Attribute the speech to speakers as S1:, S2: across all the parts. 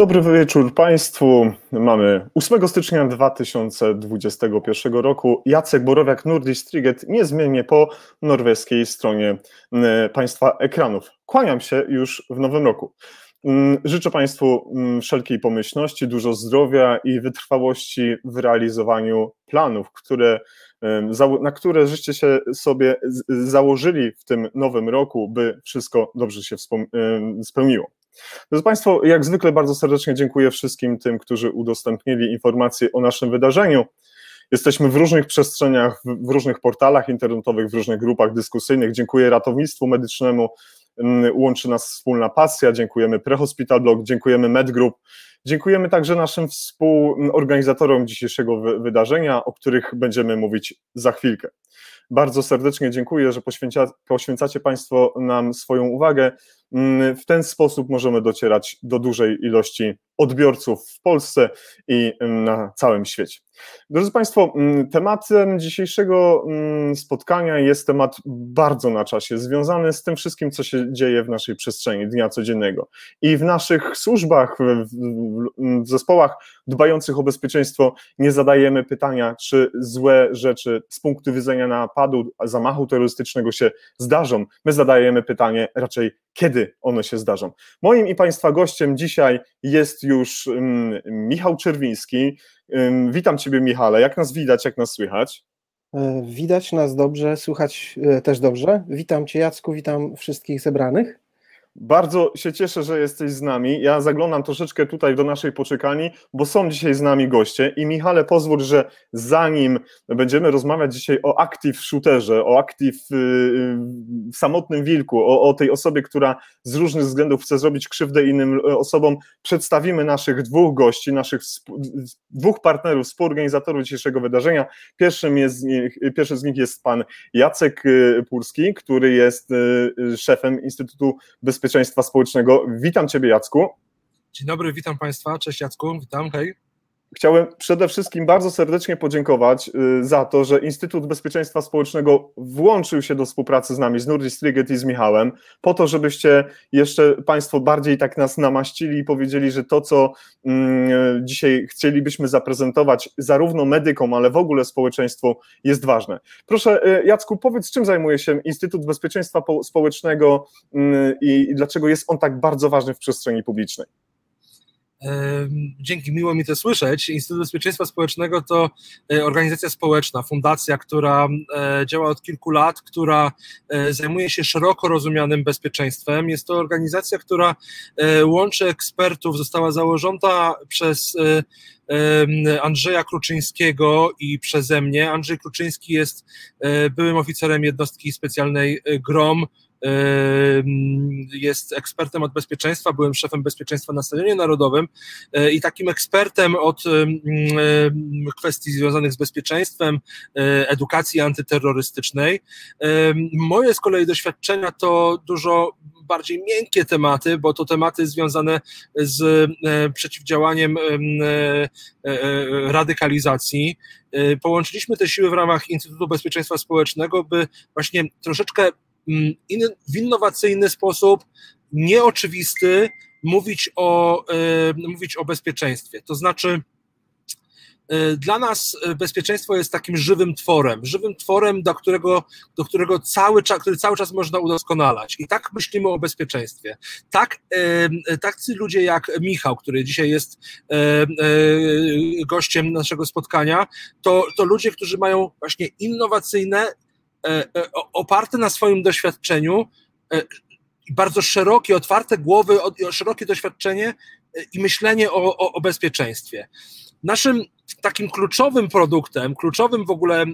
S1: Dobry wieczór Państwu. Mamy 8 stycznia 2021 roku. Jacek Borowiak, Nordic Triget, niezmiennie po norweskiej stronie Państwa ekranów. Kłaniam się już w nowym roku. Życzę Państwu wszelkiej pomyślności, dużo zdrowia i wytrwałości w realizowaniu planów, które, na które żeście się sobie założyli w tym nowym roku, by wszystko dobrze się spełniło. Drodzy Państwo, jak zwykle bardzo serdecznie dziękuję wszystkim tym, którzy udostępnili informacje o naszym wydarzeniu. Jesteśmy w różnych przestrzeniach, w różnych portalach internetowych, w różnych grupach dyskusyjnych. Dziękuję ratownictwu medycznemu, mm, łączy nas wspólna pasja. Dziękujemy Prehospital Blog, dziękujemy MedGroup. Dziękujemy także naszym współorganizatorom dzisiejszego wydarzenia, o których będziemy mówić za chwilkę. Bardzo serdecznie dziękuję, że poświęca, poświęcacie Państwo nam swoją uwagę. Mm, w ten sposób możemy docierać do dużej ilości odbiorców w Polsce i mm, na całym świecie. Drodzy Państwo, mm, tematem dzisiejszego spotkania jest temat bardzo na czasie, związany z tym wszystkim, co się dzieje w naszej przestrzeni dnia codziennego. I w naszych służbach, w zespołach dbających o bezpieczeństwo nie zadajemy pytania, czy złe rzeczy z punktu widzenia napadu, zamachu terrorystycznego się zdarzą. My zadajemy pytanie raczej, kiedy one się zdarzą. Moim i Państwa gościem dzisiaj jest już um, Michał Czerwiński. Witam Ciebie, Michale. Jak nas widać, jak nas słychać?
S2: E, widać nas dobrze, słychać e, też dobrze. Witam Cię, Jacku, witam wszystkich zebranych.
S1: Bardzo się cieszę, że jesteś z nami. Ja zaglądam troszeczkę tutaj do naszej poczekalni, bo są dzisiaj z nami goście. I Michale, pozwól, że zanim będziemy rozmawiać dzisiaj o active shooterze, o active y, y, samotnym wilku, o, o tej osobie, która z różnych względów chce zrobić krzywdę innym y, osobom, przedstawimy naszych dwóch gości, naszych dwóch partnerów, współorganizatorów dzisiejszego wydarzenia. Pierwszym jest, pierwszy z nich jest pan Jacek Purski, który jest szefem Instytutu Bezpieczeństwa Bezpieczeństwa Społecznego. Witam Ciebie, Jacku.
S3: Dzień dobry, witam Państwa. Cześć, Jacku. Witam, hej.
S1: Chciałem przede wszystkim bardzo serdecznie podziękować y, za to, że Instytut Bezpieczeństwa Społecznego włączył się do współpracy z nami, z Nurdis Striget i z Michałem, po to, żebyście jeszcze Państwo bardziej tak nas namaścili i powiedzieli, że to, co mm, dzisiaj chcielibyśmy zaprezentować zarówno medykom, ale w ogóle społeczeństwu jest ważne. Proszę, y, Jacku, powiedz, czym zajmuje się Instytut Bezpieczeństwa Społecznego mm, i dlaczego jest on tak bardzo ważny w przestrzeni publicznej?
S3: Dzięki, miło mi to słyszeć. Instytut Bezpieczeństwa Społecznego to e, organizacja społeczna, fundacja, która e, działa od kilku lat, która e, zajmuje się szeroko rozumianym bezpieczeństwem. Jest to organizacja, która łączy ekspertów, została założona przez Andrzeja Kruczyńskiego i przeze mnie. Andrzej Kruczyński jest byłym oficerem jednostki specjalnej GROM, jest ekspertem od bezpieczeństwa, byłem szefem bezpieczeństwa na Stadionie Narodowym e, i takim ekspertem od kwestii związanych z bezpieczeństwem, e, edukacji antyterrorystycznej. Moje z kolei doświadczenia to dużo bardziej miękkie tematy, bo to tematy związane z e, przeciwdziałaniem radykalizacji. Połączyliśmy te siły w ramach Instytutu Bezpieczeństwa Społecznego, by właśnie troszeczkę Mm, w innowacyjny sposób, nieoczywisty, mówić o, e, mówić o bezpieczeństwie. To znaczy, e, dla nas bezpieczeństwo jest takim żywym tworem, żywym tworem, do którego, do którego cały czas, który cały czas można udoskonalać. I tak myślimy o bezpieczeństwie. Tak, tacy ludzie jak Michał, który dzisiaj jest gościem naszego spotkania, to, to ludzie, którzy mają właśnie innowacyjne, oparte na swoim doświadczeniu, e, bardzo szerokie, otwarte głowy, szerokie doświadczenie i myślenie o, o, o bezpieczeństwie. Naszym takim kluczowym produktem, kluczowym w ogóle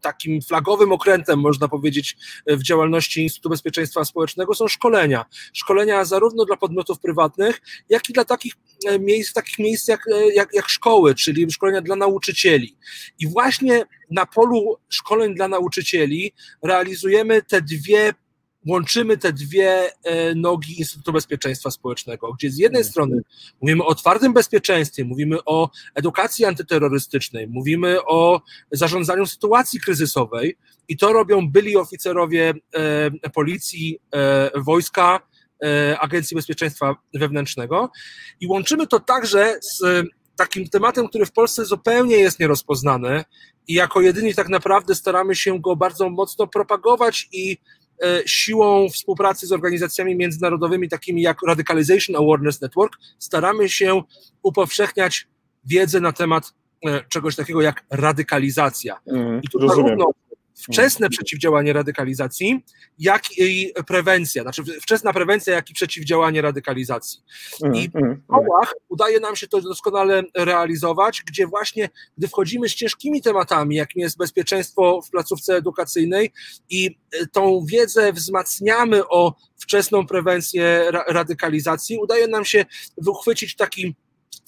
S3: takim flagowym okrętem, można powiedzieć, w działalności Instytutu Bezpieczeństwa Społecznego są szkolenia. Szkolenia zarówno dla podmiotów prywatnych, jak i dla takich miejsc, takich miejsc jak, jak, jak szkoły, czyli szkolenia dla nauczycieli. I właśnie na polu szkoleń dla nauczycieli realizujemy te dwie łączymy te dwie e, nogi Instytutu Bezpieczeństwa Społecznego, gdzie z jednej strony mówimy o otwartym bezpieczeństwie, mówimy o edukacji antyterrorystycznej, mówimy o zarządzaniu sytuacji kryzysowej i to robią byli oficerowie e, policji, e, wojska, Agencji Bezpieczeństwa Wewnętrznego. I łączymy to także z takim tematem, który w Polsce zupełnie jest nierozpoznany i jako jedyni tak naprawdę staramy się go bardzo mocno propagować i siłą współpracy z organizacjami międzynarodowymi takimi jak Radicalization Awareness Network staramy się upowszechniać wiedzę na temat e, czegoś takiego jak radykalizacja.
S1: Mm,
S3: I tu
S1: rozumiem.
S3: zarówno wczesne przeciwdziałanie radykalizacji, jak i prewencja, znaczy wczesna prewencja, jak i przeciwdziałanie radykalizacji.
S1: Mm,
S3: I w szkołach udaje nam się to doskonale realizować, gdzie właśnie, gdy wchodzimy z ciężkimi tematami, jakim jest bezpieczeństwo w placówce edukacyjnej i e, tą wiedzę wzmacniamy o wczesną prewencję ra radykalizacji, udaje nam się uchwycić taki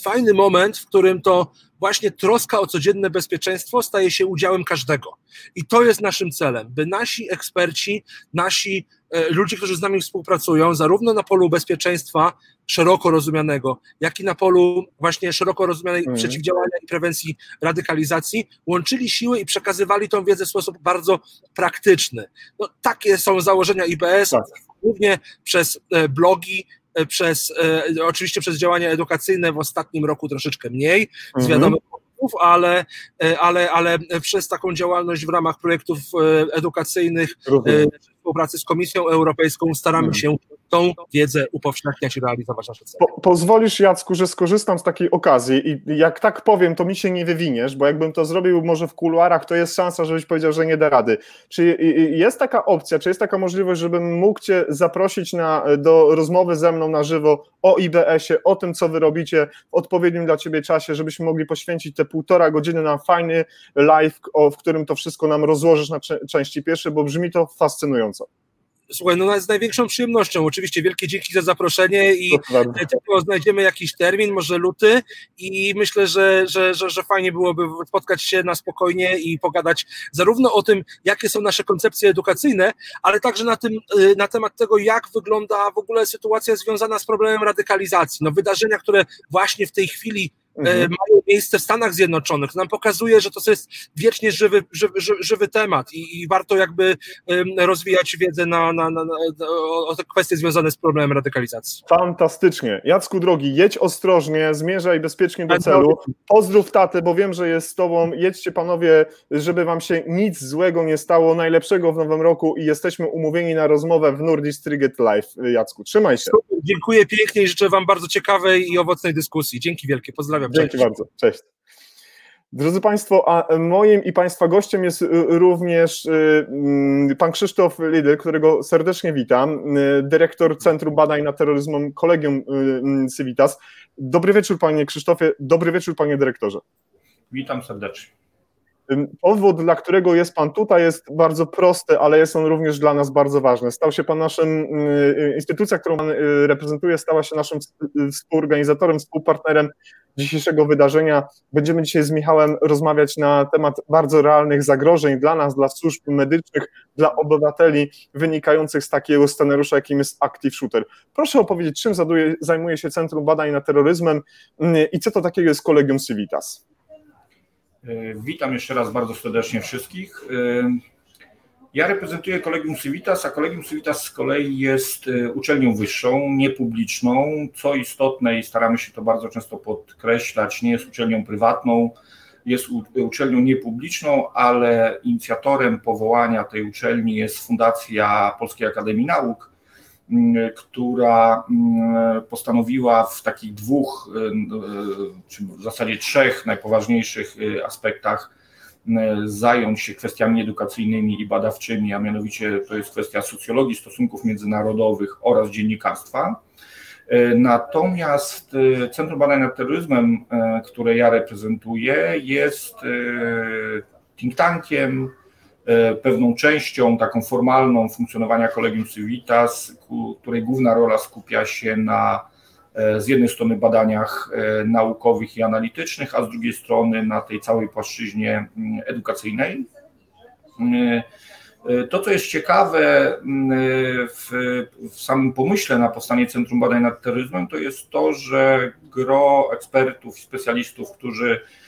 S3: fajny moment, w którym to właśnie troska o codzienne bezpieczeństwo staje się udziałem każdego. I to jest naszym celem, by nasi eksperci, nasi e, ludzie, którzy z nami współpracują, zarówno na polu bezpieczeństwa szeroko rozumianego, jak i na polu właśnie szeroko rozumianej
S1: Mhm.
S3: przeciwdziałania i prewencji radykalizacji, łączyli siły i przekazywali tą wiedzę w sposób bardzo praktyczny. No, takie są założenia IBS,
S1: Tak.
S3: głównie przez e, blogi, przez, e, oczywiście przez działania edukacyjne w ostatnim roku troszeczkę mniej, z
S1: Mhm.
S3: wiadomych powodów, ale, e, ale, ale przez taką działalność w ramach projektów e, edukacyjnych,
S1: Rozumiem.
S3: e, współpracy z Komisją Europejską staramy
S1: Mhm.
S3: się tą wiedzę upowszechniać i realizować nasze cele.
S1: Po, pozwolisz, Jacku, że skorzystam z takiej okazji i jak tak powiem, to mi się nie wywiniesz, bo jakbym to zrobił może w kuluarach, to jest szansa, żebyś powiedział, że nie da rady. Czy jest taka opcja, czy jest taka możliwość, żebym mógł Cię zaprosić na, do rozmowy ze mną na żywo o IBS-ie, o tym, co Wy robicie w odpowiednim dla Ciebie czasie, żebyśmy mogli poświęcić te półtora godziny na fajny live, w którym to wszystko nam rozłożysz na części pierwsze, bo brzmi to fascynująco.
S3: Słuchaj, no z największą przyjemnością. Oczywiście wielkie dzięki za zaproszenie i
S1: bardzo.
S3: tylko znajdziemy jakiś termin, może luty i myślę, że, że, że, że fajnie byłoby spotkać się na spokojnie i pogadać zarówno o tym, jakie są nasze koncepcje edukacyjne, ale także na, tym, y, na temat tego, jak wygląda w ogóle sytuacja związana z problemem radykalizacji. No, wydarzenia, które właśnie w tej chwili e,
S1: Mhm.
S3: mają miejsce w Stanach Zjednoczonych. To nam pokazuje, że to jest wiecznie żywy, żywy, żywy, żywy temat i, i warto jakby rozwijać wiedzę na, na, na, na, o, te kwestie związane z problemem radykalizacji.
S1: Fantastycznie. Jacku drogi, jedź ostrożnie, zmierzaj bezpiecznie do celu. Pozdrów tatę, bo wiem, że jest z tobą. Jedźcie panowie, żeby wam się nic złego nie stało. Najlepszego w nowym roku i jesteśmy umówieni na rozmowę w Nordic Triget Live. Jacku, trzymaj się.
S3: Dziękuję pięknie i życzę Wam bardzo ciekawej i owocnej dyskusji. Dzięki wielkie, pozdrawiam.
S1: Dzięki
S3: cześć.
S1: bardzo. Cześć. Drodzy Państwo, a moim i Państwa gościem jest y, również y, mm, pan Krzysztof Lidl, którego serdecznie witam, y, dyrektor Centrum Badań nad Terroryzmem Kolegium mm, Civitas. Dobry wieczór Panie Krzysztofie, dobry wieczór Panie Dyrektorze.
S4: Witam serdecznie.
S1: Powód, dla którego jest Pan tutaj, jest bardzo prosty, ale jest on również dla nas bardzo ważny. Stał się Pan naszym, y, instytucja, którą Pan y, reprezentuje, stała się naszym y, współorganizatorem, współpartnerem dzisiejszego wydarzenia. Będziemy dzisiaj z Michałem rozmawiać na temat bardzo realnych zagrożeń dla nas, dla służb medycznych, dla obywateli wynikających z takiego scenariusza, jakim jest Active Shooter. Proszę opowiedzieć, czym zajmuje się Centrum Badań nad Terroryzmem y, i co to takiego jest Kolegium Civitas?
S4: E, Witam jeszcze raz bardzo serdecznie wszystkich. E, Ja reprezentuję Kolegium Civitas, a Kolegium Civitas z kolei jest e, uczelnią wyższą, niepubliczną. Co istotne i staramy się to bardzo często podkreślać, nie jest uczelnią prywatną, jest uczelnią niepubliczną, ale inicjatorem powołania tej uczelni jest Fundacja Polskiej Akademii Nauk, która m, postanowiła w takich dwóch, y, y, czy w zasadzie trzech najpoważniejszych y, aspektach zająć się kwestiami edukacyjnymi i badawczymi, a mianowicie to jest kwestia socjologii, stosunków międzynarodowych oraz dziennikarstwa. Natomiast Centrum Badań nad Terroryzmem, które ja reprezentuję, jest think tankiem, pewną częścią taką formalną funkcjonowania Kolegium Civitas, której główna rola skupia się na e, z jednej strony badaniach e, naukowych i analitycznych, a z drugiej strony na tej całej płaszczyźnie mm, edukacyjnej. E, e, To, co jest ciekawe mm, w, w samym pomyśle na powstanie Centrum Badań nad Terroryzmem, to jest to, że gro ekspertów i specjalistów, którzy e,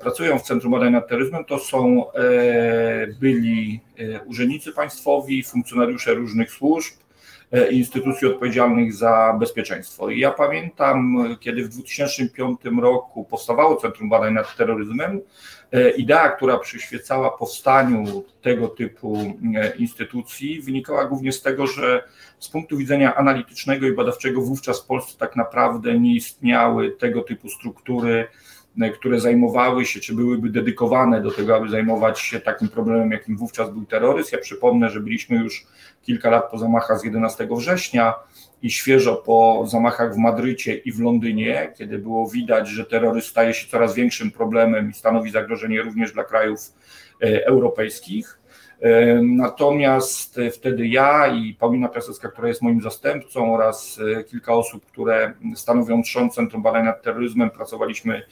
S4: pracują w Centrum Badań nad Terroryzmem, to są e, byli e, urzędnicy państwowi, funkcjonariusze różnych służb, instytucji odpowiedzialnych za bezpieczeństwo. I ja pamiętam, kiedy w 2005 roku powstawało Centrum Badań nad Terroryzmem, idea, która przyświecała powstaniu tego typu instytucji, wynikała głównie z tego, że z punktu widzenia analitycznego i badawczego wówczas w Polsce tak naprawdę nie istniały tego typu struktury, które zajmowały się, czy byłyby dedykowane do tego, aby zajmować się takim problemem, jakim wówczas był terroryzm. Ja przypomnę, że byliśmy już kilka lat po zamachach z 11 września i świeżo po zamachach w Madrycie i w Londynie, kiedy było widać, że terroryzm staje się coraz większym problemem i stanowi zagrożenie również dla krajów e, europejskich. E, natomiast wtedy ja i Paulina Piasecka, która jest moim zastępcą oraz e, kilka osób, które stanowią trzon Centrum Badań nad Terroryzmem, pracowaliśmy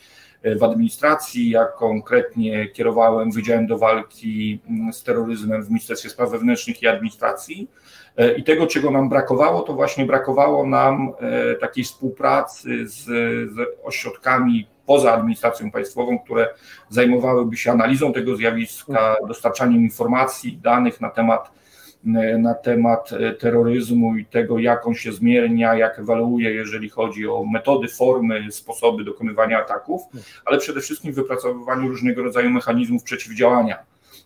S4: w administracji. Ja konkretnie kierowałem Wydziałem do Walki z Terroryzmem w Ministerstwie Spraw Wewnętrznych i Administracji. I tego, czego nam brakowało, to właśnie brakowało nam e, takiej współpracy z, z ośrodkami poza administracją państwową, które zajmowałyby się analizą tego zjawiska, dostarczaniem informacji, danych na temat na temat e, terroryzmu i tego, jak on się zmienia, jak ewaluuje, jeżeli chodzi o metody, formy, sposoby dokonywania ataków, ale przede wszystkim w wypracowywaniu różnego rodzaju mechanizmów przeciwdziałania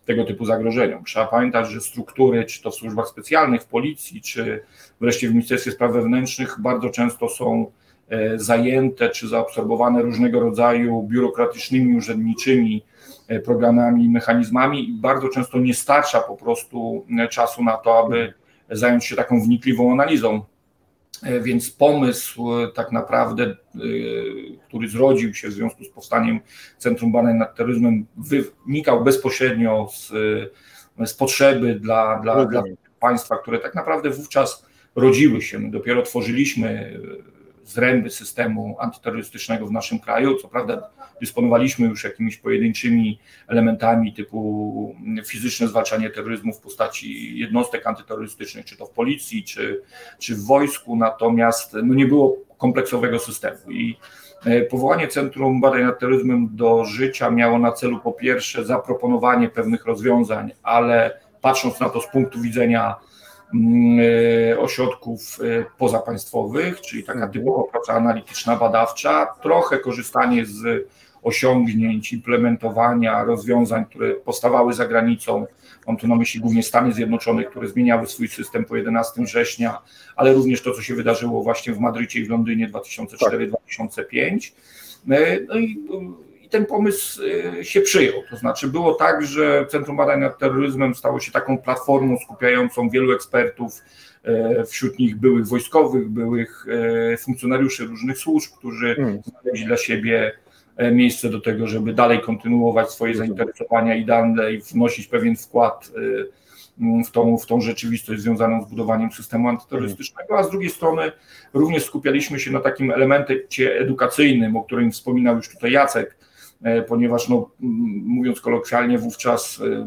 S4: tego typu zagrożeniom. Trzeba pamiętać, że struktury, czy to w służbach specjalnych, w policji, czy wreszcie w Ministerstwie Spraw Wewnętrznych, bardzo często są e, zajęte czy zaabsorbowane różnego rodzaju biurokratycznymi, urzędniczymi E, programami, mechanizmami i bardzo często nie starcza po prostu e, czasu na to, aby zająć się taką wnikliwą analizą. E, więc pomysł tak naprawdę, który zrodził się w związku z powstaniem Centrum Badań nad Terroryzmem, wynikał bezpośrednio z, z potrzeby dla, dla, dla państwa, które tak naprawdę wówczas rodziły się. My dopiero tworzyliśmy zręby systemu antyterrorystycznego w naszym kraju. Co prawda dysponowaliśmy już jakimiś pojedynczymi elementami typu fizyczne zwalczanie terroryzmu w postaci jednostek antyterrorystycznych, czy to w policji, czy, czy w wojsku, natomiast no nie było kompleksowego systemu. I e, Powołanie Centrum Badań nad Terroryzmem do życia miało na celu po pierwsze zaproponowanie pewnych rozwiązań, ale patrząc na to z punktu widzenia Mm, e, ośrodków e, pozapaństwowych, czyli taka mhm. typowa praca analityczna, badawcza, trochę korzystanie z osiągnięć, implementowania rozwiązań, które powstawały za granicą. Mam tu na myśli głównie Stany Zjednoczone, które zmieniały swój system po 11 września, ale również to, co się wydarzyło właśnie w Madrycie i w Londynie 2004-2005. E, no i ten pomysł y, się przyjął. To znaczy było tak, że Centrum Badań nad Terroryzmem stało się taką platformą skupiającą wielu ekspertów, y, wśród nich byłych wojskowych, byłych funkcjonariuszy różnych służb, którzy hmm. znaleźli dla siebie miejsce do tego, żeby dalej kontynuować swoje zainteresowania i dalej wnosić pewien wkład w tą, w tą rzeczywistość związaną z budowaniem systemu antyterrorystycznego, a z drugiej strony również skupialiśmy się na takim elemencie edukacyjnym, o którym wspominał już tutaj Jacek, E, ponieważ no, mówiąc kolokwialnie, wówczas e,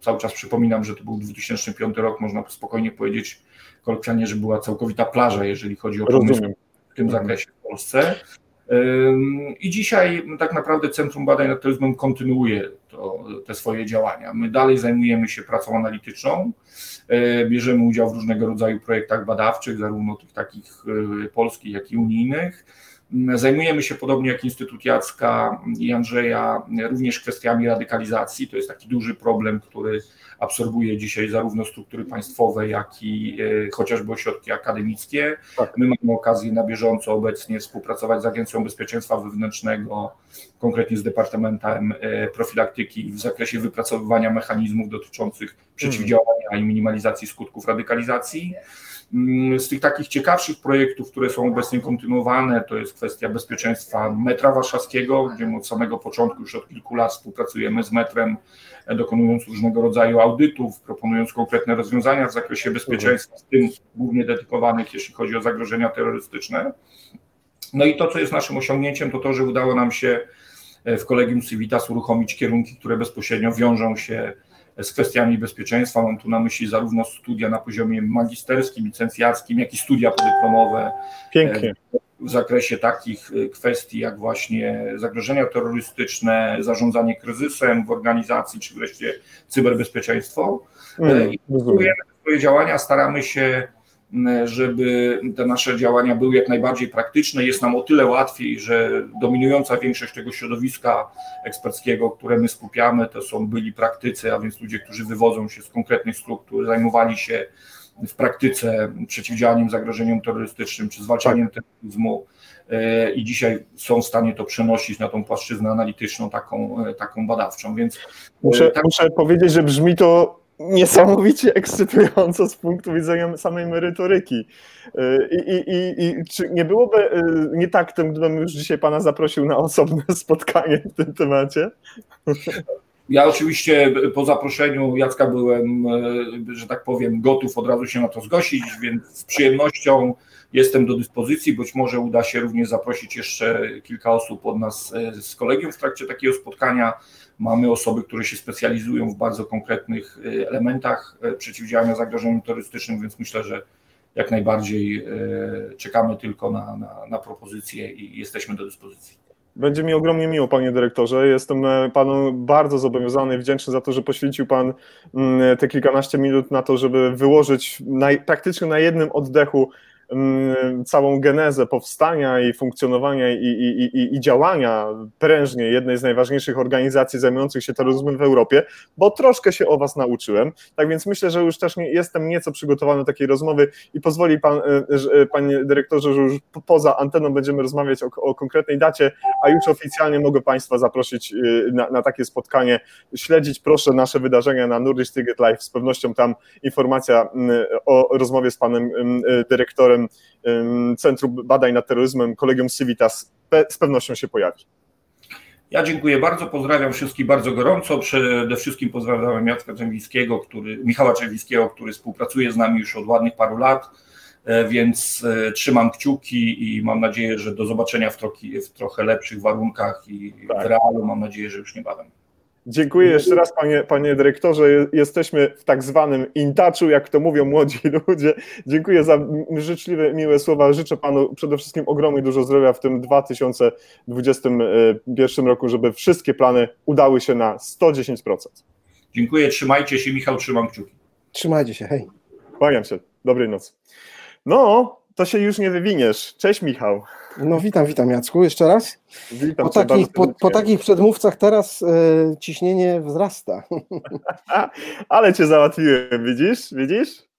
S4: cały czas przypominam, że to był 2005 rok, można spokojnie powiedzieć kolokwialnie, że była całkowita plaża, jeżeli chodzi o pomysł w tym zakresie w Polsce. I dzisiaj tak naprawdę Centrum Badań nad Terroryzmem kontynuuje to, te swoje działania. My dalej zajmujemy się pracą analityczną, e, bierzemy udział w różnego rodzaju projektach badawczych, zarówno tych takich polskich, jak i unijnych. Zajmujemy się podobnie jak Instytut Jacka i Andrzeja również kwestiami radykalizacji. To jest taki duży problem, który absorbuje dzisiaj zarówno struktury państwowe, jak i e, chociażby ośrodki akademickie. Tak. My mamy okazję na bieżąco obecnie współpracować z Agencją Bezpieczeństwa Wewnętrznego, konkretnie z Departamentem e, Profilaktyki w zakresie wypracowywania mechanizmów dotyczących przeciwdziałania i minimalizacji skutków radykalizacji. Mm, z tych takich ciekawszych projektów, które są obecnie kontynuowane, to jest kwestia bezpieczeństwa metra warszawskiego, gdzie od samego początku, już od kilku lat współpracujemy z metrem, dokonując różnego rodzaju audytów, proponując konkretne rozwiązania w zakresie bezpieczeństwa, z tym głównie dedykowanych, jeśli chodzi o zagrożenia terrorystyczne. No i to, co jest naszym osiągnięciem, to to, że udało nam się e, w Kolegium Civitas uruchomić kierunki, które bezpośrednio wiążą się z kwestiami bezpieczeństwa. Mam tu na myśli zarówno studia na poziomie magisterskim, licencjackim, jak i studia podyplomowe.
S1: Pięknie.
S4: W zakresie takich e, kwestii jak właśnie zagrożenia terrorystyczne, zarządzanie kryzysem w organizacji, czy wreszcie cyberbezpieczeństwo. Mm, I swoje działania staramy się żeby te nasze działania były jak najbardziej praktyczne. Jest nam o tyle łatwiej, że dominująca większość tego środowiska eksperckiego, które my skupiamy, to są byli praktycy, a więc ludzie, którzy wywodzą się z konkretnych struktur, zajmowali się w praktyce przeciwdziałaniem zagrożeniom terrorystycznym czy zwalczaniem tak. terroryzmu e, i dzisiaj są w stanie to przenosić na tą płaszczyznę analityczną, taką, e, taką badawczą. Więc
S1: muszę, tak... muszę powiedzieć, że brzmi to niesamowicie ekscytująco z punktu widzenia samej merytoryki. E, I, i, i, i czy nie byłoby nie tak, gdybym już dzisiaj Pana zaprosił na osobne spotkanie w tym temacie?
S4: Ja oczywiście po zaproszeniu Jacka byłem, e, że tak powiem, gotów od razu się na to zgłosić, więc z przyjemnością jestem do dyspozycji. Być może uda się również zaprosić jeszcze kilka osób od nas e, z kolegium w trakcie takiego spotkania. Mamy osoby, które się specjalizują w bardzo konkretnych e, elementach przeciwdziałania zagrożeniom terrorystycznym, więc myślę, że jak najbardziej czekamy tylko na, na, na propozycje i jesteśmy do dyspozycji.
S1: Będzie mi ogromnie miło, panie dyrektorze. Jestem panu bardzo zobowiązany i wdzięczny za to, że poświęcił pan mm, te kilkanaście minut na to, żeby wyłożyć na, praktycznie na jednym oddechu całą genezę powstania i funkcjonowania i, i, i, i, działania prężnie jednej z najważniejszych organizacji zajmujących się terroryzmem w Europie, bo troszkę się o Was nauczyłem. Tak więc myślę, że już też nie, jestem nieco przygotowany do takiej rozmowy i pozwoli Pan, e, Panie Dyrektorze, że już poza anteną będziemy rozmawiać o, o konkretnej dacie, a już oficjalnie mogę Państwa zaprosić e, na, na, takie spotkanie. Śledzić proszę nasze wydarzenia na Nordic Ticket Live, z pewnością tam informacja o rozmowie z Panem Dyrektorem Centrum Badań nad Terroryzmem, Kolegium Civitas z pewnością się pojawi.
S4: Ja dziękuję bardzo, pozdrawiam wszystkich bardzo gorąco. Przede wszystkim pozdrawiam Jacka Czerwińskiego, który, Michała Czerwińskiego, który współpracuje z nami już od ładnych paru lat, e, więc e, trzymam kciuki i mam nadzieję, że do zobaczenia w, troki, w trochę lepszych warunkach i tak. w realu mam nadzieję, że już niebawem.
S1: Dziękuję jeszcze raz, panie, panie dyrektorze. Jesteśmy w tak zwanym intaczu, jak to mówią młodzi ludzie. Dziękuję za życzliwe, miłe słowa. Życzę panu przede wszystkim ogromnie dużo zdrowia w tym 2021 roku, żeby wszystkie plany udały się na 110%.
S4: Dziękuję, trzymajcie się. Michał, trzymam kciuki.
S2: Trzymajcie się, hej.
S1: Kłaniam się. Dobrej nocy. No, to się już nie wywiniesz. Cześć, Michał.
S2: No witam, witam Jacku jeszcze raz.
S1: Witam
S2: po, takich, po, po, takich przedmówcach teraz e, ciśnienie wzrasta.
S1: Ale cię załatwiłem, widzisz? Widzisz?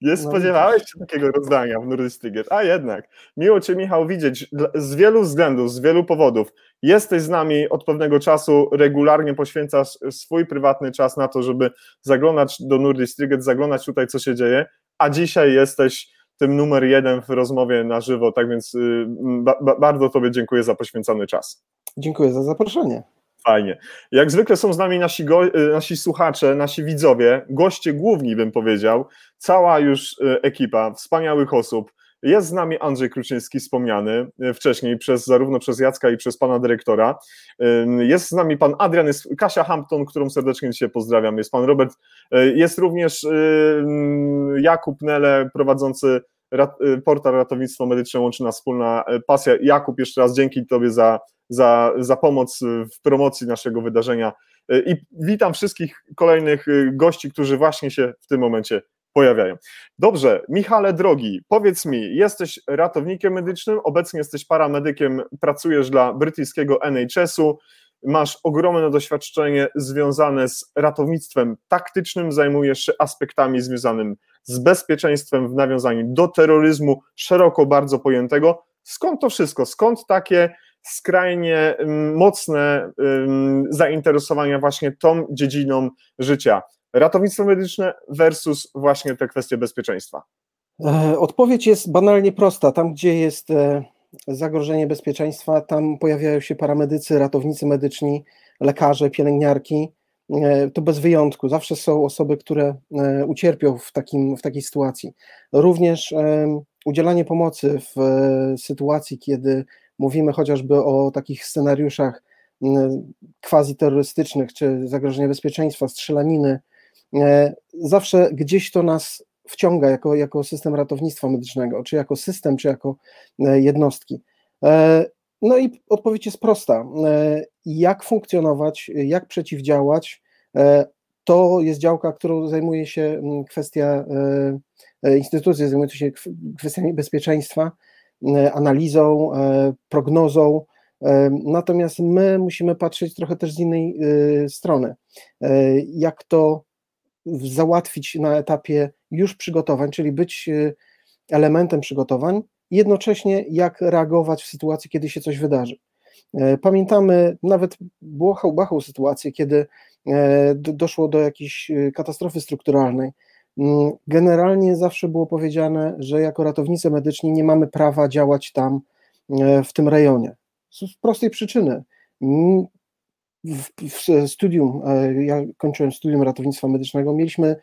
S1: Nie no, spodziewałeś się takiego rozdania w Nordic a jednak. Miło Cię, Michał, widzieć z wielu względów, z wielu powodów. Jesteś z nami od pewnego czasu, regularnie poświęcasz swój prywatny czas na to, żeby zaglądać do Nordic zaglądać tutaj, co się dzieje, a dzisiaj jesteś tym numer jeden w rozmowie na żywo, tak więc y, ba, ba, bardzo Tobie dziękuję za poświęcony czas.
S2: Dziękuję za zaproszenie.
S1: Fajnie. Jak zwykle są z nami nasi, go, y, nasi słuchacze, nasi widzowie, goście główni bym powiedział, cała już y, ekipa wspaniałych osób. Jest z nami Andrzej Kruczyński, wspomniany wcześniej przez zarówno przez Jacka i przez pana dyrektora. Jest z nami pan Adrian, jest Kasia Hampton, którą serdecznie dzisiaj pozdrawiam. Jest pan Robert, jest również Jakub Nele, prowadzący portal Ratownictwo Medyczne Łączy nas wspólna pasja. Jakub, jeszcze raz dzięki Tobie za, za, za pomoc w promocji naszego wydarzenia i witam wszystkich kolejnych gości, którzy właśnie się w tym momencie pojawiają. Dobrze, Michale drogi, powiedz mi, jesteś ratownikiem medycznym, obecnie jesteś paramedykiem, pracujesz dla brytyjskiego NHS-u, masz ogromne doświadczenie związane z ratownictwem taktycznym, zajmujesz się aspektami związanymi z bezpieczeństwem w nawiązaniu do terroryzmu, szeroko bardzo pojętego. Skąd to wszystko? Skąd takie skrajnie mm, mocne mm, zainteresowania właśnie tą dziedziną życia? Ratownictwo medyczne versus właśnie te kwestie bezpieczeństwa?
S2: E, odpowiedź jest banalnie prosta. Tam, gdzie jest e, zagrożenie bezpieczeństwa, tam pojawiają się paramedycy, ratownicy medyczni, lekarze, pielęgniarki. E, to bez wyjątku. Zawsze są osoby, które ucierpią w, takim, w takiej sytuacji. Również udzielanie pomocy w sytuacji, kiedy mówimy chociażby o takich scenariuszach quasi terrorystycznych, czy zagrożenia bezpieczeństwa, strzelaniny, zawsze gdzieś to nas wciąga jako, jako system ratownictwa medycznego, czy jako system, czy jako e, jednostki. E, no i odpowiedź jest prosta. Jak funkcjonować, jak przeciwdziałać, to jest działka, którą zajmuje się kwestia instytucje zajmujące się kwestiami bezpieczeństwa, analizą, prognozą, Natomiast my musimy patrzeć trochę też z innej strony. Jak to załatwić na etapie już przygotowań, czyli być elementem przygotowań, jednocześnie jak reagować w sytuacji, kiedy się coś wydarzy. E, pamiętamy nawet błahą sytuację, kiedy e, doszło do jakiejś e, katastrofy strukturalnej. Mm, generalnie zawsze było powiedziane, że jako ratownicy medyczni nie mamy prawa działać tam w tym rejonie. Z prostej przyczyny. Mm, w studium, ja kończyłem studium ratownictwa medycznego, mieliśmy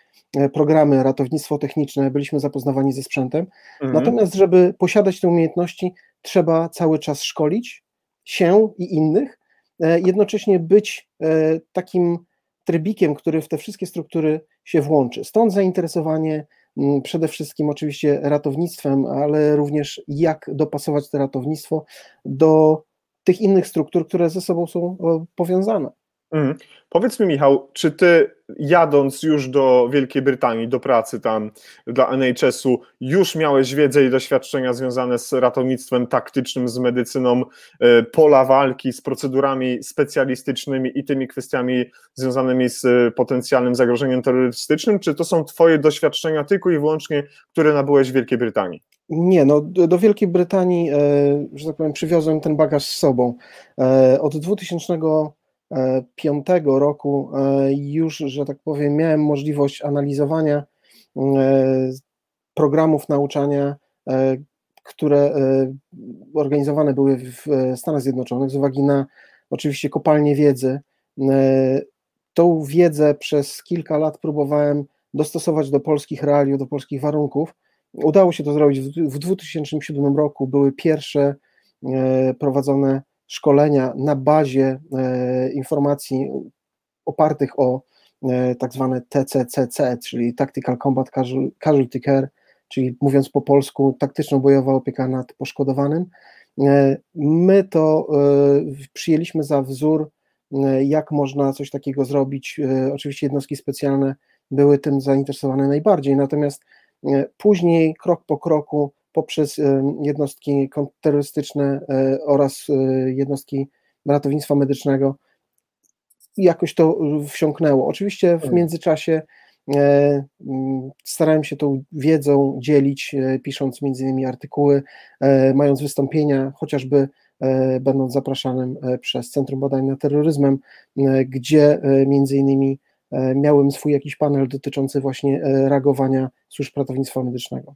S2: programy ratownictwo techniczne, byliśmy zapoznawani ze sprzętem. Mhm. Natomiast, żeby posiadać te umiejętności, trzeba cały czas szkolić się i innych, e, jednocześnie być e, takim trybikiem, który w te wszystkie struktury się włączy. Stąd zainteresowanie przede wszystkim oczywiście ratownictwem, ale również jak dopasować to ratownictwo do tych innych struktur, które ze sobą są e, powiązane.
S1: Mhm. Powiedz mi, Michał, czy ty jadąc już do Wielkiej Brytanii, do pracy tam dla NHS-u, już miałeś wiedzę i doświadczenia związane z ratownictwem taktycznym, z medycyną e, pola walki, z procedurami specjalistycznymi i tymi kwestiami związanymi z e, potencjalnym zagrożeniem terrorystycznym? Czy to są Twoje doświadczenia tylko i wyłącznie, które nabyłeś w Wielkiej Brytanii?
S2: Nie, no do Wielkiej Brytanii, e, że tak powiem, przywiozłem ten bagaż z sobą. Od 2000 2005 roku e, już, że tak powiem, miałem możliwość analizowania e, programów nauczania, e, które organizowane były w Stanach Zjednoczonych z uwagi na oczywiście kopalnie wiedzy. Tą wiedzę przez kilka lat próbowałem dostosować do polskich realiów, do polskich warunków. Udało się to zrobić w 2007 roku. Były pierwsze prowadzone szkolenia na bazie e, informacji opartych o e, tak zwane TCCC, czyli Tactical Combat Casualty Care, czyli mówiąc po polsku, taktyczno-bojowa opieka nad poszkodowanym. E, my to przyjęliśmy za wzór, jak można coś takiego zrobić. Oczywiście jednostki specjalne były tym zainteresowane najbardziej, natomiast później, krok po kroku, poprzez jednostki kontrterrorystyczne e, oraz e, jednostki ratownictwa medycznego jakoś to wsiąknęło. Oczywiście w tak. międzyczasie e, starałem się tą wiedzą dzielić, pisząc między innymi artykuły, mając wystąpienia, chociażby będąc zapraszanym przez Centrum Badań nad Terroryzmem, gdzie między innymi miałem swój jakiś panel dotyczący właśnie reagowania służb ratownictwa medycznego.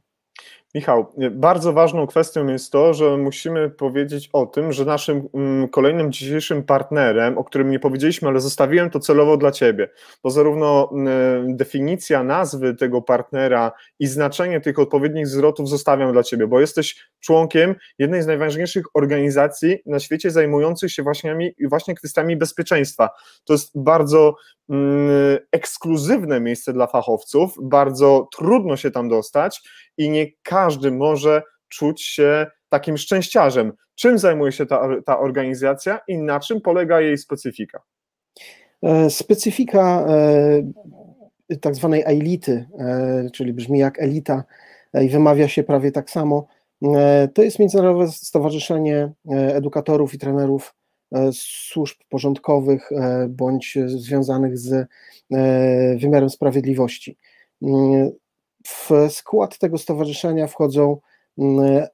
S1: Michał, bardzo ważną kwestią jest to, że musimy powiedzieć o tym, że naszym mm, kolejnym dzisiejszym partnerem, o którym nie powiedzieliśmy, ale zostawiłem to celowo dla Ciebie, bo zarówno mm, definicja nazwy tego partnera i znaczenie tych odpowiednich zwrotów zostawiam dla Ciebie, bo jesteś członkiem jednej z najważniejszych organizacji na świecie zajmujących się właśnie, właśnie kwestiami bezpieczeństwa. To jest bardzo mm, ekskluzywne miejsce dla fachowców, bardzo trudno się tam dostać i nie każdy może czuć się takim szczęściarzem. Czym zajmuje się ta, ta organizacja i na czym polega jej specyfika?
S2: E, specyfika e, tak zwanej elity, e, czyli brzmi jak elita i wymawia się prawie tak samo, to jest Międzynarodowe Stowarzyszenie Edukatorów i Trenerów Służb Porządkowych bądź związanych z wymiarem sprawiedliwości. W skład tego stowarzyszenia wchodzą mm,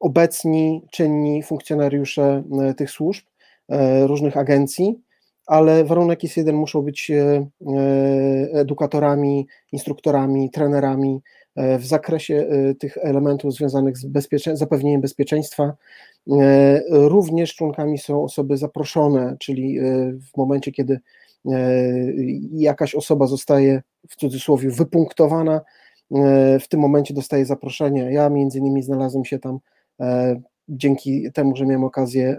S2: obecni, czynni funkcjonariusze mm, tych służb, e, różnych agencji, ale warunek jest jeden, muszą być e, e, edukatorami, instruktorami, trenerami w zakresie tych elementów związanych z bezpiecze zapewnieniem bezpieczeństwa. Również członkami są osoby zaproszone, czyli w momencie, kiedy jakaś osoba zostaje w cudzysłowie wypunktowana, e, w tym momencie dostaje zaproszenie. Ja między innymi znalazłem się tam e, dzięki temu, że miałem okazję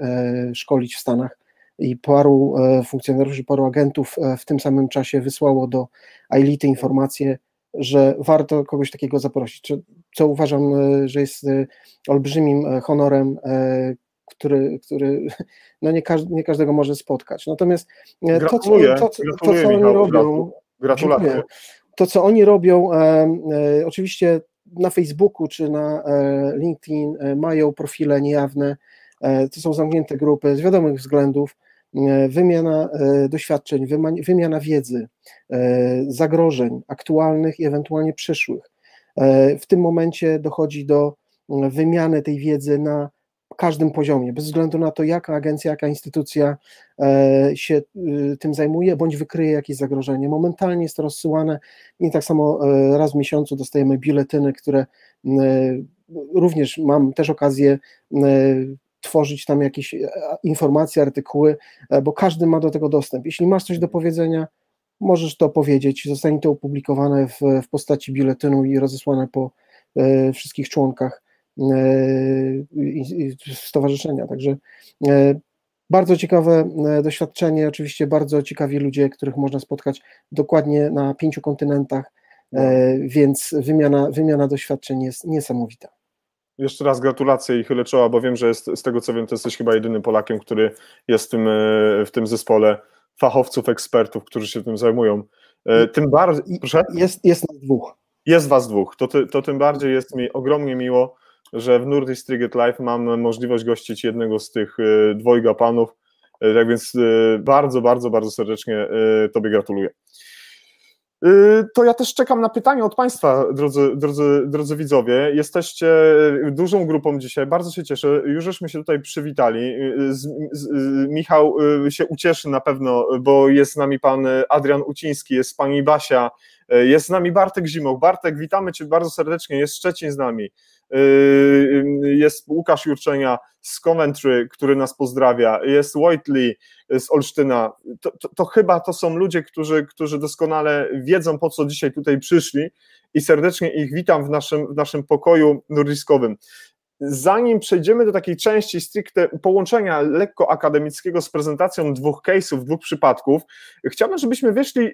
S2: szkolić w Stanach. I paru funkcjonariuszy, paru agentów w tym samym czasie wysłało do Aility informację, że warto kogoś takiego zaprosić, co uważam, że jest olbrzymim honorem który, który no nie, każdy, nie każdego może spotkać. Natomiast
S1: e, to, co, to, to, to, co oni robią. Gratulacje.
S2: to, co oni robią, oczywiście na Facebooku czy na LinkedIn mają profile niejawne, to są zamknięte grupy z wiadomych względów, wymiana doświadczeń, wymiana wiedzy, zagrożeń aktualnych i ewentualnie przyszłych. W tym momencie dochodzi do wymiany tej wiedzy na każdym poziomie, bez względu na to, jaka agencja, jaka instytucja e, się y, tym zajmuje, bądź wykryje jakieś zagrożenie. Momentalnie jest to rozsyłane i tak samo e, raz w miesiącu dostajemy biuletyny, które również mam też okazję tworzyć tam jakieś e, informacje, artykuły, bo każdy ma do tego dostęp. Jeśli masz coś do powiedzenia, możesz to powiedzieć, zostanie to opublikowane w, w postaci biuletynu i rozesłane po wszystkich członkach stowarzyszenia. Także e, bardzo ciekawe e, doświadczenie, oczywiście bardzo ciekawi ludzie, których można spotkać dokładnie na pięciu kontynentach, e, więc wymiana, wymiana doświadczeń jest niesamowita.
S1: Jeszcze raz gratulacje i chylę czoła, bo wiem, że jest, z tego co wiem, to jesteś chyba jedynym Polakiem, który jest w tym, w tym zespole fachowców, ekspertów, którzy się tym zajmują. Tym bardziej. Proszę?
S2: Jest, jest nas dwóch.
S1: Jest was dwóch. To, to tym bardziej jest mi ogromnie miło, że w Nordic Triget Live mam możliwość gościć jednego z tych y, dwojga panów, y, tak więc y, bardzo, bardzo, bardzo serdecznie Tobie gratuluję. To ja też czekam na pytania od Państwa, drodzy, drodzy, drodzy widzowie. Jesteście dużą grupą dzisiaj, bardzo się cieszę. Już żeśmy się tutaj przywitali. Z, z, Michał się ucieszy na pewno, bo jest z nami pan Adrian Uciński, jest pani Basia, jest z nami Bartek Zimoch. Bartek, witamy Cię bardzo serdecznie, jest Szczecin z nami. Yy, jest Łukasz Jurczenia z Coventry, który nas pozdrawia, jest Whiteley z Olsztyna. To, to, to, chyba to są ludzie, którzy, którzy doskonale wiedzą, po co dzisiaj tutaj przyszli i serdecznie ich witam w naszym, w naszym pokoju nordiskowym. Zanim przejdziemy do takiej części stricte połączenia lekko akademickiego z prezentacją dwóch case'ów, dwóch przypadków, chciałbym, żebyśmy wyszli yy,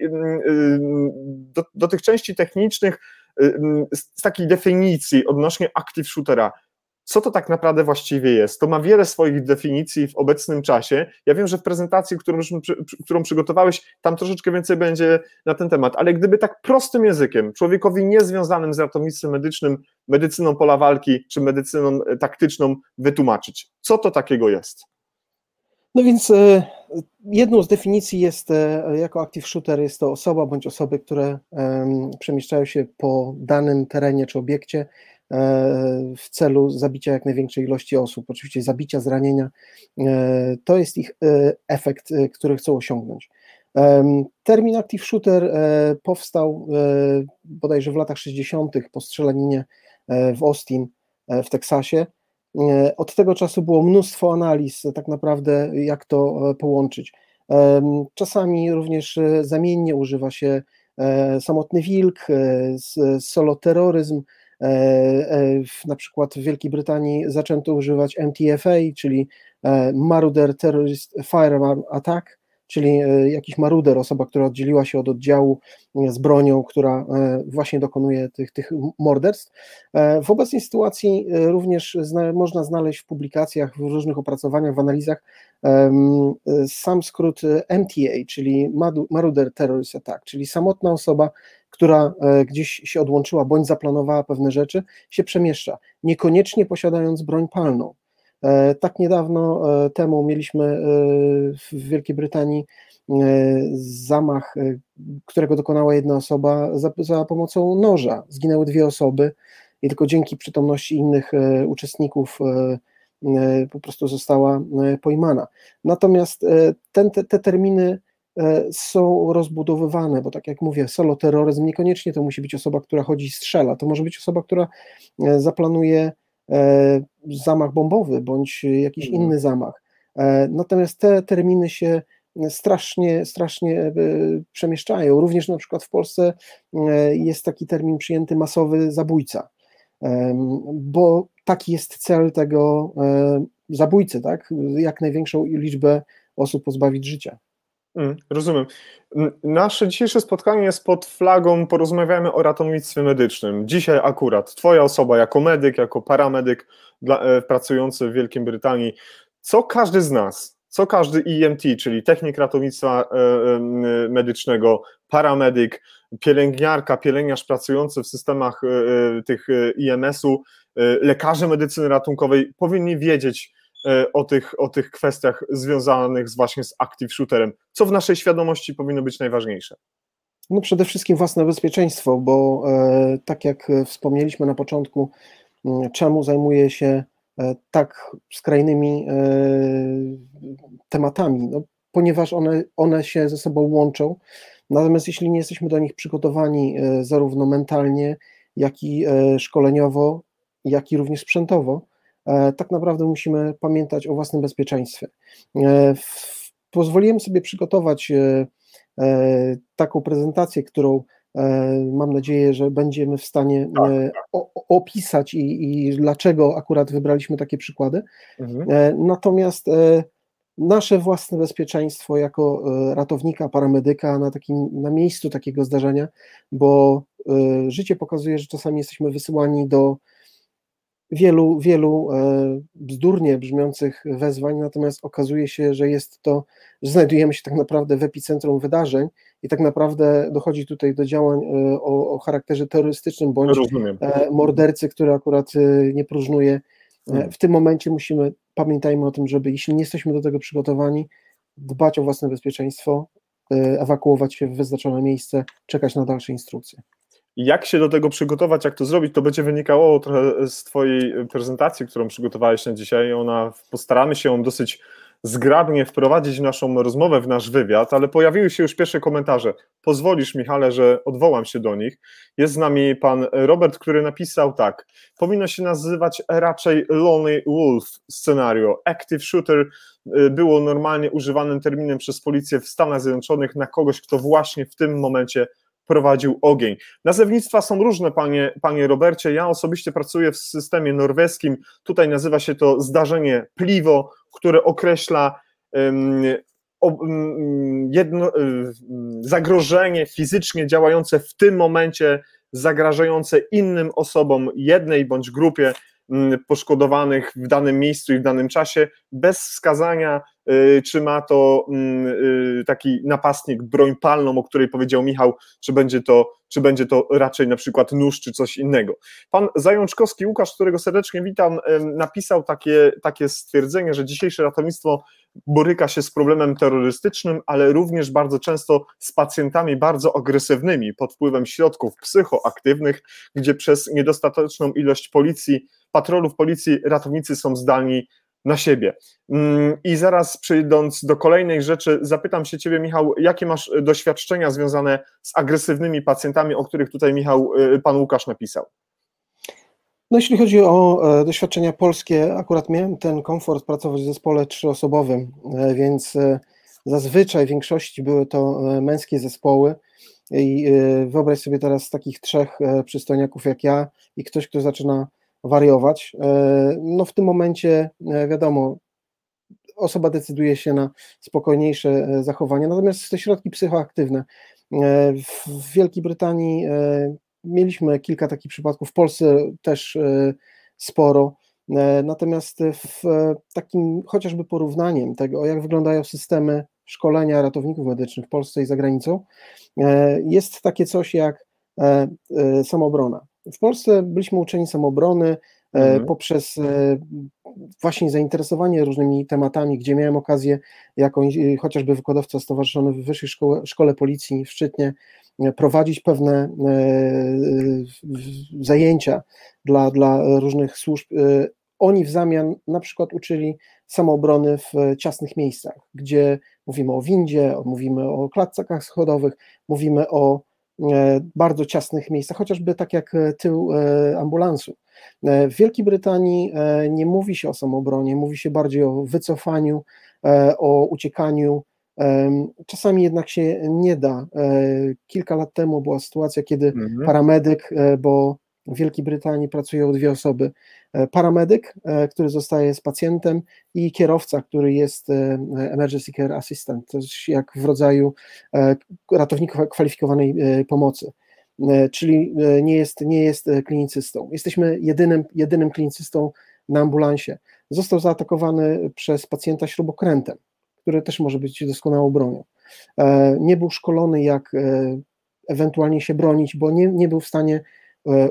S1: do, do tych części technicznych Y, z takiej definicji odnośnie active shootera, co to tak naprawdę właściwie jest? To ma wiele swoich definicji w obecnym czasie. Ja wiem, że w prezentacji, którą, którą przygotowałeś, tam troszeczkę więcej będzie na ten temat, ale gdyby tak prostym językiem, człowiekowi niezwiązanym z ratownictwem medycznym, medycyną pola walki czy medycyną e, taktyczną wytłumaczyć, co to takiego jest?
S2: No więc e, jedną z definicji jest, e, jako active shooter jest to osoba bądź osoby, które przemieszczają się po danym terenie czy obiekcie e, w celu zabicia jak największej ilości osób, oczywiście zabicia, zranienia. To jest ich efekt, który chcą osiągnąć. Termin active shooter powstał bodajże w latach 60. po strzelaninie w Austin w Teksasie od tego czasu było mnóstwo analiz, tak naprawdę, jak to e, połączyć. Czasami również e, zamiennie używa się samotny wilk, soloterroryzm. Na przykład w Wielkiej Brytanii zaczęto używać MTFA, czyli Marauder Terrorist Firearm Attack, czyli e, jakiś maruder, osoba, która oddzieliła się od oddziału e, z bronią, która e, właśnie dokonuje tych, tych morderstw. W obecnej sytuacji również zna, można znaleźć w publikacjach, w różnych opracowaniach, w analizach sam skrót MTA, czyli Maruder Terrorist Attack, czyli samotna osoba, która gdzieś się odłączyła bądź zaplanowała pewne rzeczy, się przemieszcza, niekoniecznie posiadając broń palną. E, tak niedawno e, temu mieliśmy e, w Wielkiej Brytanii zamach, którego dokonała jedna osoba za, za pomocą noża. Zginęły dwie osoby i tylko dzięki przytomności innych uczestników po prostu została pojmana. Natomiast ten, te, te terminy są rozbudowywane, bo tak jak mówię, solo terroryzm niekoniecznie to musi być osoba, która chodzi i strzela, to może być osoba, która zaplanuje zamach bombowy bądź jakiś mhm. inny zamach. E, natomiast te terminy się strasznie, strasznie e, przemieszczają. Również na przykład w Polsce jest taki termin przyjęty masowy zabójca, bo taki jest cel tego zabójcy, tak? Jak największą liczbę osób pozbawić życia.
S1: Mm, rozumiem. Nasze dzisiejsze spotkanie jest pod flagą Porozmawiamy o ratownictwie medycznym. Dzisiaj akurat Twoja osoba jako medyk, jako paramedyk dla, e, pracujący w Wielkiej Brytanii. Co każdy z nas, co każdy EMT, czyli technik ratownictwa medycznego, paramedyk, pielęgniarka, pielęgniarz pracujący w systemach tych IMS-u, lekarze medycyny ratunkowej powinni wiedzieć, o tych, o tych kwestiach związanych z właśnie z active shooterem. Co w naszej świadomości powinno być najważniejsze?
S2: No przede wszystkim własne bezpieczeństwo, bo e, tak jak wspomnieliśmy na początku, czemu zajmuje się e, tak skrajnymi e, tematami? No, ponieważ one, one się ze sobą łączą, natomiast jeśli nie jesteśmy do nich przygotowani e, zarówno mentalnie, jak i e, szkoleniowo, jak i również sprzętowo, e, tak naprawdę musimy pamiętać o własnym bezpieczeństwie. Pozwoliłem sobie przygotować E, taką prezentację, którą e, mam nadzieję, że będziemy w stanie tak, e, tak. opisać i, i, dlaczego akurat wybraliśmy takie przykłady. Mhm. Natomiast nasze własne bezpieczeństwo jako ratownika, paramedyka na, takim, na miejscu takiego zdarzenia, bo życie pokazuje, że czasami jesteśmy wysyłani do wielu, wielu e, bzdurnie brzmiących wezwań, natomiast okazuje się, że jest to, że znajdujemy się tak naprawdę w epicentrum wydarzeń i tak naprawdę dochodzi tutaj do działań e, o, o charakterze terrorystycznym bądź Rozumiem. E, mordercy, który akurat nie próżnuje. Hmm. W tym momencie musimy, pamiętajmy o tym, żeby jeśli nie jesteśmy do tego przygotowani, dbać o własne bezpieczeństwo, ewakuować się w wyznaczone miejsce, czekać na dalsze instrukcje.
S1: Jak się do tego przygotować, jak to zrobić, to będzie wynikało trochę z Twojej prezentacji, którą przygotowałeś na dzisiaj. Ona, postaramy się ją dosyć zgrabnie wprowadzić w naszą rozmowę, w nasz wywiad, ale pojawiły się już pierwsze komentarze. Pozwolisz, Michale, że odwołam się do nich. Jest z nami pan Robert, który napisał tak. Powinno się nazywać raczej Lonely Wolf scenario. Active shooter y, było normalnie używanym terminem przez policję w Stanach Zjednoczonych na kogoś, kto właśnie w tym momencie prowadził ogień. Nazewnictwa są różne, panie, panie Robercie. Ja osobiście pracuję w systemie norweskim. Tutaj nazywa się to zdarzenie pliwo, które określa um, jedno, zagrożenie fizycznie działające w tym momencie, zagrażające innym osobom, jednej bądź grupie poszkodowanych w danym miejscu i w danym czasie, bez wskazania czy ma to mm, y, taki napastnik broń palną, o której powiedział Michał, czy będzie to, czy będzie to raczej na przykład nóż, czy coś innego. Pan Zajączkowski Łukasz, którego serdecznie witam, napisał takie, takie stwierdzenie, że dzisiejsze ratownictwo boryka się z problemem terrorystycznym, ale również bardzo często z pacjentami bardzo agresywnymi pod wpływem środków psychoaktywnych, gdzie przez niedostateczną ilość policji, patrolów policji ratownicy są zdalni na siebie. Mm, I zaraz przejdę do kolejnej rzeczy, zapytam się Ciebie, Michał, jakie masz doświadczenia związane z agresywnymi pacjentami, o których tutaj Michał, y, Pan Łukasz napisał?
S2: No jeśli chodzi o e, doświadczenia polskie, akurat miałem ten komfort pracować w zespole trzyosobowym, e, więc e, zazwyczaj w większości były to męskie zespoły i wyobraź sobie teraz takich trzech przystojniaków jak ja i ktoś, kto zaczyna wariować. E, no w tym momencie e, wiadomo, osoba decyduje się na spokojniejsze e, zachowanie, natomiast te środki psychoaktywne. W Wielkiej Brytanii mieliśmy kilka takich przypadków, w Polsce też sporo. Natomiast w takim chociażby porównaniem tego, jak wyglądają systemy szkolenia ratowników medycznych w Polsce i za granicą, jest takie coś jak samobrona. W Polsce byliśmy uczeni samobrony e, mhm. poprzez e, właśnie zainteresowanie różnymi tematami, gdzie miałem okazję jako e, chociażby wykładowca stowarzyszony w Wyższej Szkole, Szkole Policji w Szczytnie prowadzić pewne zajęcia dla, dla różnych służb. Oni w zamian na przykład uczyli samoobrony w ciasnych miejscach, gdzie mówimy o windzie, mówimy o klatkach schodowych, mówimy o bardzo ciasnych miejscach, chociażby tak jak e, tył e, ambulansu. W Wielkiej Brytanii nie mówi się o samobronie, mówi się bardziej o wycofaniu, o uciekaniu. Czasami jednak się nie da. Kilka lat temu była sytuacja, kiedy mhm. paramedyk, bo w Wielkiej Brytanii pracują dwie osoby. E, paramedyk, e, który zostaje z pacjentem i kierowca, który jest e, emergency care assistant, to jest jak w rodzaju ratownika kwalifikowanej pomocy. Czyli nie jest, nie jest klinicystą. Jesteśmy jedynym, jedynym klinicystą na ambulansie. Został zaatakowany przez pacjenta śrubokrętem. który też może być doskonałą bronią. Nie był szkolony, jak ewentualnie się bronić, bo nie, nie był w stanie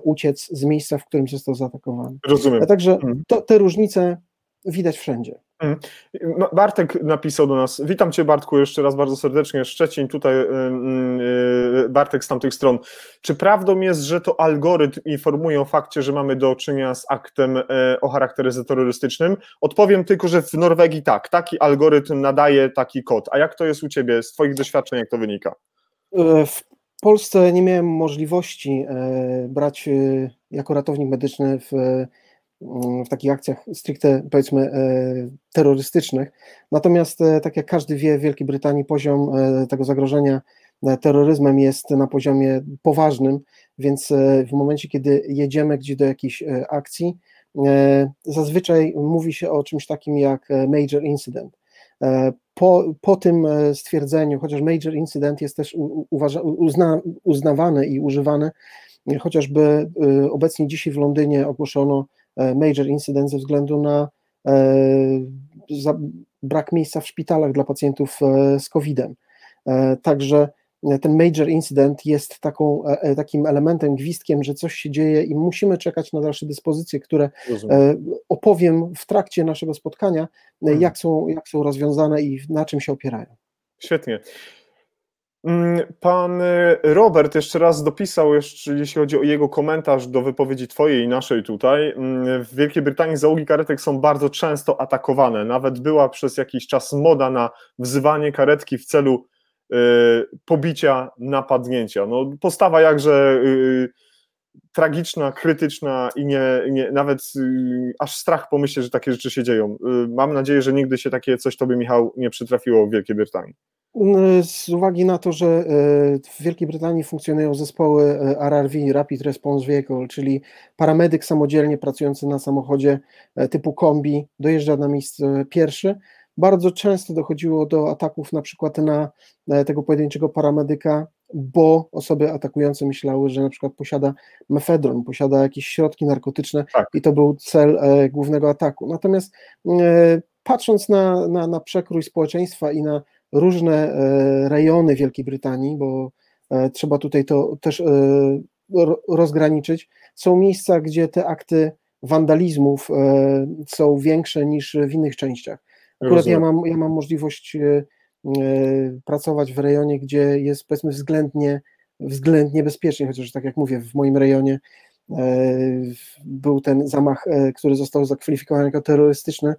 S2: uciec z miejsca, w którym został zaatakowany.
S1: Rozumiem.
S2: Także mhm. to, te różnice widać wszędzie.
S1: Mhm. Bartek napisał do nas. Witam Cię, Bartku, jeszcze raz bardzo serdecznie. Szczecin, tutaj y, Bartek z tamtych stron. Czy prawdą jest, że to algorytm informuje o fakcie, że mamy do czynienia z aktem e, o charakterze terrorystycznym? Odpowiem tylko, że w Norwegii tak. Taki algorytm nadaje taki kod. A jak to jest u Ciebie, z Twoich doświadczeń, jak to wynika?
S2: E, w Polsce nie miałem możliwości e, brać jako ratownik medyczny w w takich akcjach stricte powiedzmy e, terrorystycznych. Natomiast e, tak jak każdy wie, w Wielkiej Brytanii poziom e, tego zagrożenia terroryzmem jest na poziomie poważnym, więc w momencie, kiedy jedziemy gdzieś do jakiejś akcji, zazwyczaj mówi się o czymś takim jak major incident. Po, po tym stwierdzeniu, chociaż major incident jest też uważa, uzna, uznawany i używany, chociażby obecnie dzisiaj w Londynie ogłoszono E, major incydent ze względu na e, brak miejsca w szpitalach dla pacjentów e, z COVID-em. Także ten major incydent jest taką, takim elementem, gwizdkiem, że coś się dzieje i musimy czekać na dalsze dyspozycje, które Rozumiem. opowiem w trakcie naszego spotkania, hmm. jak są, jak są rozwiązane i na czym się opierają.
S1: Świetnie. Mm, pan Robert jeszcze raz dopisał, jeszcze, jeśli chodzi o jego komentarz do wypowiedzi Twojej i naszej tutaj. Mm, w Wielkiej Brytanii załogi karetek są bardzo często atakowane. Nawet była przez jakiś czas moda na wzywanie karetki w celu pobicia, napadnięcia. No, postawa jakże y, tragiczna, krytyczna i nie, nie nawet y, aż strach pomyśleć, że takie rzeczy się dzieją. Y, mam nadzieję, że nigdy się takie coś Tobie, Michał, nie przytrafiło w Wielkiej Brytanii.
S2: Z uwagi na to, że e, w Wielkiej Brytanii funkcjonują zespoły e, RRV, Rapid Response Vehicle, czyli paramedyk samodzielnie pracujący na samochodzie e, typu kombi, dojeżdża na miejsce pierwszy. Bardzo często dochodziło do ataków na przykład na tego pojedynczego paramedyka, bo osoby atakujące myślały, że na przykład posiada mefedron, posiada jakieś środki narkotyczne tak. i to był cel głównego ataku. Natomiast patrząc na, na, na przekrój społeczeństwa i na różne e, rejony Wielkiej Brytanii, bo e, trzeba tutaj to też e, rozgraniczyć. Są miejsca, gdzie te akty wandalizmów są większe niż w innych częściach. Akurat ja mam, ja mam możliwość pracować w rejonie, gdzie jest powiedzmy względnie, względnie bezpiecznie, chociaż tak jak mówię, w moim rejonie był ten zamach, który został zakwalifikowany jako terrorystyczny,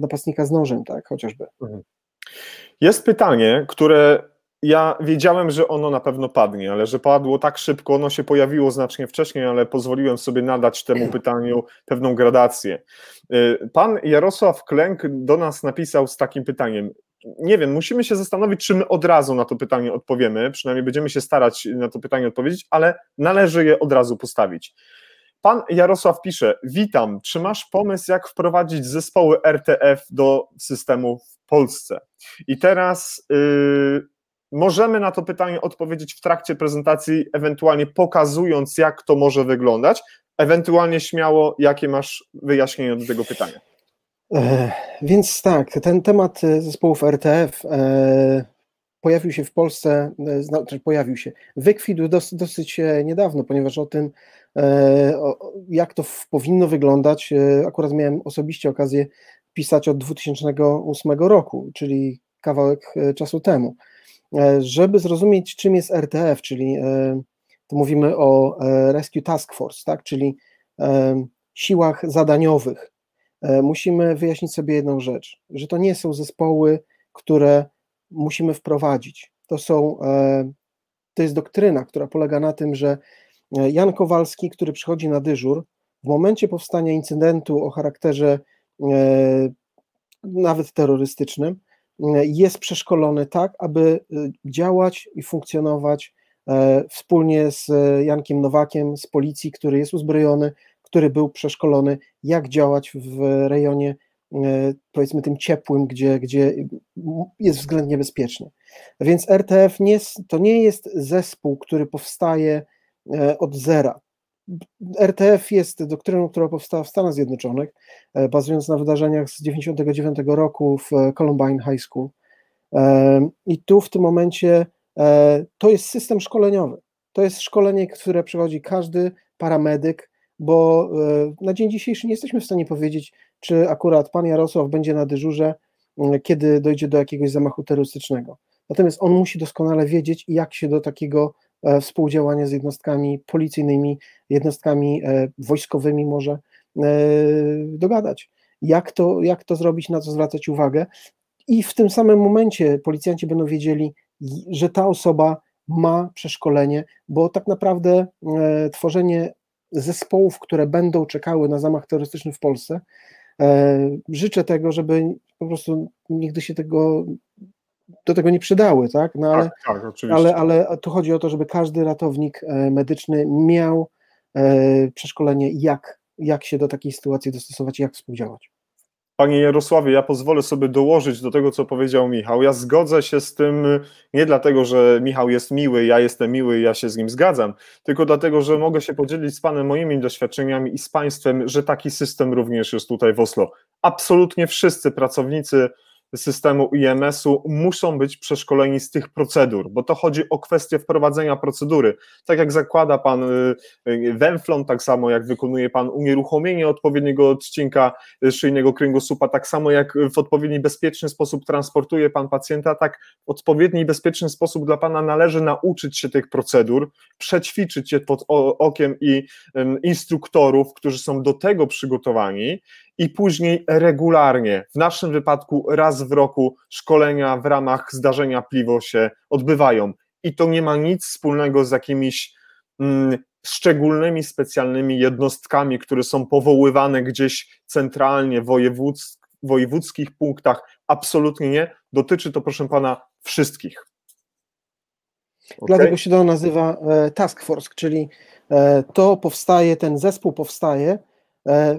S2: napastnika z nożem, tak, chociażby. Mhm.
S1: Jest pytanie, które ja wiedziałem, że ono na pewno padnie, ale że padło tak szybko, ono się pojawiło znacznie wcześniej, ale pozwoliłem sobie nadać temu pytaniu pewną gradację. Y, pan Jarosław Klęk do nas napisał z takim pytaniem. Nie wiem, musimy się zastanowić, czy my od razu na to pytanie odpowiemy, przynajmniej będziemy się starać na to pytanie odpowiedzieć, ale należy je od razu postawić. Pan Jarosław pisze: Witam. Czy masz pomysł, jak wprowadzić zespoły RTF do systemu w Polsce? I teraz yy, możemy na to pytanie odpowiedzieć w trakcie prezentacji, ewentualnie pokazując, jak to może wyglądać. Ewentualnie śmiało, jakie masz wyjaśnienie do tego pytania?
S2: E, więc tak, ten temat zespołów RTF e, pojawił się w Polsce, e, znaczy pojawił się, wykwitł dosyć, dosyć niedawno, ponieważ o tym, e, jak to powinno wyglądać, e, akurat miałem osobiście okazję pisać od 2008 roku, czyli kawałek czasu temu. Żeby zrozumieć, czym jest RTF, czyli to mówimy o Rescue Task Force, tak, czyli siłach zadaniowych, musimy wyjaśnić sobie jedną rzecz, że to nie są zespoły, które musimy wprowadzić. To są, e, to jest doktryna, która polega na tym, że e, Jan Kowalski, który przychodzi na dyżur, w momencie powstania incydentu o charakterze e, nawet terrorystycznym, jest przeszkolony tak, aby działać i funkcjonować wspólnie z Jankiem Nowakiem z policji, który jest uzbrojony, który był przeszkolony, jak działać w rejonie E, powiedzmy tym ciepłym, gdzie, gdzie jest względnie bezpiecznie. Więc RTF nie, to nie jest zespół, który powstaje e, od zera. RTF jest doktryną, która powstała w Stanach Zjednoczonych, bazując na wydarzeniach z 1999 roku w Columbine High School. I tu w tym momencie to jest system szkoleniowy. To jest szkolenie, które przechodzi każdy paramedyk, bo na dzień dzisiejszy nie jesteśmy w stanie powiedzieć, czy akurat pan Jarosław będzie na dyżurze, kiedy dojdzie do jakiegoś zamachu terrorystycznego. Natomiast on musi doskonale wiedzieć, jak się do takiego e, współdziałania z jednostkami policyjnymi, jednostkami e, wojskowymi może e, dogadać. Jak to, jak to zrobić, na co zwracać uwagę. I w tym samym momencie policjanci będą wiedzieli, że ta osoba ma przeszkolenie, bo tak naprawdę tworzenie zespołów, które będą czekały na zamach terrorystyczny w Polsce, życzę tego, żeby po prostu nigdy się tego do tego nie przydały, tak? No ale, tak, tak. Ale, ale tu chodzi o to, żeby każdy ratownik e, medyczny miał e, przeszkolenie, jak, jak się do takiej sytuacji dostosować, jak współdziałać.
S1: Panie Jarosławie, ja pozwolę sobie dołożyć do tego, co powiedział Michał. Ja zgodzę się z tym nie dlatego, że Michał jest miły, ja jestem miły, ja się z nim zgadzam, tylko dlatego, że mogę się podzielić z Panem moimi doświadczeniami i z Państwem, że taki system również jest tutaj w Oslo. Absolutnie wszyscy pracownicy systemu IMS-u muszą być przeszkoleni z tych procedur, bo to chodzi o kwestię wprowadzenia procedury. Tak jak zakłada pan y, y, węflon, tak samo jak wykonuje pan unieruchomienie odpowiedniego odcinka szyjnego kręgosłupa, tak samo jak w odpowiedni bezpieczny sposób transportuje pan pacjenta, tak w odpowiedni bezpieczny sposób dla pana należy nauczyć się tych procedur, przećwiczyć je pod okiem i instruktorów, którzy są do tego przygotowani i później regularnie, w naszym wypadku raz w roku, szkolenia w ramach zdarzenia Pliwo się odbywają. I to nie ma nic wspólnego z jakimiś mm, szczególnymi, specjalnymi jednostkami, które są powoływane gdzieś centralnie w wojewódzk, wojewódzkich punktach. Absolutnie nie. Dotyczy to, proszę pana, wszystkich.
S2: Okay? Dlatego się to nazywa e, task force, czyli e, to powstaje, ten zespół powstaje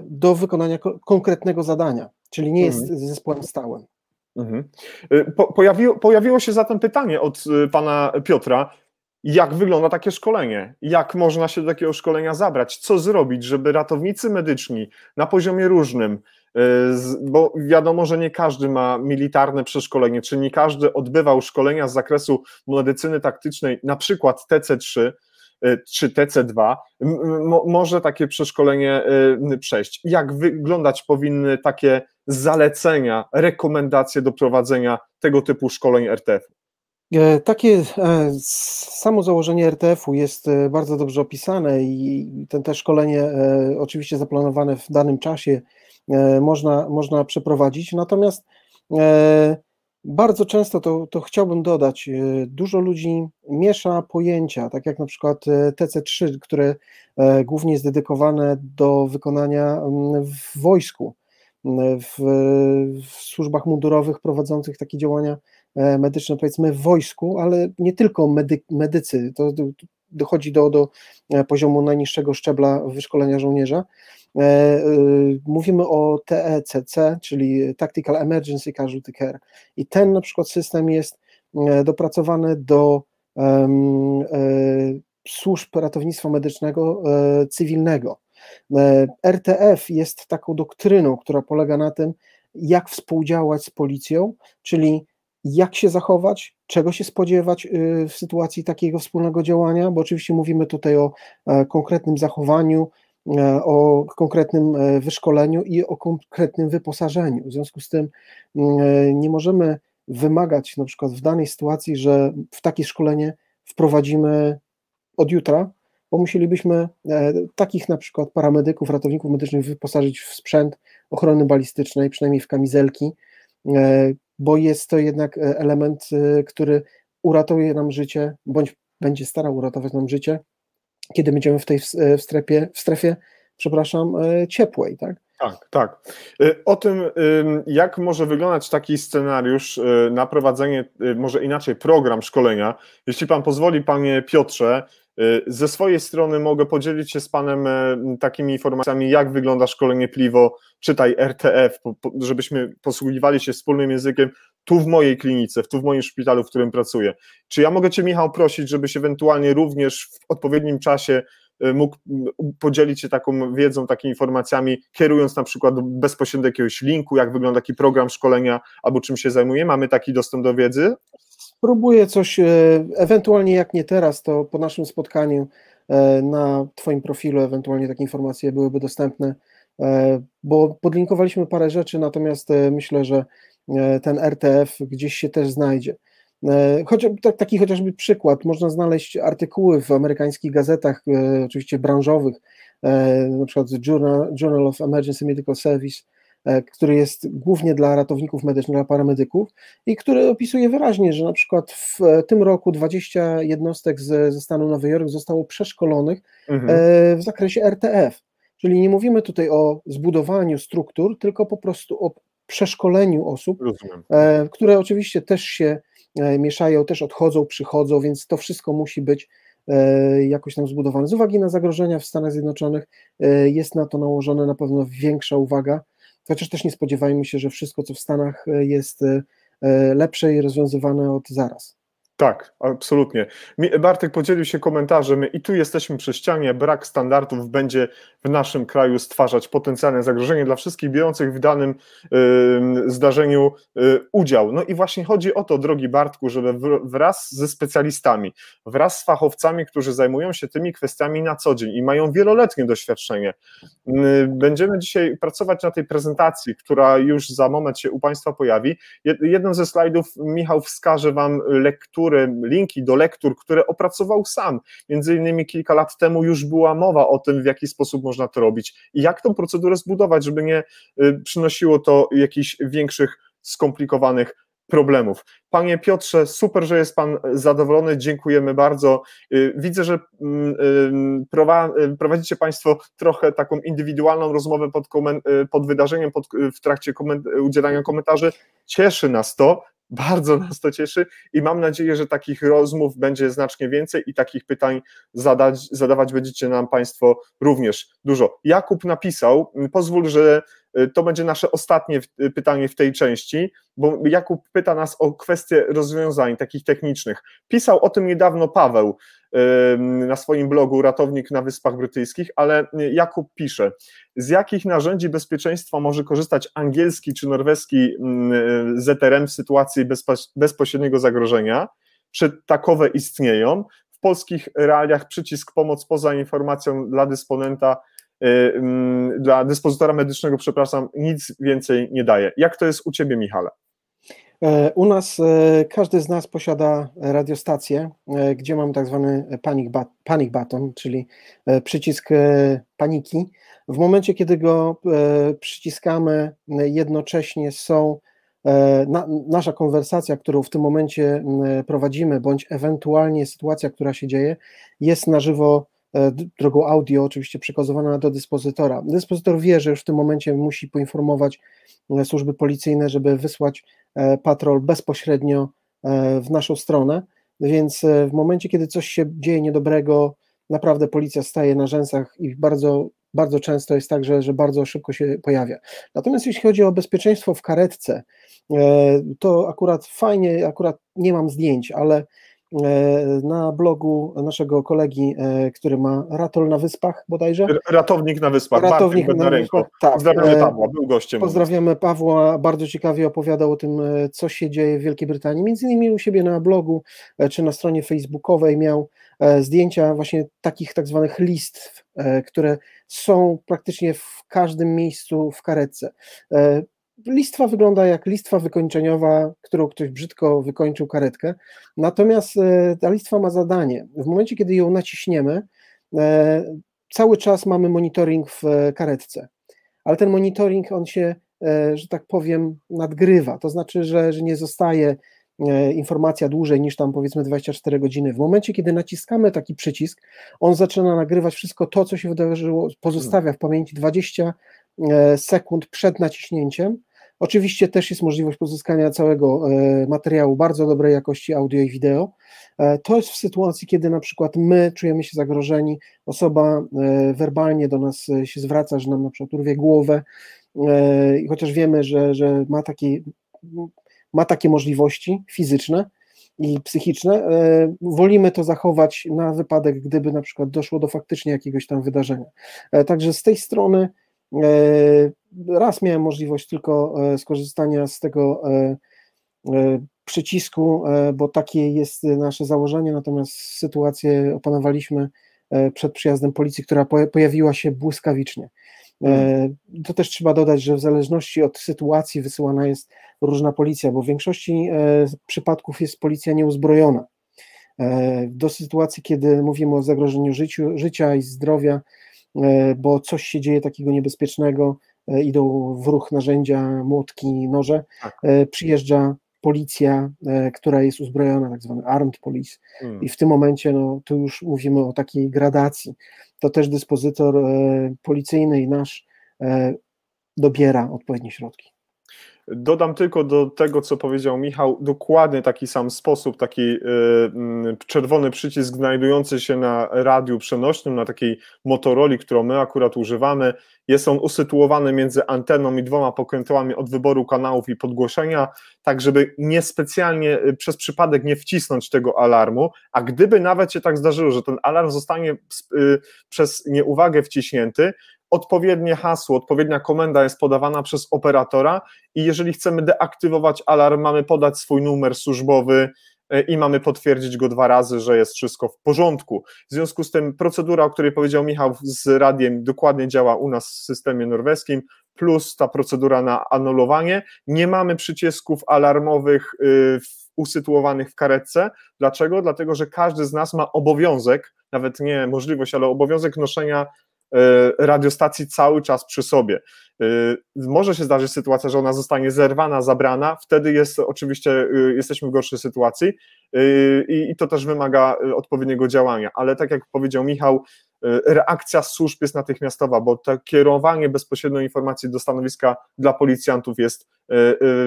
S2: do wykonania konkretnego zadania, czyli nie jest mhm. zespołem stałym. Mhm.
S1: E, po, pojawiło, pojawiło się zatem pytanie od e, pana Piotra, jak wygląda takie szkolenie? Jak można się do takiego szkolenia zabrać? Co zrobić, żeby ratownicy medyczni na poziomie różnym, bo wiadomo, że nie każdy ma militarne przeszkolenie, czy nie każdy odbywał szkolenia z zakresu medycyny taktycznej, na przykład TC3, Y, czy TC2 może takie przeszkolenie y, przejść. Jak wyglądać powinny takie zalecenia, rekomendacje do prowadzenia tego typu szkoleń RTF-u?
S2: E, takie e, samo założenie RTF-u jest e, bardzo dobrze opisane i ten, te szkolenie oczywiście zaplanowane w danym czasie można, można przeprowadzić, natomiast bardzo często to, to chciałbym dodać, e, dużo ludzi miesza pojęcia, tak jak na przykład e, TC3, które e, głównie jest dedykowane do wykonania w wojsku, w, w służbach mundurowych prowadzących takie działania medyczne, powiedzmy w wojsku, ale nie tylko medy, medycy, to dochodzi do, do poziomu najniższego szczebla wyszkolenia żołnierza, mówimy o TECC, czyli Tactical Emergency Casualty Care i ten na przykład system jest e, dopracowany do służb ratownictwa medycznego cywilnego. RTF jest taką doktryną, która polega na tym, jak współdziałać z policją, czyli jak się zachować, czego się spodziewać w sytuacji takiego wspólnego działania, bo oczywiście mówimy tutaj o konkretnym zachowaniu, E, o konkretnym e, wyszkoleniu i o konkretnym wyposażeniu. W związku z tym mm, e, nie możemy wymagać na przykład w danej sytuacji, że w takie szkolenie wprowadzimy od jutra, bo musielibyśmy takich na przykład paramedyków, ratowników medycznych wyposażyć w sprzęt ochrony balistycznej, przynajmniej w kamizelki, bo jest to jednak element, który uratuje nam życie, bądź będzie starał uratować nam życie kiedy będziemy w tej w strefie, w strefie przepraszam, e, ciepłej, tak?
S1: Tak, tak. E, o tym, jak może wyglądać taki scenariusz e, na prowadzenie, może inaczej, program szkolenia. Jeśli Pan pozwoli, Panie Piotrze, ze swojej strony mogę podzielić się z Panem takimi informacjami, jak wygląda szkolenie Pliwo, czytaj RTF, żebyśmy posługiwali się wspólnym językiem, tu w mojej klinice, tu w moim szpitalu, w którym pracuję. Czy ja mogę Cię, Michał, prosić, żebyś ewentualnie również w odpowiednim czasie mógł podzielić się taką wiedzą, takimi informacjami, kierując na przykład bezpośrednio do jakiegoś linku, jak wygląda taki program szkolenia albo czym się zajmuje? Mamy taki dostęp do wiedzy?
S2: Spróbuję coś, ewentualnie jak nie teraz, to po naszym spotkaniu na Twoim profilu ewentualnie takie informacje byłyby dostępne, bo podlinkowaliśmy parę rzeczy, natomiast myślę, że ten RTF gdzieś się też znajdzie. E, choć, taki chociażby przykład, można znaleźć artykuły w amerykańskich gazetach, e, oczywiście branżowych, e, na przykład Journal, Journal of Emergency Medical Service, który jest głównie dla ratowników medycznych, dla paramedyków i który opisuje wyraźnie, że na przykład w tym roku 20 jednostek z, ze stanu Nowy Jork zostało przeszkolonych mhm. w zakresie RTF. Czyli nie mówimy tutaj o zbudowaniu struktur, tylko po prostu o przeszkoleniu osób, Rozumiem. które oczywiście też się E, mieszają, też odchodzą, przychodzą, więc to wszystko musi być e, jakoś tam zbudowane. Z uwagi na zagrożenia w Stanach Zjednoczonych e, jest na to nałożona na pewno większa uwaga, chociaż też nie spodziewajmy się, że wszystko, co w Stanach jest lepsze i rozwiązywane od zaraz.
S1: Tak, absolutnie. Bartek podzielił się komentarzem i tu jesteśmy przy ścianie, brak standardów będzie w naszym kraju stwarzać potencjalne zagrożenie dla wszystkich biorących w danym y, zdarzeniu y, udział. No i właśnie chodzi o to, drogi Bartku, żeby wraz ze specjalistami, wraz z fachowcami, którzy zajmują się tymi kwestiami na co dzień i mają wieloletnie doświadczenie, y, będziemy dzisiaj pracować na tej prezentacji, która już za moment się u Państwa pojawi. Jeden ze slajdów Michał wskaże Wam lekturę lektury, linki do lektur, które opracował sam. Między innymi kilka lat temu już była mowa o tym, w jaki sposób można to robić i jak tą procedurę zbudować, żeby nie y, przynosiło to jakichś większych, skomplikowanych problemów. Panie Piotrze, super, że jest Pan zadowolony, dziękujemy bardzo. Y, widzę, że mm, y, prowadzicie Państwo trochę taką indywidualną rozmowę pod, pod wydarzeniem, pod, w trakcie koment udzielania komentarzy. Cieszy nas to, bardzo nas to cieszy i mam nadzieję, że takich rozmów będzie znacznie więcej i takich pytań zadać, zadawać będziecie nam Państwo również dużo. Jakub napisał, pozwól, że to będzie nasze ostatnie y, pytanie w tej części, bo Jakub pyta nas o kwestie rozwiązań takich technicznych. Pisał o tym niedawno Paweł na swoim blogu Ratownik na Wyspach Brytyjskich, ale Jakub pisze, z jakich narzędzi bezpieczeństwa może korzystać angielski czy norweski ZRM w sytuacji bezpośredniego zagrożenia? Czy takowe istnieją? W polskich realiach przycisk pomoc poza informacją dla dysponenta dla dyspozytora medycznego, przepraszam, nic więcej nie daje. Jak to jest u Ciebie, Michale?
S2: E, u nas e, każdy z nas posiada radiostację, e, gdzie mamy tak zwany panic, panic button, czyli przycisk paniki. W momencie, kiedy go przyciskamy, jednocześnie są na, nasza konwersacja, którą w tym momencie prowadzimy, bądź ewentualnie sytuacja, która się dzieje, jest na żywo drogą audio, oczywiście przekazywana do dyspozytora. Dyspozytor wie, że już w tym momencie musi poinformować służby policyjne, żeby wysłać E, patrol bezpośrednio e, w naszą stronę, więc e, w momencie, kiedy coś się dzieje niedobrego, naprawdę policja staje na rzęsach i bardzo, bardzo często jest tak, że, że bardzo szybko się pojawia. Natomiast jeśli chodzi o bezpieczeństwo w karetce, to akurat fajnie, akurat nie mam zdjęć, ale E, na blogu naszego kolegi, e, który ma Ratol na Wyspach bodajże.
S1: Ratownik na Wyspach, Ratownik Bartek na Wyspach, tak. Pozdrawiamy e, Pawła, był gościem.
S2: Pozdrawiamy Pawła, bardzo ciekawie opowiadał o tym, co się dzieje w Wielkiej Brytanii, między innymi u siebie na blogu, czy na stronie facebookowej miał zdjęcia właśnie takich tak zwanych listw, które są praktycznie w każdym miejscu w karetce listwa wygląda jak listwa wykończeniowa, którą ktoś brzydko wykończył karetkę, natomiast e, ta listwa ma zadanie. W momencie, kiedy ją naciśniemy, e, cały czas mamy monitoring w karetce, ale ten monitoring, on się, e, że tak powiem, nadgrywa, to znaczy, że, że nie zostaje informacja dłużej niż tam powiedzmy 24 godziny. W momencie, kiedy naciskamy taki przycisk, on zaczyna nagrywać wszystko to, co się wydarzyło, pozostawia w pamięci 20 sekund przed naciśnięciem Oczywiście też jest możliwość pozyskania całego e, materiału bardzo dobrej jakości audio i wideo. E, to jest w sytuacji, kiedy na przykład my czujemy się zagrożeni, osoba e, werbalnie do nas się zwraca, że nam na przykład urwie głowę, i chociaż wiemy, że, że ma, takie, ma takie możliwości fizyczne, i psychiczne, wolimy to zachować na wypadek, gdyby na przykład doszło do faktycznie jakiegoś tam wydarzenia. Także z tej strony raz miałem możliwość tylko skorzystania z tego przycisku, bo takie jest nasze założenie, natomiast sytuację opanowaliśmy przed przyjazdem policji, która pojawiła się błyskawicznie. Hmm. To też trzeba dodać, że w zależności od sytuacji wysyłana jest różna policja, bo w większości przypadków jest policja nieuzbrojona. Do sytuacji, kiedy mówimy o zagrożeniu życiu, życia i zdrowia, bo coś się dzieje takiego niebezpiecznego, idą w ruch narzędzia, młotki, noże, tak. przyjeżdża policja, e, która jest uzbrojona, tak zwany armed police hmm. i w tym momencie no, tu już mówimy o takiej gradacji. To też dyspozytor e, policyjny i nasz e, dobiera odpowiednie środki.
S1: Dodam tylko do tego, co powiedział Michał, dokładnie taki sam sposób, taki y, y, czerwony przycisk znajdujący się na radiu przenośnym, na takiej motoroli, którą my akurat używamy. Jest on usytuowany między anteną i dwoma pokrętłami od wyboru kanałów i podgłoszenia, tak żeby niespecjalnie y, przez przypadek nie wcisnąć tego alarmu, a gdyby nawet się tak zdarzyło, że ten alarm zostanie y, przez nieuwagę wciśnięty, odpowiednie hasło, odpowiednia komenda jest podawana przez operatora i jeżeli chcemy deaktywować alarm, mamy podać swój numer służbowy e, i mamy potwierdzić go dwa razy, że jest wszystko w porządku. W związku z tym procedura, o której powiedział Michał z radiem, dokładnie działa u nas w systemie norweskim, plus ta procedura na anulowanie. Nie mamy przycisków alarmowych y, usytuowanych w karetce. Dlaczego? Dlatego, że każdy z nas ma obowiązek, nawet nie możliwość, ale obowiązek noszenia radiostacji cały czas przy sobie. E, może się zdarzyć sytuacja, że ona zostanie zerwana, zabrana, wtedy jest oczywiście, e, jesteśmy w gorszej sytuacji i, to też wymaga odpowiedniego działania, ale tak jak powiedział Michał, reakcja służb jest natychmiastowa, bo to kierowanie bezpośrednio informacji do stanowiska dla policjantów jest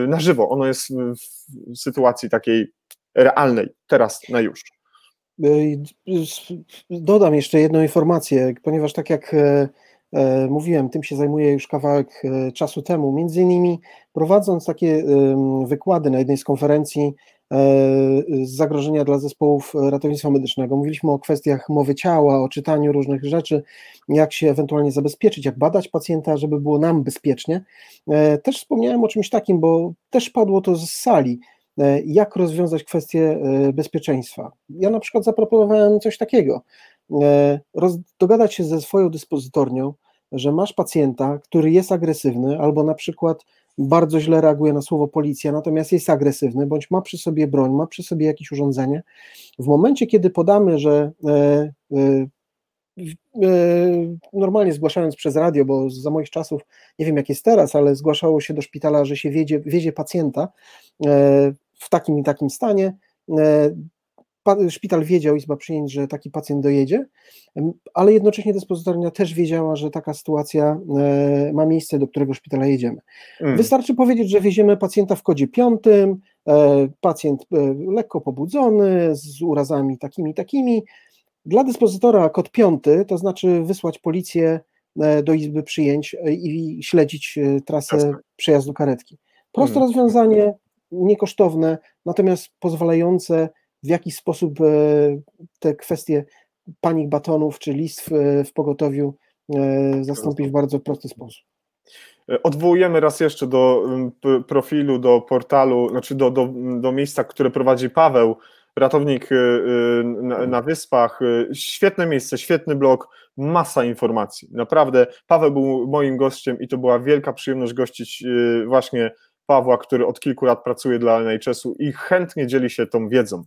S1: na żywo, ono jest w sytuacji takiej realnej, teraz na już.
S2: Dodam jeszcze jedną informację, ponieważ tak jak e, e, mówiłem, tym się zajmuję już kawałek e, czasu temu. Między innymi prowadząc takie wykłady na jednej z konferencji zagrożenia dla zespołów ratownictwa medycznego. Mówiliśmy o kwestiach mowy ciała, o czytaniu różnych rzeczy, jak się ewentualnie zabezpieczyć, jak badać pacjenta, żeby było nam bezpiecznie. Też wspomniałem o czymś takim, bo też padło to z sali. E, jak rozwiązać kwestię e, bezpieczeństwa. Ja na przykład zaproponowałem coś takiego, e, roz, dogadać się ze swoją dyspozytornią, że masz pacjenta, który jest agresywny, albo na przykład bardzo źle reaguje na słowo policja, natomiast jest agresywny, bądź ma przy sobie broń, ma przy sobie jakieś urządzenie. W momencie, kiedy podamy, że normalnie zgłaszając przez radio, bo za moich czasów, nie wiem jak jest teraz, ale zgłaszało się do szpitala, że się wiedzie, wiezie pacjenta w takim i takim stanie. E, szpital wiedział, Izba Przyjęć, że taki pacjent dojedzie, ale jednocześnie dyspozytornia też wiedziała, że taka sytuacja e, ma miejsce, do którego szpitala jedziemy. Mm. Wystarczy powiedzieć, że wieziemy pacjenta w kodzie piątym, e, pacjent lekko pobudzony, z urazami takimi i takimi. Dla dyspozytora kod piąty to znaczy wysłać policję do Izby Przyjęć i śledzić trasę przejazdu karetki. Proste mm. rozwiązanie, niekosztowne, natomiast pozwalające w jakiś sposób e, te kwestie panik batonów czy list w pogotowiu e, zastąpić w bardzo prosty sposób.
S1: Odwołujemy raz jeszcze do profilu, do portalu, znaczy do, do, do miejsca, które prowadzi Paweł, ratownik e, na, na, Wyspach. Świetne miejsce, świetny blog, masa informacji. Naprawdę, Paweł był moim gościem i to była wielka przyjemność gościć właśnie Pawła, który od kilku lat pracuje dla NHS-u i chętnie dzieli się tą wiedzą.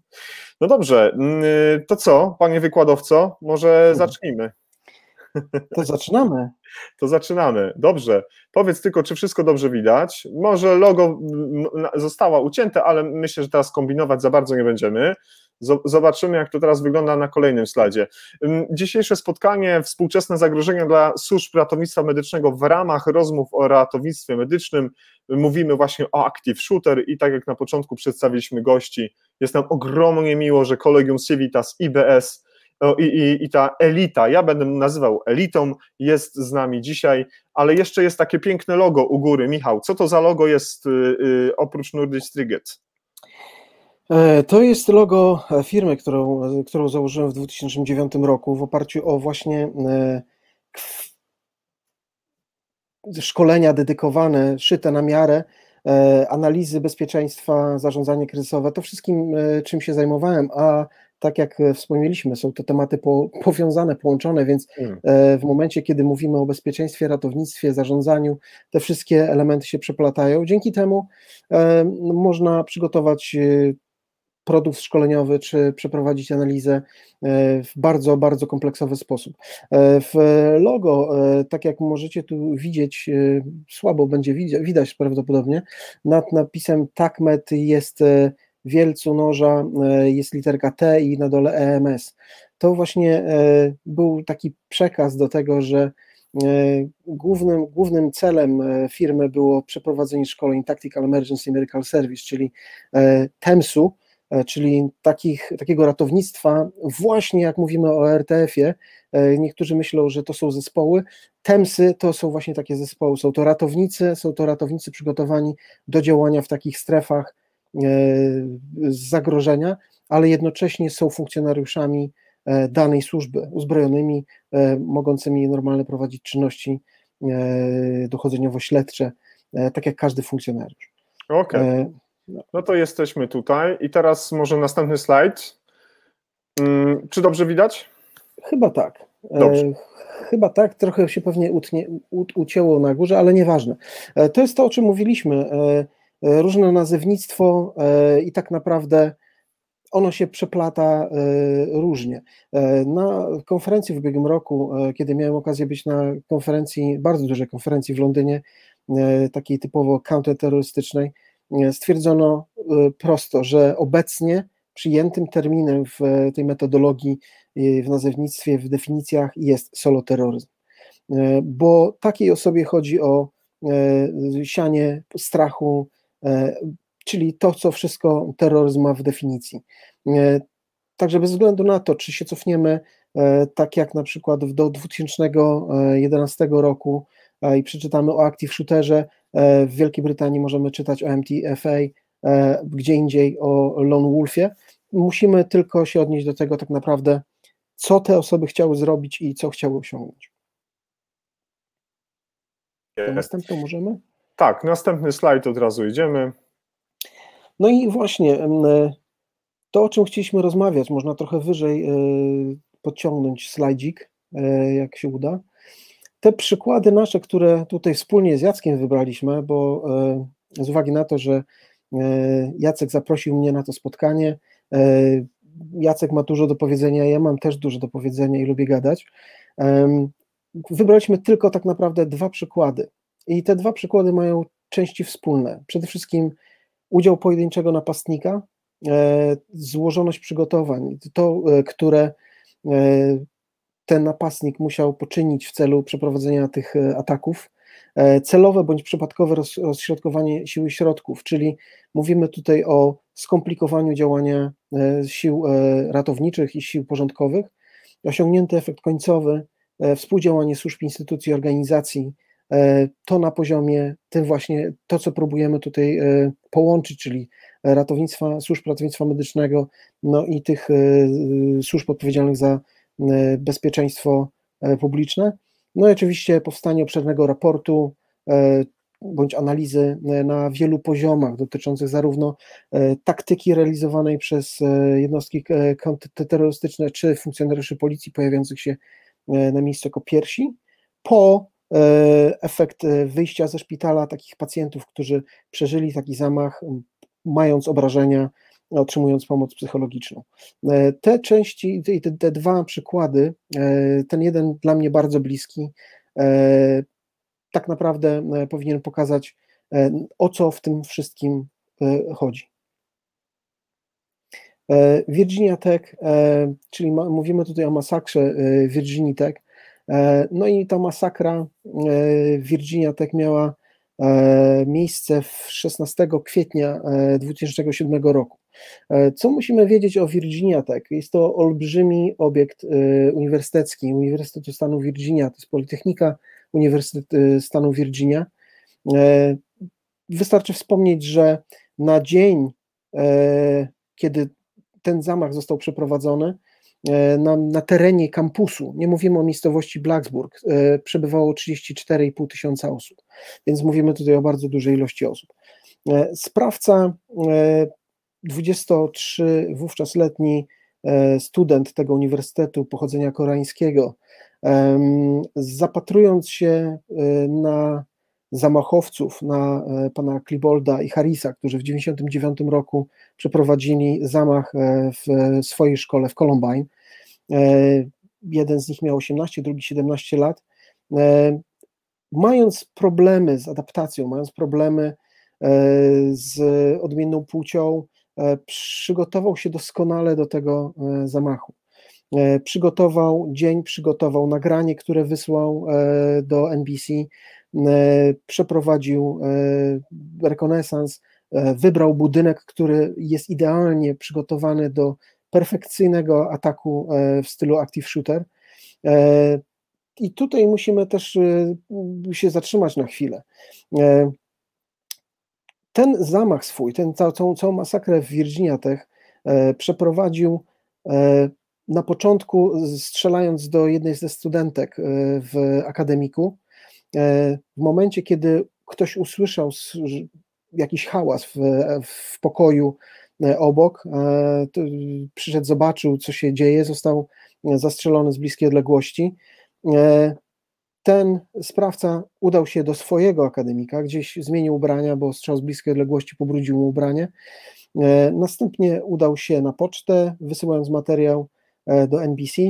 S1: No dobrze, mm, to co, panie wykładowco, może mhm. zacznijmy.
S2: To zaczynamy.
S1: To zaczynamy. Dobrze. Powiedz tylko, czy wszystko dobrze widać. Może logo mm, zostało ucięte, ale myślę, że teraz kombinować za bardzo nie będziemy. Zobaczymy, jak to teraz wygląda na kolejnym slajdzie. Dzisiejsze spotkanie, współczesne zagrożenia dla służb ratownictwa medycznego w ramach rozmów o ratownictwie medycznym. Mówimy właśnie o Active Shooter i tak jak na początku przedstawiliśmy gości, jest nam ogromnie miło, że Kolegium Civitas, IBS i, i, i ta elita, ja będę nazywał elitą, jest z nami dzisiaj, ale jeszcze jest takie piękne logo u góry. Michał, co to za logo jest y, y, oprócz Nordic Triget?
S2: To jest logo firmy, którą, którą założyłem w 2009 roku w oparciu o właśnie szkolenia dedykowane, szyte na miarę, analizy bezpieczeństwa, zarządzanie kryzysowe, to wszystkim, czym się zajmowałem, a tak jak wspomnieliśmy, są to tematy po, powiązane, połączone, więc hmm. w momencie, kiedy mówimy o bezpieczeństwie, ratownictwie, zarządzaniu, te wszystkie elementy się przeplatają. Dzięki temu można przygotować produkt szkoleniowy, czy przeprowadzić analizę e, w bardzo, bardzo kompleksowy sposób. E, w logo, e, tak jak możecie tu widzieć, słabo będzie widać prawdopodobnie, nad napisem TACMET jest wielcu noża, jest literka T i na dole EMS. To właśnie był taki przekaz do tego, że Głównym, głównym celem firmy było przeprowadzenie szkoleń Tactical Emergency Medical Service, czyli TEMS-u, czyli takich, takiego ratownictwa, właśnie jak mówimy o RTF-ie, e, niektórzy myślą, że to są zespoły, TEMSy to są właśnie takie zespoły, są to ratownicy, są to ratownicy przygotowani do działania w takich strefach e, zagrożenia, ale jednocześnie są funkcjonariuszami danej służby, uzbrojonymi, mogącymi normalnie prowadzić czynności dochodzeniowo-śledcze, tak jak każdy funkcjonariusz.
S1: Okej. Okay. No to jesteśmy tutaj i teraz może następny slajd. Hmm, czy dobrze widać?
S2: Chyba tak. E, dobrze. chyba tak, trochę się pewnie utnie, ucięło na górze, ale nieważne. E, to jest to, o czym mówiliśmy. E, różne nazewnictwo i tak naprawdę ono się przeplata różnie. Na konferencji w ubiegłym roku, kiedy miałem okazję być na konferencji, bardzo dużej konferencji w Londynie, takiej typowo counterterrorystycznej, stwierdzono y, prosto, że obecnie przyjętym terminem w tej metodologii, w nazewnictwie, w definicjach jest soloterroryzm. Bo takiej osobie chodzi o sianie strachu, czyli to, co wszystko terroryzm ma w definicji. Także bez względu na to, czy się cofniemy, tak jak na przykład do 2011 roku i przeczytamy o Active Shooterze, E, w Wielkiej Brytanii możemy czytać o MTFA, e, gdzie indziej o Lone Wolfie. Musimy tylko się odnieść do tego tak naprawdę, co te osoby chciały zrobić i co chciały osiągnąć. Następną możemy?
S1: Tak, następny slajd od razu idziemy.
S2: No i właśnie to, o czym chcieliśmy rozmawiać, można trochę wyżej e, podciągnąć slajdzik, jak się uda te przykłady nasze, które tutaj wspólnie z Jackiem wybraliśmy, bo e, z uwagi na to, że e, Jacek zaprosił mnie na to spotkanie, e, Jacek ma dużo do powiedzenia, ja mam też dużo do powiedzenia i lubię gadać. Wybraliśmy tylko tak naprawdę dwa przykłady. I te dwa przykłady mają części wspólne. Przede wszystkim udział pojedynczego napastnika, złożoność przygotowań, to, które ten napastnik musiał poczynić w celu przeprowadzenia tych e, ataków. E, celowe bądź przypadkowe rozśrodkowanie siły środków, czyli mówimy tutaj o skomplikowaniu działania e, sił ratowniczych i sił porządkowych. Osiągnięty efekt końcowy, współdziałanie służb, instytucji, organizacji, to na poziomie tym właśnie, to co próbujemy tutaj połączyć, czyli ratownictwa, służb ratownictwa medycznego, no i tych służb odpowiedzialnych za bezpieczeństwo e, publiczne. No i oczywiście powstanie obszernego raportu e, bądź analizy na wielu poziomach dotyczących zarówno taktyki realizowanej przez jednostki kontrterrorystyczne czy funkcjonariuszy policji pojawiających się na miejscu jako pierwsi, po efekt wyjścia ze szpitala takich pacjentów, którzy przeżyli taki zamach, mając obrażenia otrzymując pomoc psychologiczną. E, te części, te, te dwa przykłady, e, ten jeden dla mnie bardzo bliski, e, tak naprawdę powinien pokazać, o co w tym wszystkim chodzi. Virginia Tech, czyli mówimy tutaj o masakrze Virginia Tech, no i ta masakra Virginia Tech miała miejsce w 16 kwietnia 2007 roku. E, co musimy wiedzieć o Virginia Tech? Jest to olbrzymi obiekt e, uniwersytecki Uniwersytetu Stanu Virginia, to jest Politechnika Uniwersytetu e, Stanu Virginia. Wystarczy wspomnieć, że na dzień kiedy ten zamach został przeprowadzony, na, na terenie kampusu, nie mówimy o miejscowości Blacksburg, przebywało 34,5 tysiąca osób, więc mówimy tutaj o bardzo dużej ilości osób. Sprawca, 23 wówczas letni student tego uniwersytetu pochodzenia koreańskiego, zapatrując się na zamachowców na e, pana Klibolda i Harrisa, którzy w 1999 roku przeprowadzili zamach e, w swojej szkole w Columbine. E, jeden z nich miał 18, drugi 17 lat. Mając problemy z adaptacją, mając problemy z odmienną płcią, przygotował się doskonale do tego zamachu. Przygotował dzień, przygotował nagranie, które wysłał do NBC, E, przeprowadził e, rekonesans, e, wybrał budynek, który jest idealnie przygotowany do perfekcyjnego ataku w stylu active shooter. I tutaj musimy też się zatrzymać na chwilę. Ten zamach swój, ten, całą, całą masakrę w Virginia Tech przeprowadził na początku strzelając do jednej ze studentek w akademiku, E, w momencie, kiedy ktoś usłyszał jakiś hałas w, w pokoju e, obok, e, przyszedł, zobaczył, co się dzieje, został zastrzelony z bliskiej odległości. Ten sprawca udał się do swojego akademika, gdzieś zmienił ubrania, bo strzał z bliskiej odległości pobrudził mu ubranie. Następnie udał się na pocztę, wysyłając materiał do NBC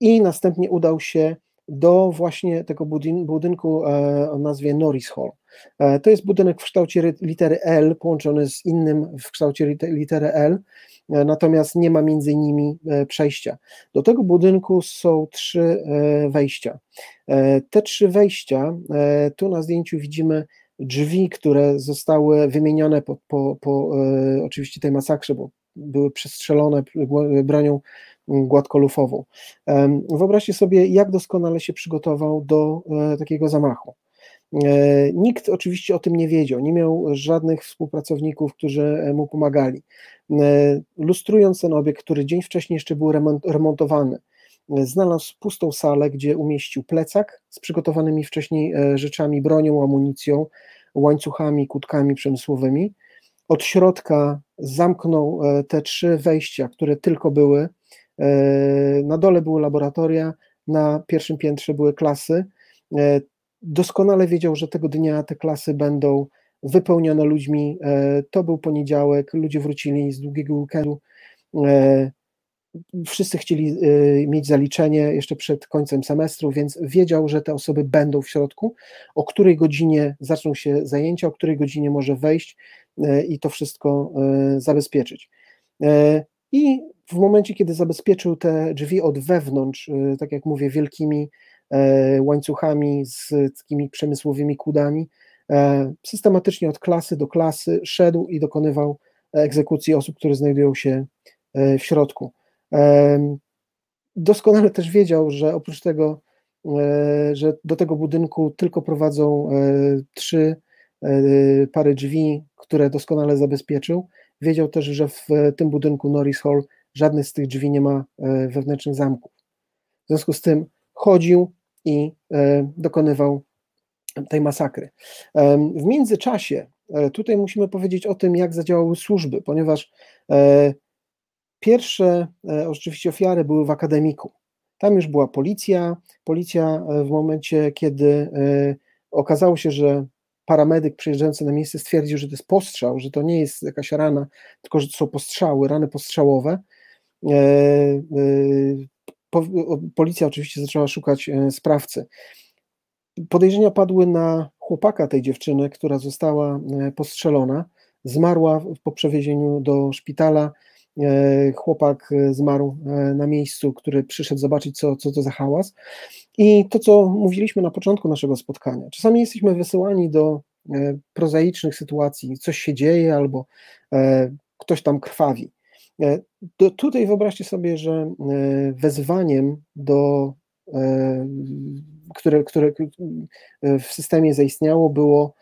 S2: i następnie udał się do właśnie tego budynku e, o nazwie Norris Hall. E, to jest budynek w kształcie litery L, połączony z innym w kształcie litery L, e, natomiast nie ma między nimi przejścia. Do tego budynku są trzy wejścia. Te trzy wejścia, tu na zdjęciu widzimy drzwi, które zostały wymienione po, po, po oczywiście tej masakrze, bo były przestrzelone bronią gładkolufową. Wyobraźcie sobie, jak doskonale się przygotował do e, takiego zamachu. E, nikt oczywiście o tym nie wiedział, nie miał żadnych współpracowników, którzy mu pomagali. E, lustrując ten obiekt, który dzień wcześniej jeszcze był remontowany, znalazł pustą salę, gdzie umieścił plecak z przygotowanymi wcześniej rzeczami, bronią, amunicją, łańcuchami, kutkami przemysłowymi. Od środka zamknął te trzy wejścia, które tylko były, E, na dole były laboratoria, na pierwszym piętrze były klasy. E, doskonale wiedział, że tego dnia te klasy będą wypełnione ludźmi. E, to był poniedziałek, ludzie wrócili z długiego weekendu. Wszyscy chcieli mieć zaliczenie jeszcze przed końcem semestru, więc wiedział, że te osoby będą w środku, o której godzinie zaczną się zajęcia, o której godzinie może wejść i to wszystko zabezpieczyć. I w momencie, kiedy zabezpieczył te drzwi od wewnątrz, tak jak mówię, wielkimi e, łańcuchami z takimi przemysłowymi kudami, e, systematycznie od klasy do klasy szedł i dokonywał egzekucji osób, które znajdują się e, w środku. Doskonale też wiedział, że oprócz tego, że do tego budynku tylko prowadzą trzy pary drzwi, które doskonale zabezpieczył, wiedział też, że w tym budynku Norris Hall żadny z tych drzwi nie ma e, wewnętrznych zamków. W związku z tym chodził i e, dokonywał tej masakry. W międzyczasie tutaj musimy powiedzieć o tym, jak zadziałały służby, ponieważ e, pierwsze oczywiście ofiary były w akademiku. Tam już była policja. Policja w momencie, kiedy okazało się, że paramedyk przyjeżdżający na miejsce stwierdził, że to jest postrzał, że to nie jest jakaś rana, tylko że to są postrzały, rany postrzałowe, E, e, policja oczywiście zaczęła szukać e, sprawcy. Podejrzenia padły na chłopaka tej dziewczyny, która została postrzelona. Zmarła po przewiezieniu do szpitala. Chłopak zmarł na miejscu, który przyszedł zobaczyć, co, co to za hałas. I to, co mówiliśmy na początku naszego spotkania. Czasami jesteśmy wysyłani do prozaicznych sytuacji, coś się dzieje albo ktoś tam krwawi. E, tutaj wyobraźcie sobie, że e, wezwaniem do e, które, które w systemie zaistniało, było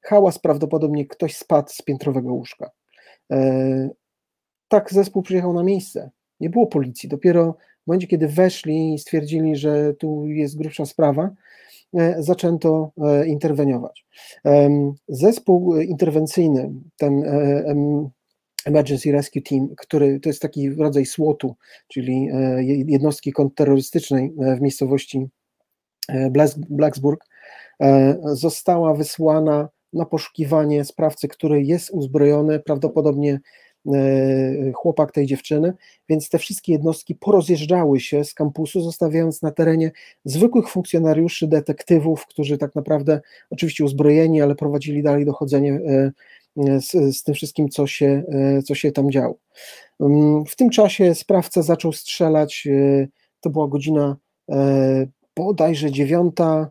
S2: hałas, prawdopodobnie ktoś spadł z piętrowego łóżka. tak zespół przyjechał na miejsce. Nie było policji. Dopiero w momencie, kiedy weszli i stwierdzili, że tu jest grubsza sprawa, zaczęto interweniować. Zespół interwencyjny, ten Emergency Rescue Team, który to jest taki rodzaj SWOT-u, czyli jednostki kontrterrorystycznej w miejscowości Blacksburg, została wysłana na poszukiwanie sprawcy, który jest uzbrojony, prawdopodobnie e, chłopak tej dziewczyny, więc te wszystkie jednostki porozjeżdżały się z kampusu, zostawiając na terenie zwykłych funkcjonariuszy, detektywów, którzy tak naprawdę, oczywiście uzbrojeni, ale prowadzili dalej dochodzenie e, z, z tym wszystkim, co się, e, co się tam działo. Mm, w tym czasie sprawca zaczął strzelać, to była godzina bodajże dziewiąta,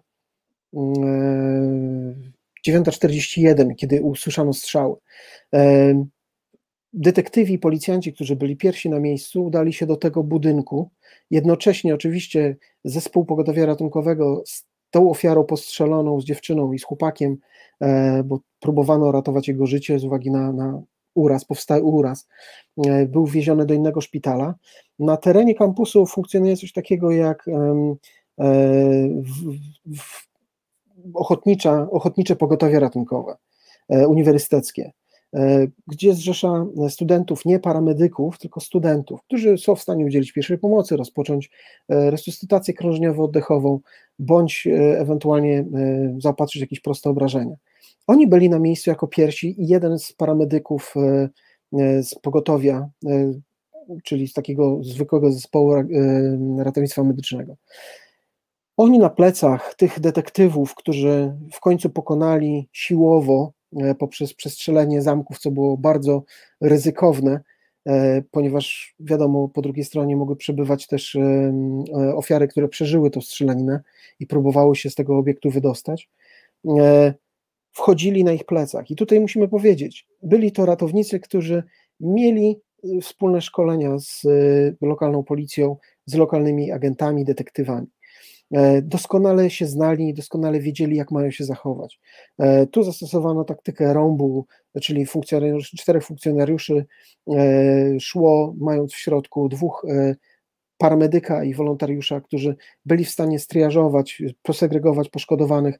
S2: 9.41, kiedy usłyszano strzały. E, detektywi i policjanci, którzy byli pierwsi na miejscu, udali się do tego budynku. Jednocześnie, oczywiście, zespół pogotowia ratunkowego tą ofiarą postrzeloną, z dziewczyną i z chłopakiem, e, bo próbowano ratować jego życie z uwagi na, na uraz, powstały uraz, e, był wieziony do innego szpitala. Na terenie kampusu funkcjonuje coś takiego jak w, ochotnicza, ochotnicze pogotowie ratunkowe e, uniwersyteckie, e, gdzie zrzesza studentów, nie paramedyków, tylko studentów, którzy są w stanie udzielić pierwszej pomocy, rozpocząć e, resuscytację krążniowo-oddechową, bądź ewentualnie zaopatrzyć jakieś proste obrażenia. Oni byli na miejscu jako pierwsi i jeden z paramedyków z pogotowia, czyli z takiego zwykłego zespołu ratownictwa medycznego, oni na plecach tych detektywów, którzy w końcu pokonali siłowo e, poprzez przestrzelenie zamków, co było bardzo ryzykowne, e, ponieważ wiadomo, po drugiej stronie mogły przebywać też e, ofiary, które przeżyły tą strzelaninę i próbowały się z tego obiektu wydostać. Wchodzili na ich plecach. I tutaj musimy powiedzieć, byli to ratownicy, którzy mieli wspólne szkolenia z lokalną policją, z lokalnymi agentami, detektywami. E, doskonale się znali, doskonale wiedzieli, jak mają się zachować. E, tu zastosowano taktykę rąbu, czyli funkcjonariuszy, czterech funkcjonariuszy e, szło, mając w środku dwóch paramedyka i wolontariusza, którzy byli w stanie striażować, posegregować poszkodowanych,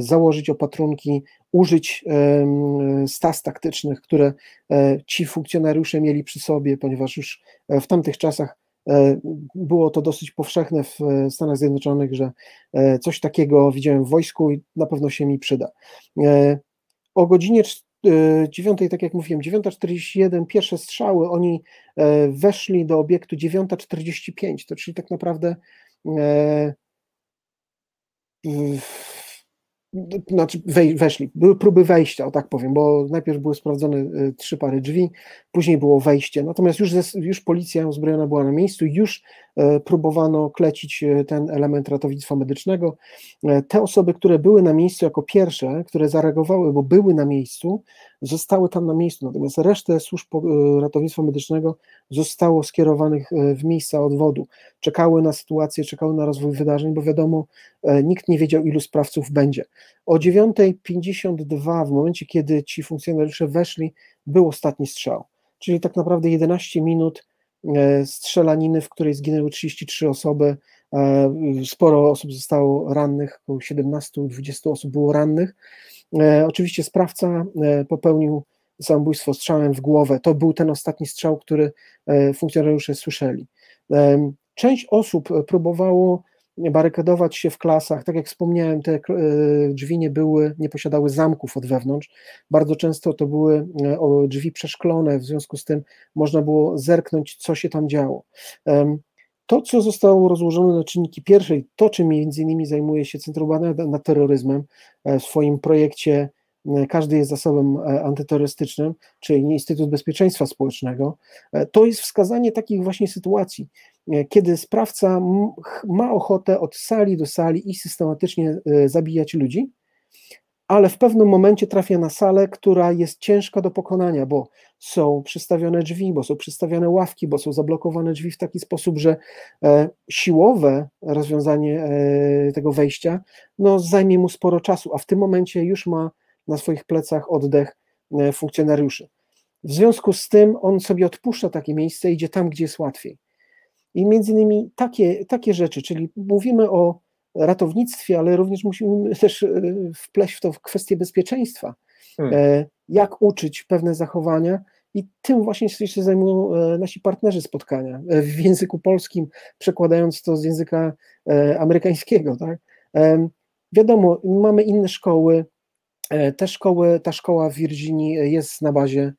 S2: założyć opatrunki, użyć stas taktycznych, które ci funkcjonariusze mieli przy sobie, ponieważ już w tamtych czasach było to dosyć powszechne w e, Stanach Zjednoczonych, że e, coś takiego widziałem w wojsku i na pewno się mi przyda. O godzinie 9, tak jak mówiłem, 9.41, pierwsze strzały, oni weszli do obiektu 9.45, to czyli tak naprawdę znaczy weszli, były próby wejścia, o tak powiem, bo najpierw były sprawdzone y, trzy pary drzwi, później było wejście, natomiast już, już policja uzbrojona była na miejscu, już próbowano klecić e, ten element ratownictwa medycznego. E, te osoby, które były na miejscu jako pierwsze, które zareagowały, bo były na miejscu, zostały tam na miejscu, natomiast resztę służb ratownictwa medycznego zostało skierowanych w miejsca odwodu. Czekały na sytuację, czekały na rozwój wydarzeń, bo wiadomo, nikt nie wiedział, ilu sprawców będzie. O 9.52, w momencie, kiedy ci funkcjonariusze weszli, był ostatni strzał. Czyli tak naprawdę 11 minut e, strzelaniny, w której zginęły 33 osoby. E, sporo osób zostało rannych, około 17-20 osób było rannych. E, oczywiście sprawca popełnił samobójstwo strzałem w głowę. To był ten ostatni strzał, który funkcjonariusze słyszeli. Część osób próbowało barykadować się w klasach. Tak jak wspomniałem, te e, drzwi nie były, nie posiadały zamków od wewnątrz. Bardzo często to były e, drzwi przeszklone, w związku z tym można było zerknąć, co się tam działo. To, co zostało rozłożone na czynniki pierwszej, to czym między innymi zajmuje się Centrum Badań nad Terroryzmem e, w swoim projekcie każdy jest zasobem antyterrorystycznym, czyli Instytut Bezpieczeństwa Społecznego, to jest wskazanie takich właśnie sytuacji, kiedy sprawca ma ochotę od sali do sali i systematycznie e, zabijać ludzi, ale w pewnym momencie trafia na salę, która jest ciężka do pokonania, bo są przystawione drzwi, bo są przystawione ławki, bo są zablokowane drzwi w taki sposób, że e, siłowe rozwiązanie tego wejścia no, zajmie mu sporo czasu, a w tym momencie już ma na swoich plecach oddech funkcjonariuszy. W związku z tym on sobie odpuszcza takie miejsce, idzie tam, gdzie jest łatwiej. I między innymi takie, takie rzeczy, czyli mówimy o ratownictwie, ale również musimy też e, wpleść w to w kwestię bezpieczeństwa. Hmm. Jak uczyć pewne zachowania, i tym właśnie się zajmują nasi partnerzy spotkania w języku polskim, przekładając to z języka amerykańskiego. Tak? Wiadomo, mamy inne szkoły. Te szkoły, ta szkoła w Virginii jest na bazie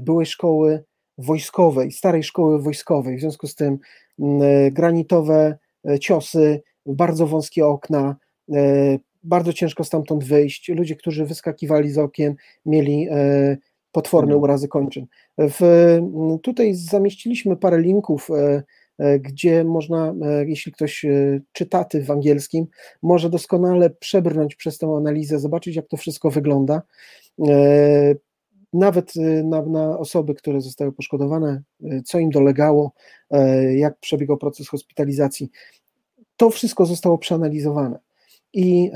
S2: byłej szkoły wojskowej, starej szkoły wojskowej. W związku z tym granitowe ciosy, bardzo wąskie okna, bardzo ciężko stamtąd wyjść. Ludzie, którzy wyskakiwali z okien, mieli potworne mhm. urazy kończyn. W, tutaj zamieściliśmy parę linków E, gdzie można, e, jeśli ktoś e, czytaty w angielskim, może doskonale przebrnąć przez tę analizę, zobaczyć, jak to wszystko wygląda. Nawet na, na osoby, które zostały poszkodowane, co im dolegało, jak przebiegał proces hospitalizacji. To wszystko zostało przeanalizowane. I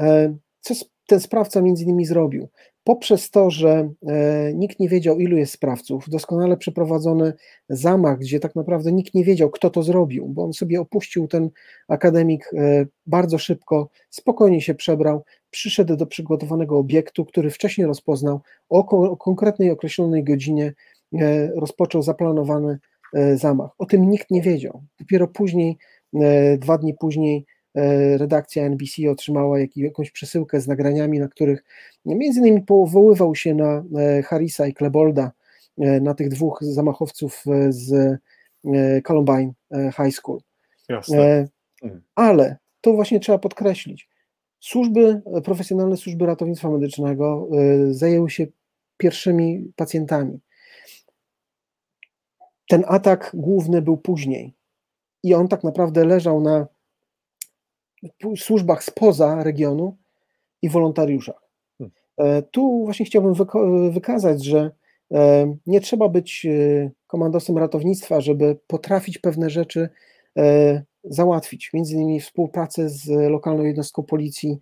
S2: co ten sprawca między innymi zrobił? Poprzez to, że e, nikt nie wiedział, ilu jest sprawców, doskonale przeprowadzony zamach, gdzie tak naprawdę nikt nie wiedział, kto to zrobił, bo on sobie opuścił ten akademik e, bardzo szybko, spokojnie się przebrał, przyszedł do przygotowanego obiektu, który wcześniej rozpoznał, o, konkretnej określonej godzinie e, rozpoczął zaplanowany zamach. O tym nikt nie wiedział. Dopiero później, dwa dni później, redakcja NBC otrzymała jak, jakąś przesyłkę z nagraniami, na których między innymi powoływał się na e, Harrisa i Klebolda, e, na tych dwóch zamachowców z Columbine High School. Jasne. Mhm. Ale to właśnie trzeba podkreślić. Służby, profesjonalne służby ratownictwa medycznego zajęły się pierwszymi pacjentami. Ten atak główny był później i on tak naprawdę leżał na służbach spoza regionu i wolontariuszach. Hmm. E, tu właśnie chciałbym wykazać, że e, nie trzeba być e, komandosem ratownictwa, żeby potrafić pewne rzeczy załatwić, między innymi współpracę z lokalną jednostką policji,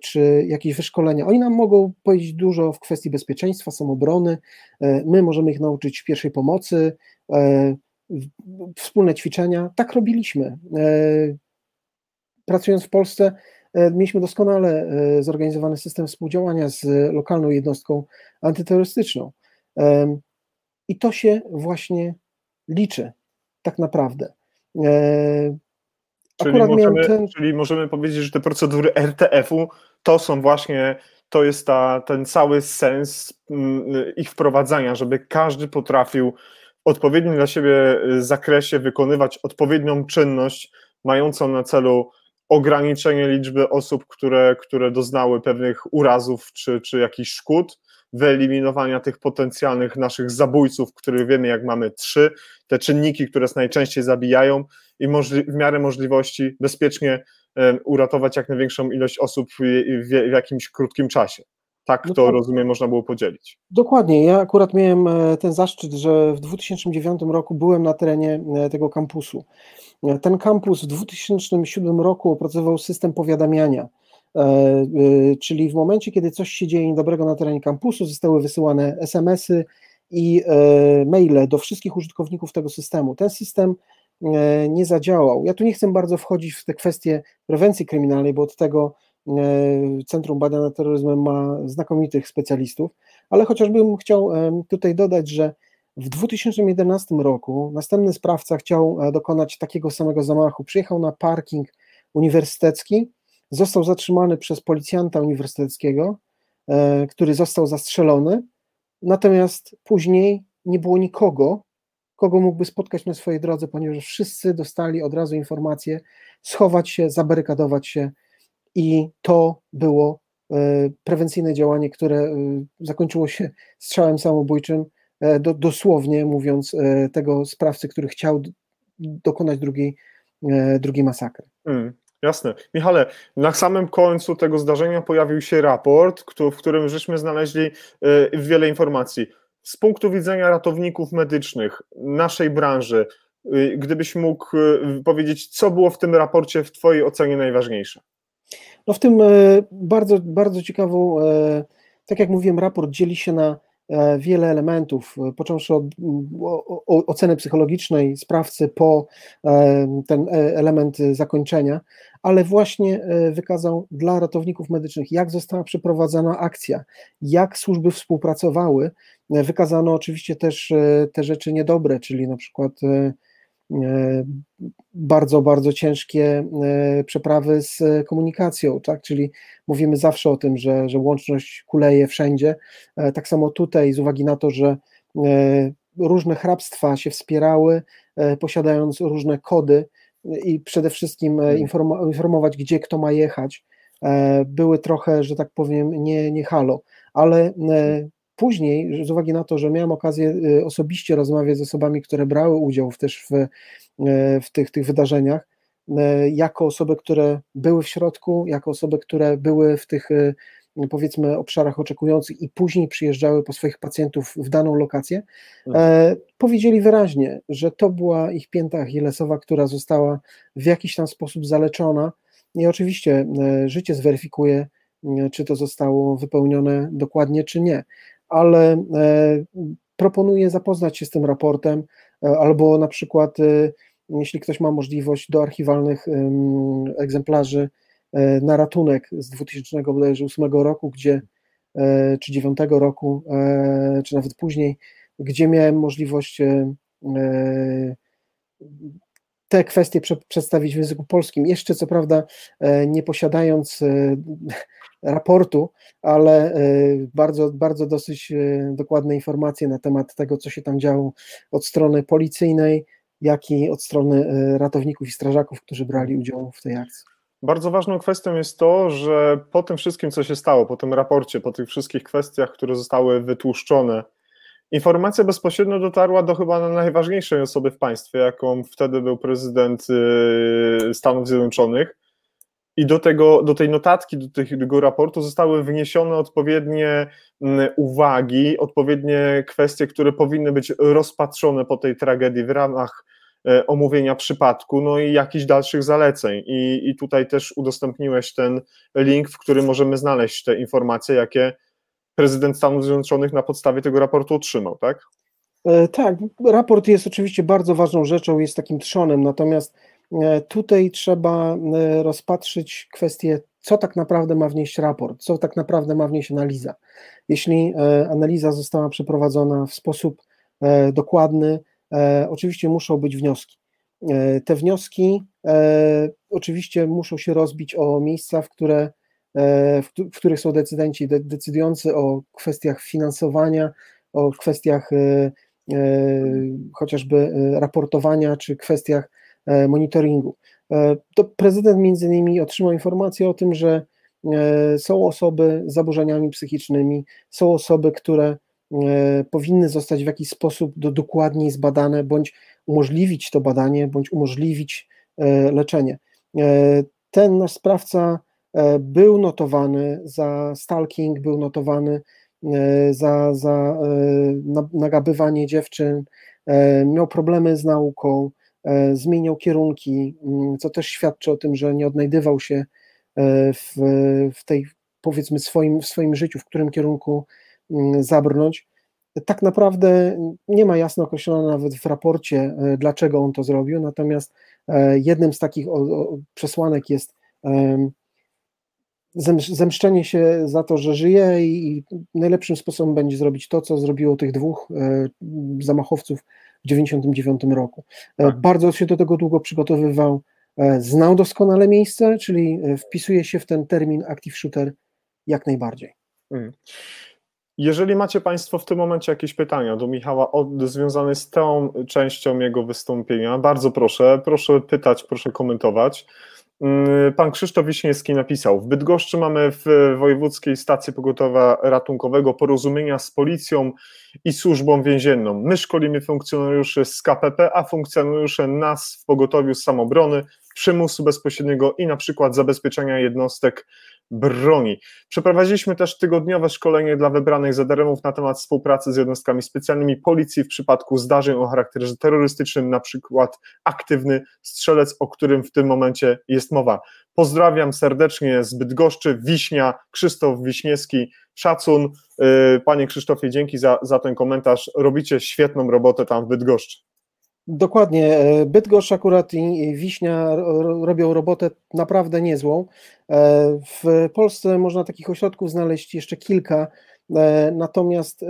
S2: czy jakieś wyszkolenia. Oni nam mogą powiedzieć dużo w kwestii bezpieczeństwa, samobrony, my możemy ich nauczyć pierwszej pomocy, wspólne ćwiczenia. Tak robiliśmy pracując w Polsce, e, mieliśmy doskonale e, zorganizowany system współdziałania z lokalną jednostką antyterrorystyczną. I to się właśnie liczy, tak naprawdę.
S1: E, czyli możemy, ten... czyli możemy powiedzieć, że te procedury RTF-u to są właśnie, to jest ta, ten cały sens mm, ich wprowadzania, żeby każdy potrafił w odpowiednim dla siebie zakresie wykonywać odpowiednią czynność mającą na celu ograniczenie liczby osób, które, które doznały pewnych urazów czy, czy jakichś szkód, wyeliminowania tych potencjalnych naszych zabójców, których wiemy, jak mamy trzy, te czynniki, które nas najczęściej zabijają i w miarę możliwości bezpiecznie uratować jak największą ilość osób w, jakimś krótkim czasie. Tak to rozumiem, można było podzielić.
S2: Dokładnie. Ja akurat miałem e, ten zaszczyt, że w 2009 roku byłem na terenie e, tego kampusu. Ten kampus w 2007 roku opracował system powiadamiania, e, e, czyli w momencie, kiedy coś się dzieje niedobrego na terenie kampusu, zostały wysyłane SMS-y i e, maile do wszystkich użytkowników tego systemu. Ten system nie zadziałał. Ja tu nie chcę bardzo wchodzić w te kwestie prewencji kryminalnej, bo od tego Centrum Badania Terroryzmem ma znakomitych specjalistów, ale chociażbym chciał tutaj dodać, że w 2011 roku następny sprawca chciał e, dokonać takiego samego zamachu. Przyjechał na parking uniwersytecki, został zatrzymany przez policjanta uniwersyteckiego, e, który został zastrzelony. Natomiast później nie było nikogo, kogo mógłby spotkać na swojej drodze, ponieważ wszyscy dostali od razu informację schować się, zabarykadować się i to było e, prewencyjne działanie, które zakończyło się strzałem samobójczym E, do, dosłownie mówiąc, e, tego sprawcy, który chciał dokonać drugiej, e, drugiej masakry.
S1: Hmm, jasne. Michale, na samym końcu tego zdarzenia pojawił się raport, w którym żeśmy znaleźli wiele informacji. Z punktu widzenia ratowników medycznych, naszej branży, gdybyś mógł powiedzieć, co było w tym raporcie w Twojej ocenie najważniejsze?
S2: No w tym bardzo, bardzo ciekawą, tak jak mówiłem, raport dzieli się na wiele elementów, począwszy od oceny psychologicznej sprawcy po ten element zakończenia, ale właśnie wykazał dla ratowników medycznych, jak została przeprowadzana akcja, jak służby współpracowały. Wykazano oczywiście też te rzeczy niedobre, czyli na przykład E, bardzo, bardzo ciężkie e, przeprawy z komunikacją, tak? Czyli mówimy zawsze o tym, że, że łączność kuleje wszędzie. E, tak samo tutaj, z uwagi na to, że różne hrabstwa się wspierały, posiadając różne kody i przede wszystkim hmm. informować, gdzie kto ma jechać, były trochę, że tak powiem, nie, nie halo, ale później, z uwagi na to, że miałem okazję y, osobiście rozmawiać z osobami, które brały udział w, też w, y, w tych, tych wydarzeniach, y, jako osoby, które były w środku, jako osoby, które były w tych powiedzmy obszarach oczekujących i później przyjeżdżały po swoich pacjentów w daną lokację, mhm. powiedzieli wyraźnie, że to była ich pięta achillesowa, która została w jakiś tam sposób zaleczona i oczywiście życie zweryfikuje, czy to zostało wypełnione dokładnie, czy nie ale e, proponuję zapoznać się z tym raportem, e, albo na przykład, e, jeśli ktoś ma możliwość do archiwalnych egzemplarzy na ratunek z 2008 roku, gdzie czy 9 roku, czy nawet później, gdzie miałem możliwość te kwestie przedstawić w języku polskim. Jeszcze co prawda nie posiadając raportu, ale e, bardzo, bardzo dosyć e, dokładne informacje na temat tego, co się tam działo od strony policyjnej, jak i od strony e, ratowników i strażaków, którzy brali udział w tej akcji.
S1: Bardzo ważną kwestią jest to, że po tym wszystkim, co się stało, po tym raporcie, po tych wszystkich kwestiach, które zostały wytłuszczone, informacja bezpośrednio dotarła do chyba najważniejszej osoby w państwie, jaką wtedy był prezydent Stanów Zjednoczonych, i do, tego, do tej notatki, do tego raportu zostały wniesione odpowiednie mm, uwagi, odpowiednie kwestie, które powinny być rozpatrzone po tej tragedii w ramach e, omówienia przypadku, no i jakichś dalszych zaleceń. I, I tutaj też udostępniłeś ten link, w którym możemy znaleźć te informacje, jakie prezydent Stanów Zjednoczonych na podstawie tego raportu otrzymał, tak?
S2: E, tak, raport jest oczywiście bardzo ważną rzeczą, jest takim trzonem, natomiast E, tutaj trzeba e, rozpatrzyć kwestię, co tak naprawdę ma wnieść raport, co tak naprawdę ma wnieść analiza. Jeśli analiza została przeprowadzona w sposób dokładny, oczywiście muszą być wnioski. Te wnioski oczywiście muszą się rozbić o miejsca, w, które, w których są decydenci decydujący o kwestiach finansowania, o kwestiach chociażby raportowania, czy kwestiach E, monitoringu. E, to prezydent między innymi otrzymał informację o tym, że e, są osoby z zaburzeniami psychicznymi, są osoby, które powinny zostać w jakiś sposób do, dokładniej zbadane, bądź umożliwić to badanie, bądź umożliwić leczenie. Ten nasz sprawca był notowany za stalking, był notowany za, za nagabywanie dziewczyn, miał problemy z nauką, E, zmieniał kierunki, mm, co też świadczy o tym, że nie odnajdywał się e, w, w tej, powiedzmy, swoim, w swoim życiu, w którym kierunku mm, zabrnąć. Tak naprawdę nie ma jasno określone nawet w raporcie, e, dlaczego on to zrobił, natomiast jednym z takich przesłanek jest zemszczenie się za to, że żyje i najlepszym sposobem będzie zrobić to, co zrobiło tych dwóch zamachowców w 1999 roku. E, tak. Bardzo się do tego długo przygotowywał, e, znał doskonale miejsce, czyli e, wpisuje się w ten termin active shooter jak najbardziej. Hmm.
S1: Jeżeli macie Państwo w tym momencie jakieś pytania do Michała od, związane z tą częścią jego wystąpienia, bardzo proszę, proszę pytać, proszę komentować. Mm, pan Krzysztof Wiśniewski napisał: W Bydgoszczy mamy w Wojewódzkiej Stacji Pogotowia Ratunkowego porozumienia z policją i służbą więzienną. My szkolimy funkcjonariuszy z KPP, a funkcjonariusze nas w pogotowiu samobrony, przymusu bezpośredniego i na przykład zabezpieczenia jednostek broni. Przeprowadziliśmy też tygodniowe szkolenie dla wybranych zadaremów na temat współpracy z jednostkami specjalnymi policji w przypadku zdarzeń o charakterze terrorystycznym, na przykład aktywny strzelec, o którym w tym momencie jest mowa. Pozdrawiam serdecznie z Bydgoszczy, Wiśnia, Krzysztof Wiśniewski, szacun. Y, panie Krzysztofie, dzięki za, za ten komentarz. Robicie świetną robotę tam w Bydgoszczy.
S2: Dokładnie. E, Bydgoszcz akurat i Wiśnia robią robotę naprawdę niezłą. E, w Polsce można takich ośrodków znaleźć jeszcze kilka, e, natomiast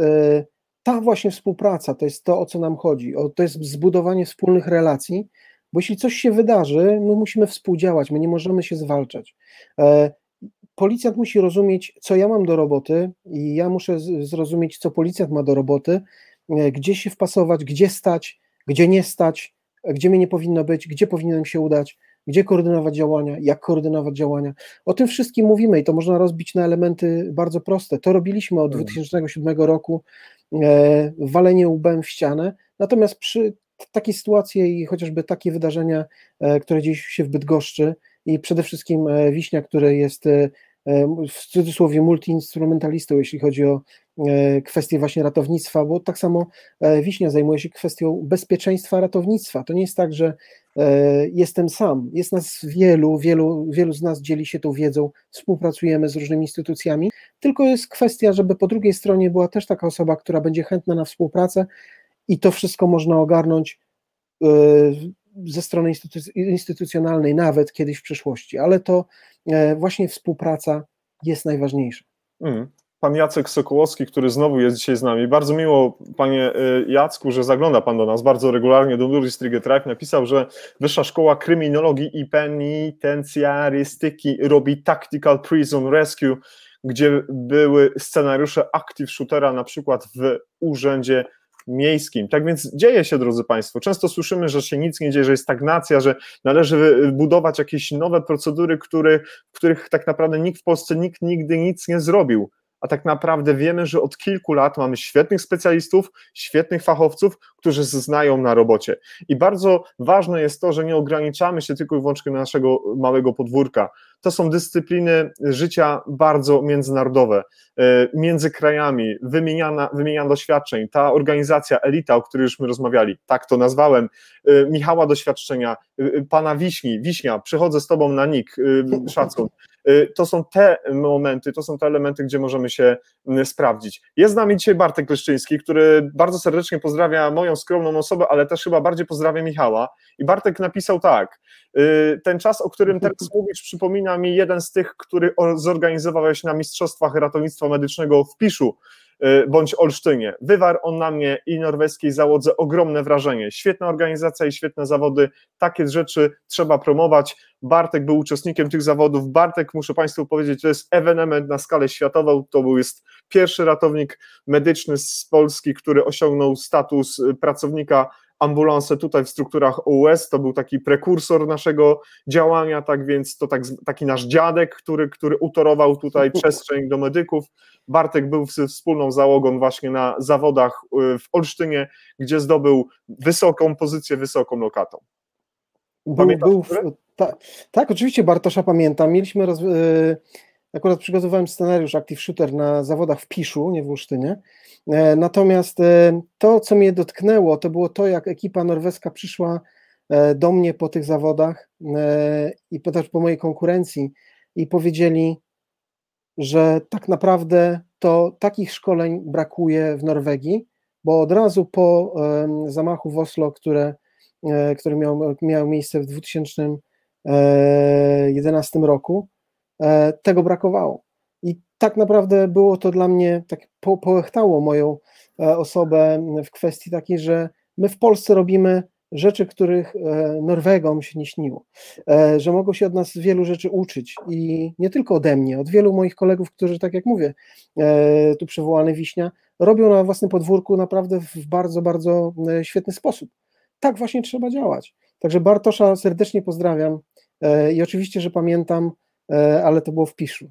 S2: ta właśnie współpraca to jest to, o co nam chodzi. To jest zbudowanie wspólnych relacji, bo jeśli coś się wydarzy, my musimy współdziałać, my nie możemy się zwalczać. Policjant musi rozumieć, co ja mam do roboty, i ja muszę zrozumieć, co policjant ma do roboty, gdzie się wpasować, gdzie stać, gdzie nie stać, gdzie mnie nie powinno być, gdzie powinienem się udać, gdzie koordynować działania, jak koordynować działania. O tym wszystkim mówimy i to można rozbić na elementy bardzo proste. To robiliśmy od 2007 mm. roku, e, walenie łbem w ścianę, natomiast przy takiej sytuacji i chociażby takie wydarzenia, e, które dzieją się w Bydgoszczy i przede wszystkim e, Wiśnia, który jest e, w cudzysłowie multiinstrumentalistą, jeśli chodzi o e, kwestie właśnie ratownictwa, bo tak samo e, Wiśnia zajmuje się kwestią bezpieczeństwa ratownictwa. To nie jest tak, że e, jestem sam. Jest nas wielu, wielu, wielu z nas dzieli się tą wiedzą, współpracujemy z różnymi instytucjami, tylko jest kwestia, żeby po drugiej stronie była też taka osoba, która będzie chętna na współpracę i to wszystko można ogarnąć ze strony instytucjonalnej, nawet kiedyś w przyszłości, ale to E, właśnie współpraca jest najważniejsza.
S1: Mm. Pan Jacek Sokołowski, który znowu jest dzisiaj z nami. Bardzo miło, panie e, Jacku, że zagląda pan do nas bardzo regularnie do Luris Trigetrive. Napisał, że Wyższa Szkoła Kryminologii i Penitencjarystyki robi Tactical Prison Rescue, gdzie były scenariusze Active Shootera, na przykład w Urzędzie miejskim. Tak więc dzieje się, drodzy Państwo. Często słyszymy, że się nic nie dzieje, że jest stagnacja, że należy budować jakieś nowe procedury, który, których tak naprawdę nikt w Polsce nikt nigdy nic nie zrobił a tak naprawdę wiemy, że od kilku lat mamy świetnych specjalistów, świetnych fachowców, którzy znają na robocie. I bardzo ważne jest to, że nie ograniczamy się tylko i wyłącznie naszego małego podwórka. To są dyscypliny życia bardzo międzynarodowe, e, między krajami, wymieniana, wymieniana doświadczeń. Ta organizacja Elita, o której już my rozmawiali, tak to nazwałem, e, Michała doświadczenia, e, pana Wiśni, Wiśnia, przychodzę z tobą na NIK, szacun. Y, to są te momenty, to są te elementy, gdzie możemy się y, sprawdzić. Jest z nami dzisiaj Bartek Leszczyński, który bardzo serdecznie pozdrawia moją skromną osobę, ale też chyba bardziej pozdrawia Michała. I Bartek napisał tak, y, ten czas, o którym teraz mówisz, przypomina mi jeden z tych, który zorganizowałeś na Mistrzostwach Ratownictwa Medycznego w Piszu bądź Olsztynie. Wywarł on na mnie i norweskiej załodze ogromne wrażenie. Świetna organizacja i świetne zawody. Takie rzeczy trzeba promować. Bartek był uczestnikiem tych zawodów. Bartek, muszę Państwu powiedzieć, to jest ewenement na skalę światową. To był jest pierwszy ratownik medyczny z Polski, który osiągnął status pracownika ambulanse tutaj w strukturach OUS, to był taki prekursor naszego działania, tak więc to tak, taki nasz dziadek, który, który utorował tutaj przestrzeń do medyków. Bartek był z wspólną załogą właśnie na zawodach y, w Olsztynie, gdzie zdobył wysoką pozycję, wysoką lokatą.
S2: Był, był, ta, tak, oczywiście Bartosza pamiętam. Mieliśmy roz, yy, akurat przygotowałem scenariusz Active Shooter na zawodach w Piszu, nie w Olsztynie. E, natomiast e, to, co mnie dotknęło, to było to, jak ekipa norweska przyszła e, do mnie po tych zawodach i też po mojej konkurencji i powiedzieli, że tak naprawdę to takich szkoleń brakuje w Norwegii, bo od razu po zamachu w Oslo, które, który miał, miał miejsce w 2011 roku, tego brakowało tak naprawdę było to dla mnie, tak po, połechtało moją e, osobę w kwestii takiej, że my w Polsce robimy rzeczy, których e, Norwegom się nie śniło, e, że mogą się od nas wielu rzeczy uczyć i nie tylko ode mnie, od wielu moich kolegów, którzy, tak jak mówię, tu przywołany Wiśnia, robią na własnym podwórku naprawdę w bardzo, bardzo świetny sposób. Tak właśnie trzeba działać. Także Bartosza serdecznie pozdrawiam i oczywiście, że pamiętam E, ale to było w Piszu.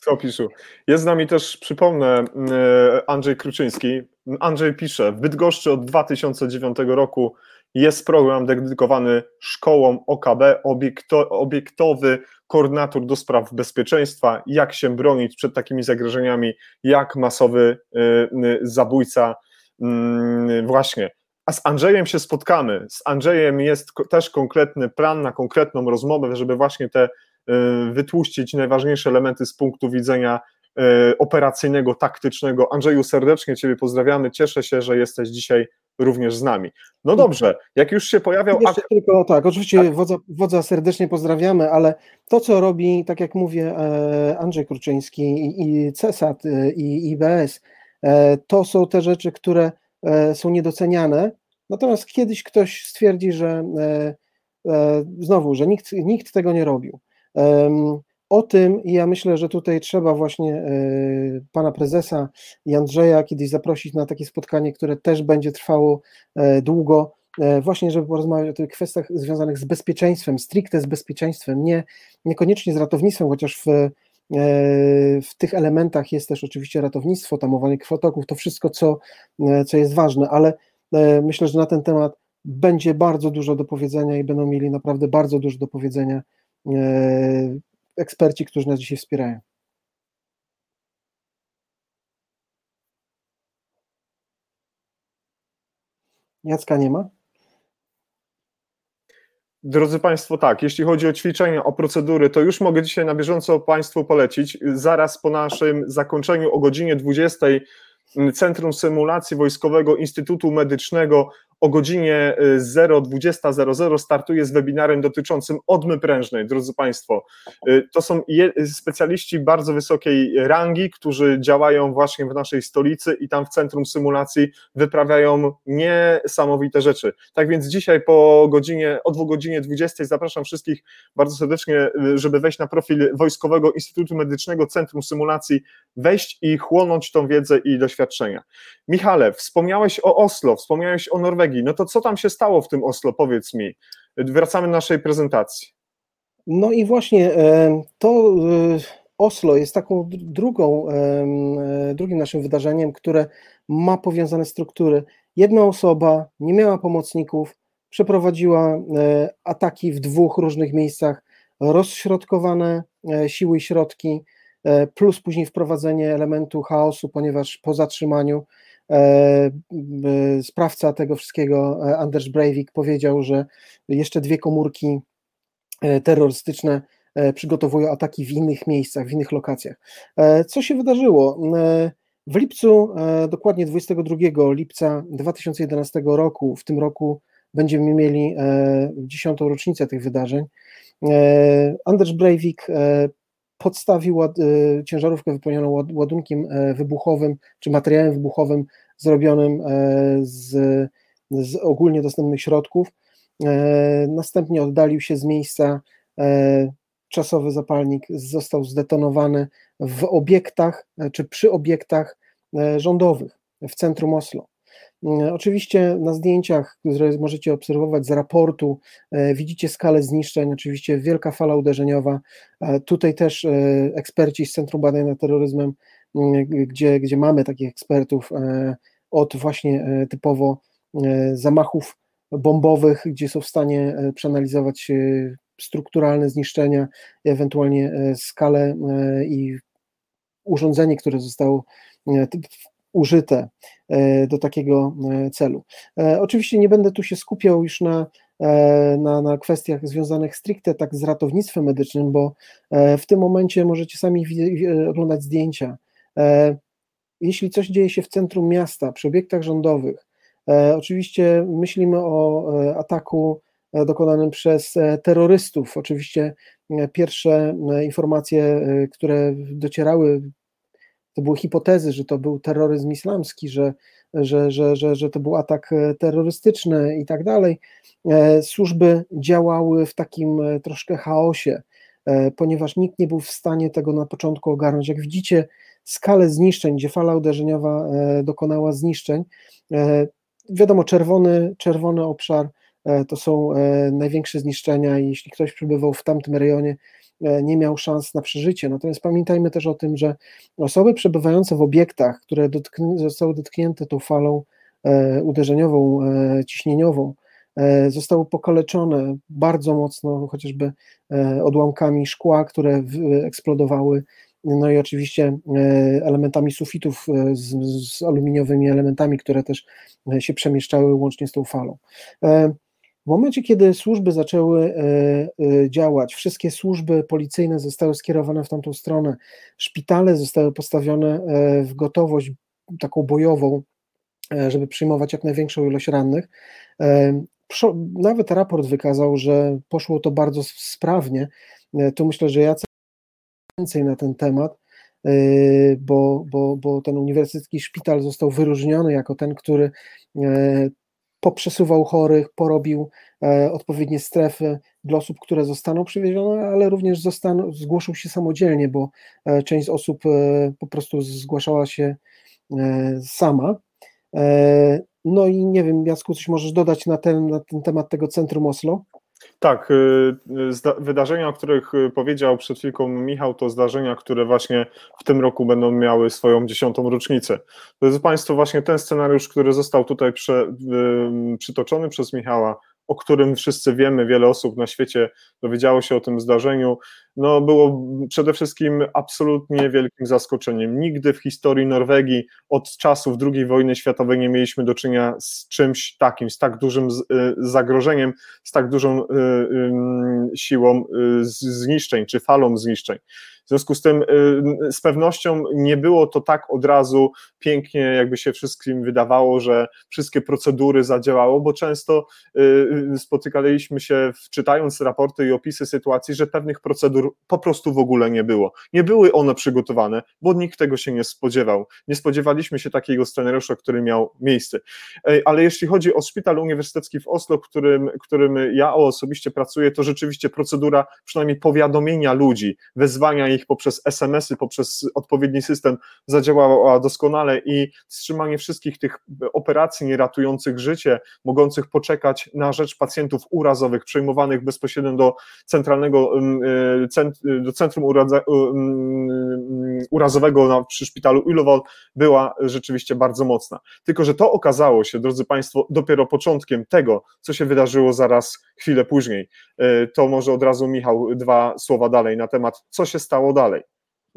S1: Co Piszu? Jest z nami też, przypomnę, e, Andrzej Kruczyński. Andrzej pisze, w Bydgoszczy od 2009 roku jest program dedykowany szkołom OKB, obiekto, obiektowy koordynator do spraw bezpieczeństwa, jak się bronić przed takimi zagrożeniami, jak masowy y, zabójca. Mm, właśnie. A z Andrzejem się spotkamy. Z Andrzejem jest też konkretny plan na konkretną rozmowę, żeby właśnie te wytłuścić najważniejsze elementy z punktu widzenia operacyjnego, taktycznego. Andrzeju, serdecznie Ciebie pozdrawiamy. Cieszę się, że jesteś dzisiaj również z nami. No dobrze, jak już się pojawiał.
S2: Jeszcze tylko tak, oczywiście tak. Wodza, wodza serdecznie pozdrawiamy, ale to, co robi, tak jak mówię, e, Andrzej Kurczyński i CESAT e, i IBS, e, to są te rzeczy, które są niedoceniane. Natomiast kiedyś ktoś stwierdzi, że znowu, że nikt, nikt tego nie robił. O tym i ja myślę, że tutaj trzeba właśnie e, pana prezesa i Andrzeja kiedyś zaprosić na takie spotkanie, które też będzie trwało e, długo, e, właśnie żeby porozmawiać o tych kwestiach związanych z bezpieczeństwem, stricte z bezpieczeństwem, nie, niekoniecznie z ratownictwem, chociaż w, w tych elementach jest też oczywiście ratownictwo, tamowanie krwotoków, to wszystko, co, co jest ważne, ale myślę, że na ten temat będzie bardzo dużo do powiedzenia i będą mieli naprawdę bardzo dużo do powiedzenia eksperci, którzy nas dzisiaj wspierają. Jacka nie ma?
S1: Drodzy Państwo, tak, jeśli chodzi o ćwiczenia, o procedury, to już mogę dzisiaj na bieżąco Państwu polecić. Zaraz po naszym zakończeniu o godzinie 20 Centrum Symulacji Wojskowego Instytutu Medycznego o godzinie 0.20.00 y, startuje z webinarem dotyczącym odmy prężnej, drodzy Państwo. Y, to są specjaliści bardzo wysokiej rangi, którzy działają właśnie w naszej stolicy i tam w centrum symulacji wyprawiają niesamowite rzeczy. Tak więc dzisiaj po godzinie, o 2 godzinie 20 zapraszam wszystkich bardzo serdecznie, y, żeby wejść na profil Wojskowego Instytutu Medycznego Centrum Symulacji, wejść i chłonąć tą wiedzę i doświadczenia. Michale, wspomniałeś o Oslo, wspomniałeś o Norwegii, No to co tam się stało w tym Oslo? Powiedz mi. Wracamy do naszej prezentacji.
S2: No i właśnie e, to e, Oslo jest taką drugą, e, drugim naszym wydarzeniem, które ma powiązane struktury. Jedna osoba nie miała pomocników, przeprowadziła ataki w dwóch różnych miejscach, rozśrodkowane siły i środki, plus później wprowadzenie elementu chaosu, ponieważ po zatrzymaniu sprawca tego wszystkiego, e, Anders Breivik, powiedział, że jeszcze dwie komórki e, terrorystyczne przygotowują ataki w innych miejscach, w innych lokacjach. Co się wydarzyło? W lipcu, dokładnie 22 lipca 2011 roku, w tym roku będziemy mieli dziesiątą rocznicę tych wydarzeń. Anders Breivik podstawił y, ciężarówkę wypełnioną ładunkiem e, wybuchowym czy materiałem wybuchowym zrobionym e, z, z ogólnie dostępnych środków. E, następnie oddalił się z miejsca. Czasowy zapalnik został zdetonowany w obiektach czy przy obiektach rządowych w centrum Oslo. Mm, oczywiście na zdjęciach, które możecie obserwować z raportu, e, widzicie skalę zniszczeń, oczywiście wielka fala uderzeniowa. E, tutaj też e, eksperci z Centrum Badań nad Terroryzmem, gdzie, gdzie mamy takich ekspertów od właśnie typowo zamachów bombowych, gdzie są w stanie przeanalizować strukturalne zniszczenia, ewentualnie skalę i urządzenie, które zostało użyte e, do takiego e, celu. E, oczywiście nie będę tu się skupiał już na, na, na kwestiach związanych stricte tak z ratownictwem medycznym, bo w tym momencie możecie sami oglądać zdjęcia. Jeśli coś dzieje się w centrum miasta, przy obiektach rządowych, oczywiście myślimy o ataku dokonanym przez terrorystów. Oczywiście pierwsze informacje, które docierały to były hipotezy, że to był terroryzm islamski, że, że, że, że, że to był atak e, terrorystyczny i tak dalej. E, służby działały w takim e, troszkę chaosie, ponieważ nikt nie był w stanie tego na początku ogarnąć. Jak widzicie, skalę zniszczeń, gdzie fala uderzeniowa dokonała zniszczeń, wiadomo, czerwony, czerwony obszar to są największe zniszczenia jeśli ktoś przebywał w tamtym rejonie, nie miał szans na przeżycie. Natomiast pamiętajmy też o tym, że osoby przebywające w obiektach, które zostały dotknięte tą falą e, uderzeniową, e, ciśnieniową, zostały pokaleczone bardzo mocno, chociażby odłamkami szkła, które eksplodowały no i oczywiście elementami sufitów z, z, aluminiowymi elementami, które też się przemieszczały łącznie z tą falą. W momencie, kiedy służby zaczęły e, e, działać, wszystkie służby policyjne zostały skierowane w tamtą stronę, szpitale zostały postawione e, w gotowość taką bojową, żeby przyjmować jak największą ilość rannych. Nawet raport wykazał, że poszło to bardzo sprawnie. Tu myślę, że Jacek więcej na ten temat, bo, bo, bo ten uniwersytecki szpital został wyróżniony jako ten, który poprzesuwał chorych, porobił e, odpowiednie strefy dla osób, które zostaną przywiezione, ale również zostaną, zgłoszą się samodzielnie, bo e, część osób e, po prostu zgłaszała się sama. No i nie wiem, Jacku, coś możesz dodać na ten, na ten temat tego centrum Oslo?
S1: Tak, y, wydarzenia, o których y, powiedział przed chwilką Michał, to zdarzenia, które właśnie w tym roku będą miały swoją dziesiątą rocznicę. Drodzy Państwo, właśnie ten scenariusz, który został tutaj prze, przytoczony przez Michała, o którym wszyscy wiemy, wiele osób na świecie dowiedziało się o tym zdarzeniu, no było przede wszystkim absolutnie wielkim zaskoczeniem. Nigdy w historii Norwegii od czasów II wojny światowej nie mieliśmy do czynienia z czymś takim, z tak dużym y, zagrożeniem, z tak dużą y, siłą y, zniszczeń, czy falą zniszczeń. W związku z tym y, z pewnością nie było to tak od razu pięknie, jakby się wszystkim wydawało, że wszystkie procedury zadziałało, bo często y, y, spotykaliśmy się, czytając raporty i opisy sytuacji, że pewnych procedur po prostu w ogóle nie było. Nie były one przygotowane, bo nikt tego się nie spodziewał. Nie spodziewaliśmy się takiego scenariusza, który miał miejsce. Ale jeśli chodzi o szpital uniwersytecki w Oslo, którym, którym ja osobiście pracuję, to rzeczywiście procedura przynajmniej powiadomienia ludzi, wezwania ich poprzez SMS-y, poprzez odpowiedni system zadziałała doskonale i wstrzymanie wszystkich tych operacji nieratujących życie, mogących poczekać na rzecz pacjentów urazowych, przejmowanych bezpośrednio do centralnego, y, do centrum urazowego przy szpitalu Ullevål była rzeczywiście bardzo mocna. Tylko, że to okazało się, drodzy Państwo, dopiero początkiem tego, co się wydarzyło zaraz chwilę później. Y, to może od razu Michał dwa słowa dalej na temat, co się stało dalej.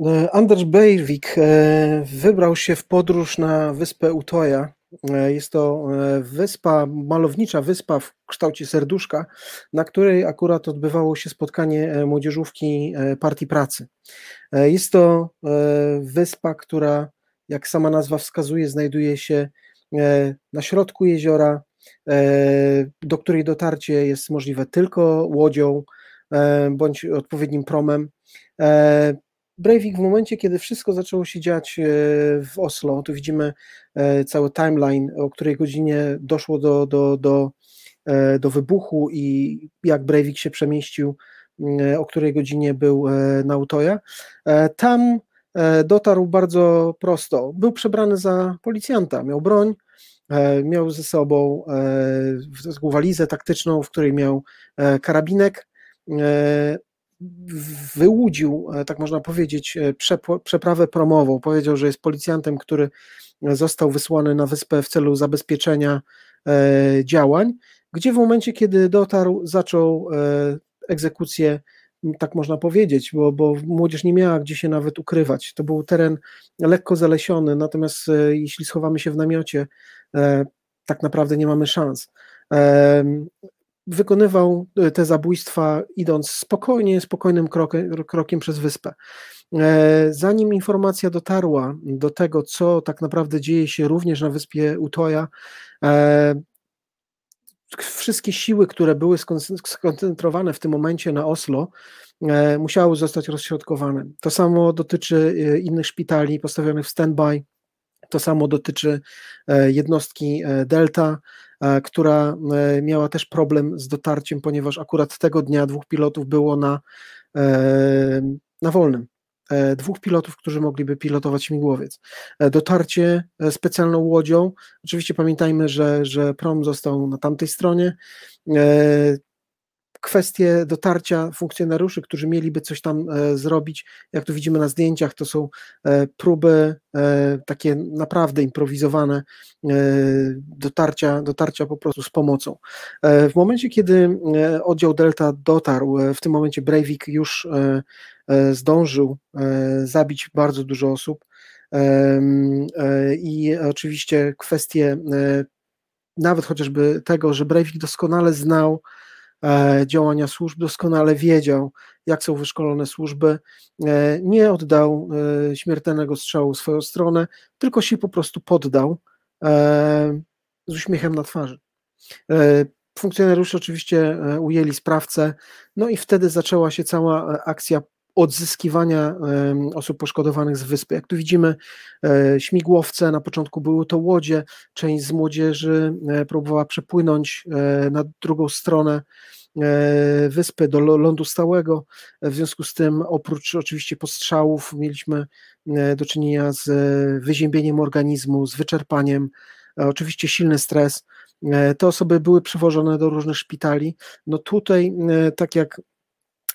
S2: E, Anders Breivik e, wybrał się w podróż na wyspę Utoja. E, jest to wyspa, malownicza wyspa w kształcie serduszka, na której akurat odbywało się spotkanie młodzieżówki Partii Pracy. Jest to wyspa, która, jak sama nazwa wskazuje, znajduje się na środku jeziora, do której dotarcie jest możliwe tylko łodzią bądź odpowiednim promem. E, Breivik w momencie, kiedy wszystko zaczęło się dziać e, w Oslo, tu widzimy e, cały timeline, o której godzinie doszło do, do, do, do wybuchu i jak Breivik się przemieścił, o której godzinie był na Utoja. Tam dotarł bardzo prosto. Był przebrany za policjanta, miał broń, miał ze sobą walizę taktyczną, w której miał karabinek, wyłudził, e, tak można powiedzieć, e, przeprawę promową. Powiedział, że jest policjantem, który został wysłany na wyspę w celu zabezpieczenia e, działań, gdzie w momencie, kiedy dotarł, zaczął egzekucję, tak można powiedzieć, bo, bo młodzież nie miała gdzie się nawet ukrywać. To był teren lekko zalesiony, natomiast jeśli schowamy się w namiocie, tak naprawdę nie mamy szans wykonywał e, te zabójstwa idąc spokojnie, spokojnym krokiem, krokiem przez wyspę. E, zanim informacja dotarła do tego, co tak naprawdę dzieje się również na wyspie Utoja, e, wszystkie siły, które były skoncentrowane w tym momencie na Oslo, musiały zostać rozśrodkowane. To samo dotyczy innych szpitali postawionych w standby, to samo dotyczy jednostki Delta, która e, miała też problem z dotarciem, ponieważ akurat tego dnia dwóch pilotów było na, e, na wolnym. Dwóch pilotów, którzy mogliby pilotować śmigłowiec. Dotarcie specjalną łodzią. Oczywiście pamiętajmy, że, że prom został na tamtej stronie. Kwestie dotarcia funkcjonariuszy, którzy mieliby coś tam zrobić, jak tu widzimy na zdjęciach, to są próby takie naprawdę improwizowane dotarcia, dotarcia po prostu z pomocą. W momencie, kiedy oddział Delta dotarł, w tym momencie Breivik już zdążył zabić bardzo dużo osób, i oczywiście kwestie nawet chociażby tego, że Breivik doskonale znał e, działania służb, doskonale wiedział, jak są wyszkolone służby, e, nie oddał e, śmiertelnego strzału w swoją stronę, tylko się po prostu poddał z uśmiechem na twarzy. Funkcjonariusze oczywiście ujęli sprawcę, no i wtedy zaczęła się cała akcja odzyskiwania osób poszkodowanych z wyspy. Jak tu widzimy, e, śmigłowce, na początku były to łodzie, część z młodzieży e, próbowała przepłynąć e, na drugą stronę wyspy do lądu stałego. W związku z tym, oprócz oczywiście postrzałów, mieliśmy do czynienia z wyziębieniem organizmu, z wyczerpaniem, oczywiście silny stres. Te osoby były przywożone do różnych szpitali. No tutaj, tak jak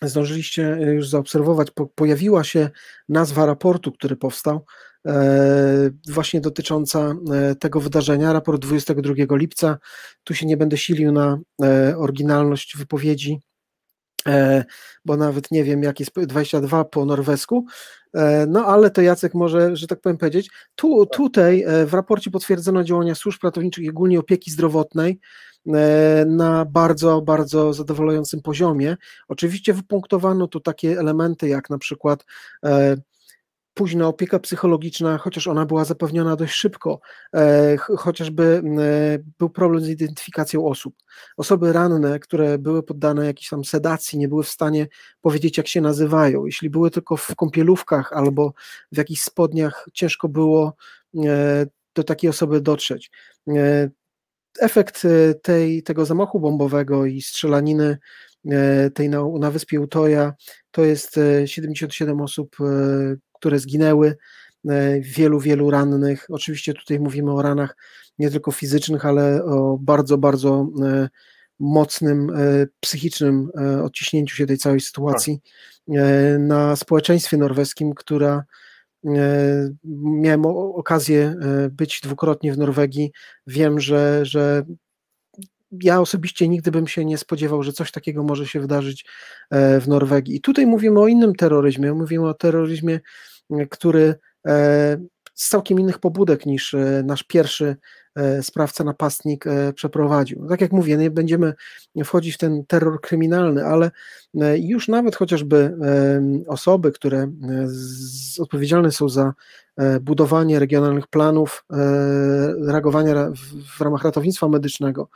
S2: zdążyliście e, już zaobserwować, po, pojawiła się nazwa raportu, który powstał, e, właśnie dotycząca e, tego wydarzenia, raport 22 lipca. Tu się nie będę silił na e, oryginalność wypowiedzi, bo nawet nie wiem, jak jest 22 po norwesku, e, no ale to Jacek może, że tak powiem powiedzieć. Tu, tutaj w raporcie potwierdzono działania służb ratowniczych i ogólnie opieki zdrowotnej, E, na bardzo, bardzo zadowalającym poziomie. Oczywiście wypunktowano tu takie elementy jak na przykład e, późna opieka psychologiczna, chociaż ona była zapewniona dość szybko, e, chociażby był problem z identyfikacją osób. Osoby ranne, które były poddane jakiejś tam sedacji, nie były w stanie powiedzieć, jak się nazywają. Jeśli były tylko w kąpielówkach albo w jakichś spodniach, ciężko było do takiej osoby dotrzeć efekt e, tej, tego zamachu bombowego i strzelaniny e, tej na, na wyspie Utoja to jest 77 e, osób, które zginęły, wielu, wielu rannych. Oczywiście tutaj mówimy o ranach nie tylko fizycznych, ale o bardzo, bardzo mocnym psychicznym odciśnięciu się tej całej sytuacji na społeczeństwie norweskim, która E, miałem okazję e, być dwukrotnie w Norwegii. Wiem, że, że ja osobiście nigdy bym się nie spodziewał, że coś takiego może się wydarzyć e, w Norwegii. I tutaj mówimy o innym terroryzmie. Mówimy o terroryzmie, który z całkiem innych pobudek niż nasz pierwszy E, sprawca, napastnik e, przeprowadził. Tak jak mówię, nie będziemy wchodzić w ten terror kryminalny, ale e, już nawet chociażby osoby, które odpowiedzialne są za budowanie regionalnych planów reagowania w ramach ratownictwa medycznego,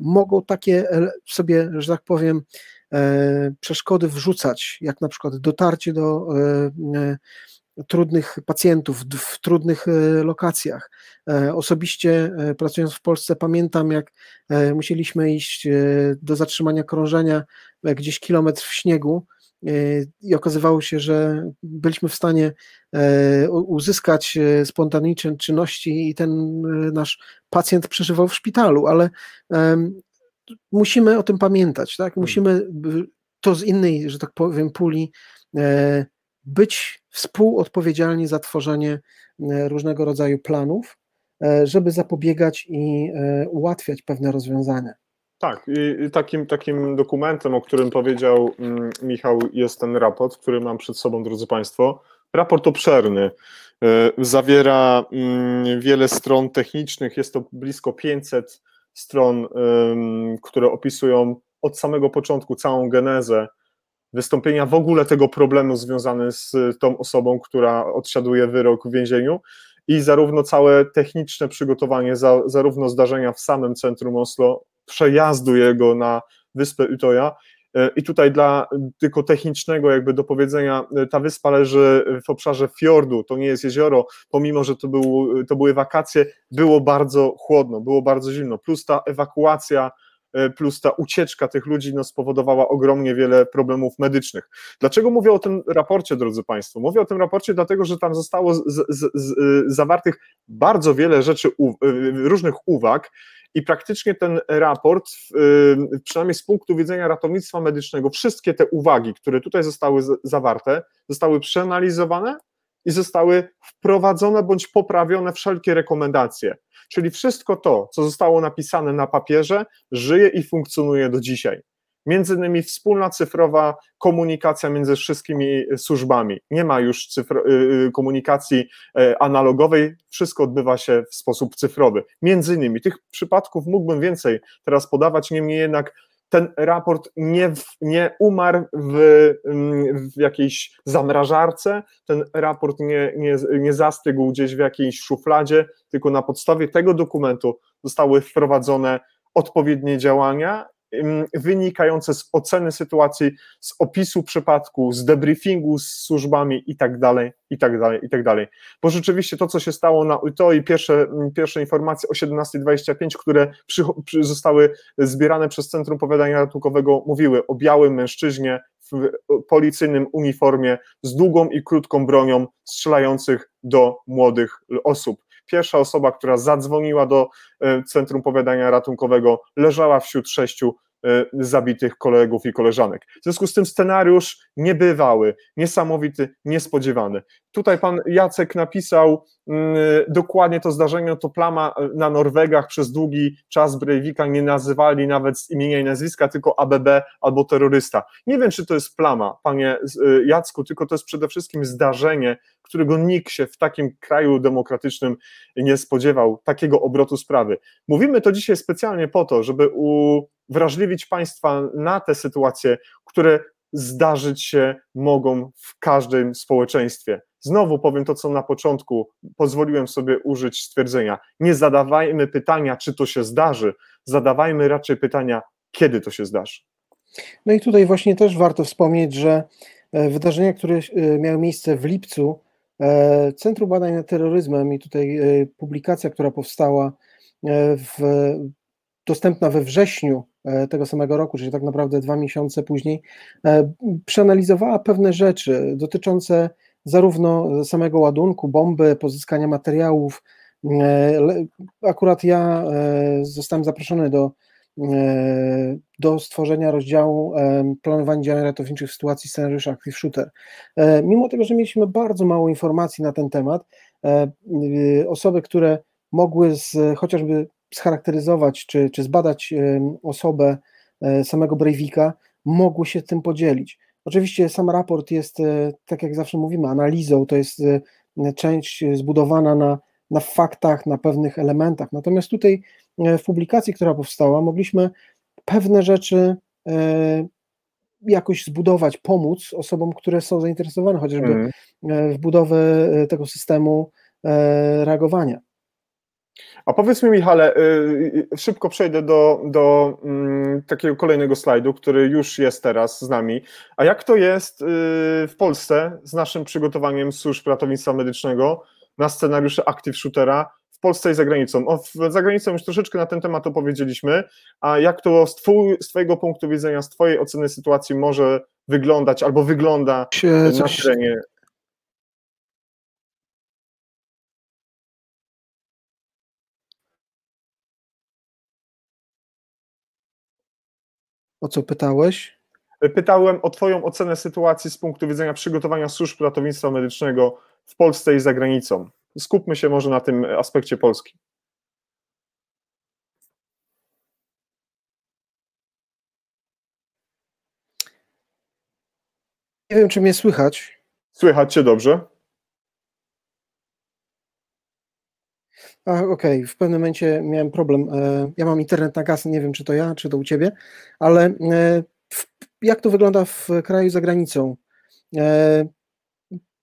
S2: mogą takie sobie, że tak powiem, przeszkody wrzucać, jak na przykład dotarcie do trudnych pacjentów w trudnych e, lokacjach. E, osobiście e, pracując w Polsce pamiętam, jak musieliśmy iść do zatrzymania krążenia gdzieś kilometr w śniegu i okazywało się, że byliśmy w stanie uzyskać spontaniczne czynności i ten nasz pacjent przeżywał w szpitalu, ale musimy o tym pamiętać, tak? Hmm. Musimy to z innej, że tak powiem, puli być współodpowiedzialni za tworzenie e, różnego rodzaju planów, e, żeby zapobiegać i e, ułatwiać pewne rozwiązania.
S1: Tak, i takim, takim dokumentem, o którym powiedział mm, Michał, jest ten raport, który mam przed sobą, drodzy Państwo. Raport obszerny, zawiera mm, wiele stron technicznych, jest to blisko 500 stron, które opisują od samego początku całą genezę wystąpienia w ogóle tego problemu związany z tą osobą, która odsiaduje wyrok w więzieniu i zarówno całe techniczne przygotowanie, za, zarówno zdarzenia w samym centrum Oslo, przejazdu jego na wyspę Utoja, i tutaj dla tylko technicznego jakby do powiedzenia, e, ta wyspa leży w obszarze fiordu, to nie jest jezioro, pomimo, że to, był, to były wakacje, było bardzo chłodno, było bardzo zimno, plus ta ewakuacja E, plus ta ucieczka tych ludzi no, spowodowała ogromnie wiele problemów medycznych. Dlaczego mówię o tym raporcie, drodzy Państwo? Mówię o tym raporcie dlatego, że tam zostało z, z, z, zawartych bardzo wiele rzeczy, u, e, różnych uwag i praktycznie ten raport, przynajmniej z punktu widzenia ratownictwa medycznego, wszystkie te uwagi, które tutaj zostały zawarte, zostały przeanalizowane i zostały wprowadzone bądź poprawione wszelkie rekomendacje. Czyli wszystko to, co zostało napisane na papierze, żyje i funkcjonuje do dzisiaj. Między innymi wspólna cyfrowa komunikacja między wszystkimi służbami. Nie ma już cyfro, y, y, komunikacji e, analogowej, wszystko odbywa się w sposób cyfrowy. Między innymi tych przypadków mógłbym więcej teraz podawać, niemniej jednak ten raport nie, nie umarł w, mm, w, jakiejś zamrażarce, ten raport nie, nie, nie zastygł gdzieś w jakiejś szufladzie, tylko na podstawie tego dokumentu zostały wprowadzone odpowiednie działania wynikające z oceny sytuacji, z opisu przypadku, z debriefingu z służbami i tak dalej, i tak dalej, i tak dalej. Bo rzeczywiście to, co się stało na to i pierwsze, pierwsze informacje o 17.25, które przy, przy, zostały zbierane przez Centrum Powiadania Ratunkowego, mówiły o białym mężczyźnie w policyjnym uniformie z długą i krótką bronią strzelających do młodych osób pierwsza osoba, która zadzwoniła do e, Centrum Powiadania Ratunkowego, leżała wśród sześciu e, zabitych kolegów i koleżanek. W związku z tym scenariusz niebywały, niesamowity, niespodziewany. Tutaj pan Jacek napisał mm, dokładnie to zdarzenie, to plama na Norwegach przez długi czas Breivika nie nazywali nawet z imienia i nazwiska, tylko ABB albo terrorysta. Nie wiem, czy to jest plama, panie y, Jacku, tylko to jest przede wszystkim zdarzenie, którego nikt się w takim kraju demokratycznym nie spodziewał, takiego obrotu sprawy. Mówimy to dzisiaj specjalnie po to, żeby uwrażliwić państwa na te sytuacje, które zdarzyć się mogą w każdym społeczeństwie. Znowu powiem to, co na początku pozwoliłem sobie użyć stwierdzenia. Nie zadawajmy pytania, czy to się zdarzy, zadawajmy raczej pytania, kiedy to się zdarzy.
S2: No i tutaj właśnie też warto wspomnieć, że e, wydarzenia, które e, miały miejsce w lipcu, e, Centrum Badań nad Terroryzmem i tutaj publikacja, która powstała w, dostępna we wrześniu tego samego roku, czyli tak naprawdę dwa miesiące później, przeanalizowała pewne rzeczy dotyczące zarówno samego ładunku, bomby, pozyskania materiałów. E, akurat ja e, zostałem zaproszony do, e, do stworzenia rozdziału planowania działań ratowniczych w sytuacji scenariusza Active Shooter. Mimo tego, że mieliśmy bardzo mało informacji na ten temat, osoby, które mogły z, chociażby scharakteryzować czy, czy zbadać osobę samego Breivika, mogły się tym podzielić. Oczywiście sam raport jest, e, tak jak zawsze mówimy, analizą, to jest e, część zbudowana na, na faktach, na pewnych elementach. Natomiast tutaj e, w publikacji, która powstała, mogliśmy pewne rzeczy jakoś zbudować, pomóc osobom, które są zainteresowane chociażby mm. w budowę tego systemu reagowania.
S1: A powiedz mi, Michale, y, y, szybko przejdę do, do mm, takiego kolejnego slajdu, który już jest teraz z nami. A jak to jest y, w Polsce z naszym przygotowaniem służb ratownictwa medycznego na scenariusze Active Shootera w Polsce i za granicą? O, za granicą już troszeczkę na ten temat opowiedzieliśmy, a jak to z, twój, z Twojego punktu widzenia, z Twojej oceny sytuacji może wyglądać albo wygląda na terenie
S2: O co pytałeś?
S1: Pytałem o Twoją ocenę sytuacji z punktu widzenia przygotowania służb ratownictwa medycznego w Polsce i za granicą. Skupmy się może na tym aspekcie polskim.
S2: Nie wiem, czy mnie słychać.
S1: Słychać Cię dobrze.
S2: Okej, okay. w pewnym momencie miałem problem. E, ja mam internet na gaz, nie wiem czy to ja, czy to u ciebie, ale e, jak to wygląda w kraju za granicą? E,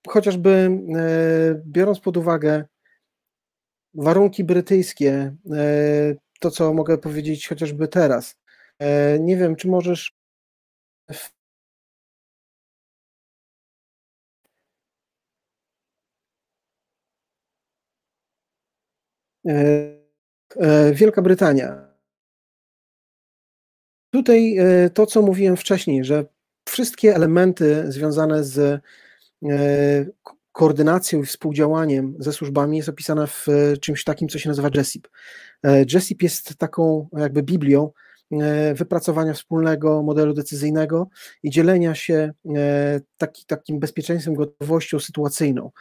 S2: chociażby biorąc pod uwagę warunki brytyjskie, to co mogę powiedzieć chociażby teraz. Nie wiem, czy możesz Wielka Brytania. Tutaj e, to, co mówiłem wcześniej, że wszystkie elementy związane z koordynacją i współdziałaniem ze służbami jest opisana w czymś takim, co się nazywa JESIP. JESIP jest taką jakby biblią wypracowania wspólnego modelu decyzyjnego i dzielenia się taki, takim bezpieczeństwem, gotowością sytuacyjną.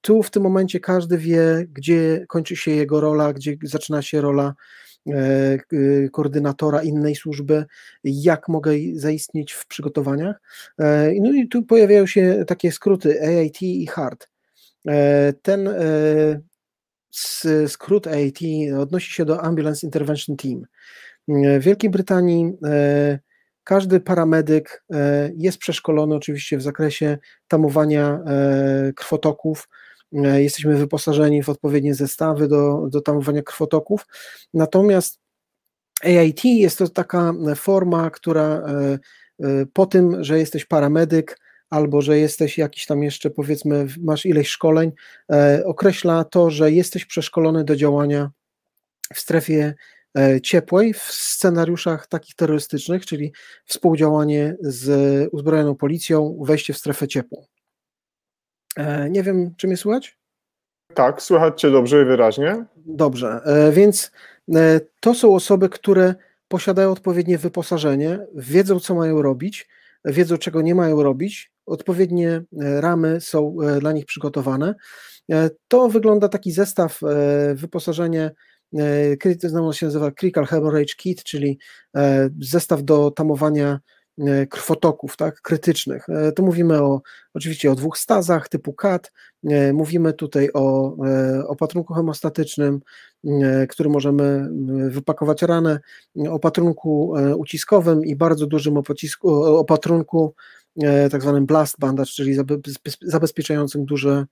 S2: Tu w tym momencie każdy wie, gdzie kończy się jego rola, gdzie zaczyna się rola E, koordynatora innej służby, jak mogę zaistnieć w przygotowaniach. E, no i tu pojawiają się takie skróty AIT i HART. E, ten skrót AIT odnosi się do Ambulance Intervention Team. W Wielkiej Brytanii każdy paramedyk jest przeszkolony oczywiście w zakresie tamowania krwotoków, E, jesteśmy wyposażeni w odpowiednie zestawy do, do tamowania krwotoków. Natomiast AIT jest to taka forma, która e, e, po tym, że jesteś paramedyk, albo że jesteś jakiś tam jeszcze, powiedzmy, masz ileś szkoleń, określa to, że jesteś przeszkolony do działania w strefie ciepłej, w scenariuszach takich terrorystycznych, czyli współdziałanie z uzbrojoną policją, wejście w strefę ciepłą. E, nie wiem, czy mnie słychać?
S1: Tak, słychać Cię dobrze i wyraźnie.
S2: Dobrze, e, więc e, to są osoby, które posiadają odpowiednie wyposażenie, wiedzą, co mają robić, wiedzą, czego nie mają robić, odpowiednie ramy są dla nich przygotowane. To wygląda taki zestaw wyposażenie, znowu się nazywa Critical Hemorrhage Kit, czyli zestaw do tamowania E, krwotoków tak, krytycznych. E, tu mówimy o, oczywiście o dwóch stazach typu CAT, e, mówimy tutaj o opatrunku hemostatycznym, który możemy wypakować ranę, opatrunku uciskowym i bardzo dużym opatrunku tak zwanym blast bandage, czyli zabezpieczającym duże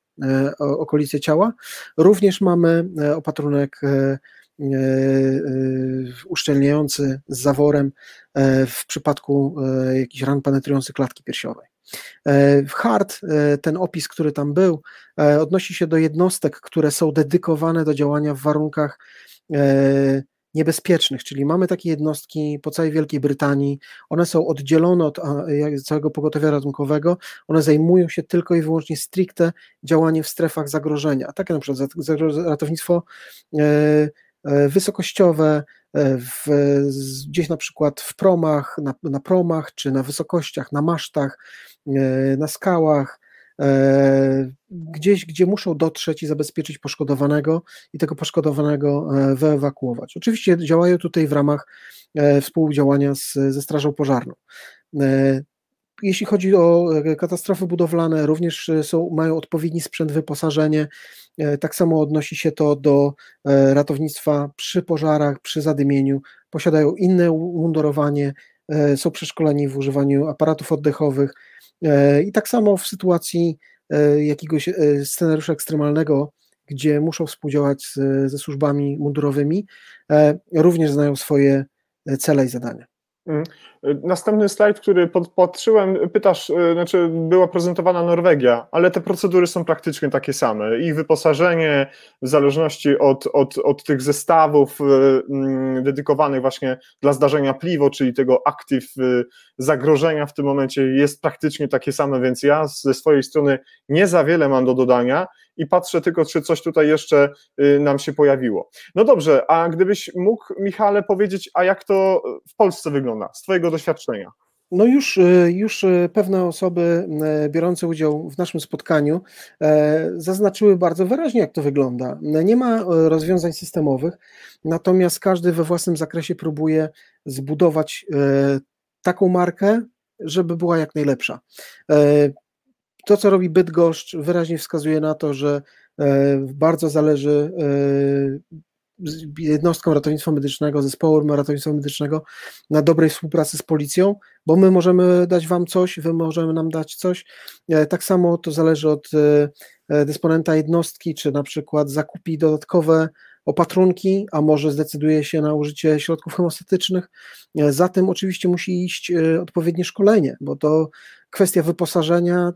S2: okolice ciała. Również mamy opatrunek E, e, uszczelniający z zaworem e, w przypadku jakichś ran penetrujących klatki piersiowej. HART ten opis, który tam był, odnosi się do jednostek, które są dedykowane do działania w warunkach niebezpiecznych, czyli mamy takie jednostki po całej Wielkiej Brytanii, one są oddzielone od całego pogotowia ratunkowego, one zajmują się tylko i wyłącznie stricte działaniem w strefach zagrożenia, takie na przykład ratownictwo E, wysokościowe, e, w, gdzieś na przykład w promach, na, na promach, czy na wysokościach, na masztach, e, na skałach, gdzieś, gdzie muszą dotrzeć i zabezpieczyć poszkodowanego i tego poszkodowanego wyewakuować. Oczywiście działają tutaj w ramach współdziałania z, ze Strażą Pożarną. Jeśli chodzi o katastrofy budowlane, również są, mają odpowiedni sprzęt, wyposażenie, E, tak samo odnosi się to do e, ratownictwa przy pożarach, przy zadymieniu. Posiadają inne umundurowanie, e, są przeszkoleni w używaniu aparatów oddechowych. I tak samo w sytuacji jakiegoś scenariusza ekstremalnego, gdzie muszą współdziałać z, ze służbami mundurowymi, również znają swoje cele i zadania.
S1: Następny slajd, który podpatrzyłem, pytasz, e, znaczy była prezentowana Norwegia, ale te procedury są praktycznie takie same. Ich wyposażenie w zależności od, od, od tych zestawów e, mm, dedykowanych właśnie dla zdarzenia pliwo, czyli tego aktyw e, zagrożenia w tym momencie jest praktycznie takie same, więc ja ze swojej strony nie za wiele mam do dodania i patrzę tylko, czy coś tutaj jeszcze nam się pojawiło. No dobrze, a gdybyś mógł, Michale, powiedzieć, a jak to w Polsce wygląda, z Twojego doświadczenia?
S2: No już, y, już y, pewne osoby y, biorące udział w naszym spotkaniu zaznaczyły bardzo wyraźnie, jak to wygląda. Nie ma rozwiązań systemowych, natomiast każdy we własnym zakresie próbuje zbudować taką markę, żeby była jak najlepsza. To, co robi Bydgoszcz, wyraźnie wskazuje na to, że bardzo zależy jednostką ratownictwa medycznego, zespołem ratownictwa medycznego na dobrej współpracy z policją, bo my możemy dać wam coś, wy możemy nam dać coś. E, tak samo to zależy od e, e, dysponenta jednostki, czy na przykład zakupi dodatkowe opatrunki, a może zdecyduje się na użycie środków hemostatycznych. Za tym oczywiście musi iść odpowiednie szkolenie, bo to kwestia wyposażenia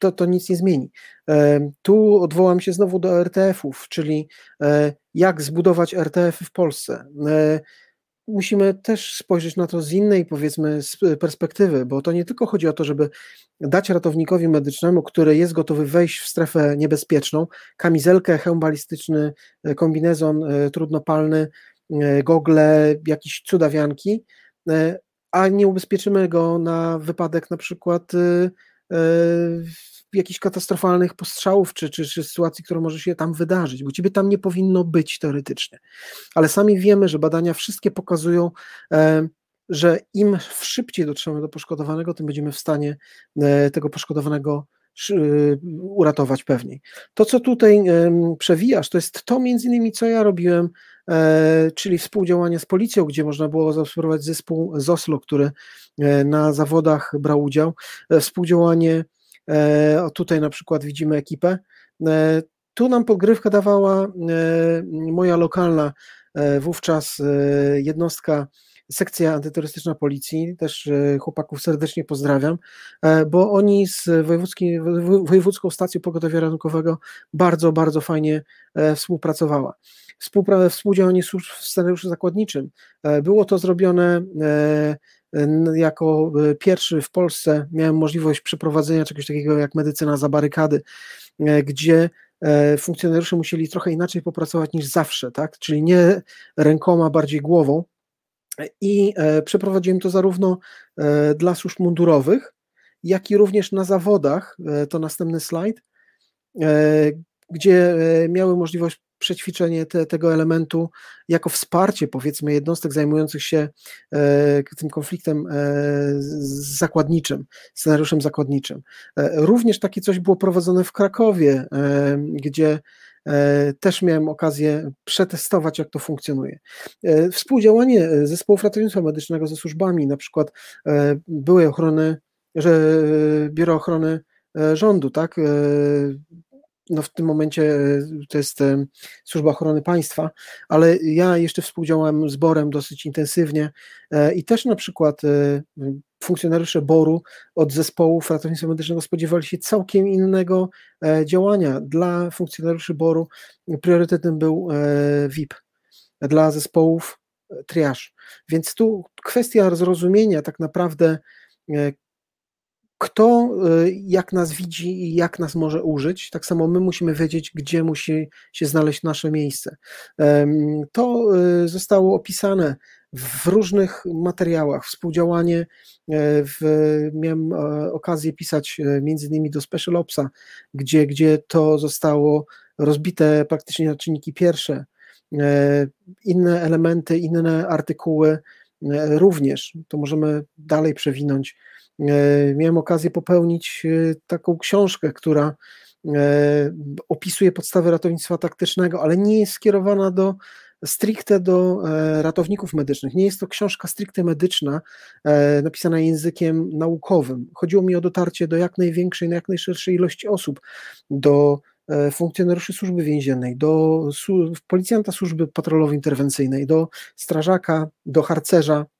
S2: to, to nic nie zmieni. E, tu odwołam się znowu do RTF-ów, czyli e, jak zbudować RTF w Polsce. E, musimy też spojrzeć na to z innej, powiedzmy, perspektywy, bo to nie tylko chodzi o to, żeby dać ratownikowi medycznemu, który jest gotowy wejść w strefę niebezpieczną, kamizelkę, hełm balistyczny, kombinezon trudnopalny, gogle, jakieś cudawianki, a nie ubezpieczymy go na wypadek na przykład jakichś katastrofalnych postrzałów, czy, czy, czy sytuacji, która może się tam wydarzyć, bo ciebie tam nie powinno być teoretycznie. Ale sami wiemy, że badania wszystkie pokazują, e, że im szybciej dotrzemy do poszkodowanego, tym będziemy w stanie e, tego poszkodowanego e, uratować pewniej. To, co tutaj przewijasz, to jest to między innymi, co ja robiłem, czyli współdziałanie z policją, gdzie można było zaobserwować zespół z Oslo, który na zawodach brał udział, współdziałanie o tutaj na przykład widzimy ekipę. E, tu nam podgrywkę dawała e, moja lokalna wówczas jednostka sekcja antyterrorystyczna policji, też chłopaków serdecznie pozdrawiam, bo oni z Wojewódzką Stacją Pogotowia Ratunkowego bardzo, bardzo fajnie współpracowała. Współdziałanie służb w scenariuszu zakładniczym. Było to zrobione jako e, pierwszy w Polsce miałem możliwość przeprowadzenia czegoś takiego jak medycyna za barykady, e, gdzie e, funkcjonariusze musieli trochę inaczej popracować niż zawsze, tak? czyli nie rękoma, bardziej głową. I przeprowadziłem to zarówno dla służb mundurowych, jak i również na zawodach, to następny slajd, gdzie miały możliwość przećwiczenie te, tego elementu jako wsparcie, powiedzmy, jednostek zajmujących się e, tym konfliktem e, zakładniczym, scenariuszem zakładniczym. E, również takie coś było prowadzone w Krakowie, e, gdzie e, też miałem okazję przetestować, jak to funkcjonuje. E, współdziałanie zespołów ratownictwa medycznego ze służbami, na przykład byłej ochrony, że Biuro Ochrony Rządu, tak, no w tym momencie e, to jest e, Służba Ochrony Państwa, ale ja jeszcze współdziałałem z BOR-em dosyć intensywnie e, i też na przykład funkcjonariusze BOR-u od zespołów ratownictwa medycznego spodziewali się całkiem innego działania. Dla funkcjonariuszy BOR-u priorytetem był VIP, dla zespołów triage. Więc tu kwestia zrozumienia tak naprawdę kto y, jak nas widzi i jak nas może użyć, tak samo my musimy wiedzieć, gdzie musi się znaleźć nasze miejsce. To y, zostało opisane w różnych materiałach, współdziałanie, e, w, miałem e, okazję pisać e, między innymi do Special Opsa, gdzie, gdzie to zostało rozbite praktycznie na czynniki pierwsze, inne elementy, inne artykuły również, to możemy dalej przewinąć E, miałem okazję popełnić e, taką książkę, która e, opisuje podstawy ratownictwa taktycznego, ale nie jest skierowana do stricte do ratowników medycznych. Nie jest to książka stricte medyczna, napisana językiem naukowym. Chodziło mi o dotarcie do jak największej, jak najszerszej ilości osób, do funkcjonariuszy służby więziennej, do policjanta służby patrolowo-interwencyjnej, do strażaka, do harcerza, E,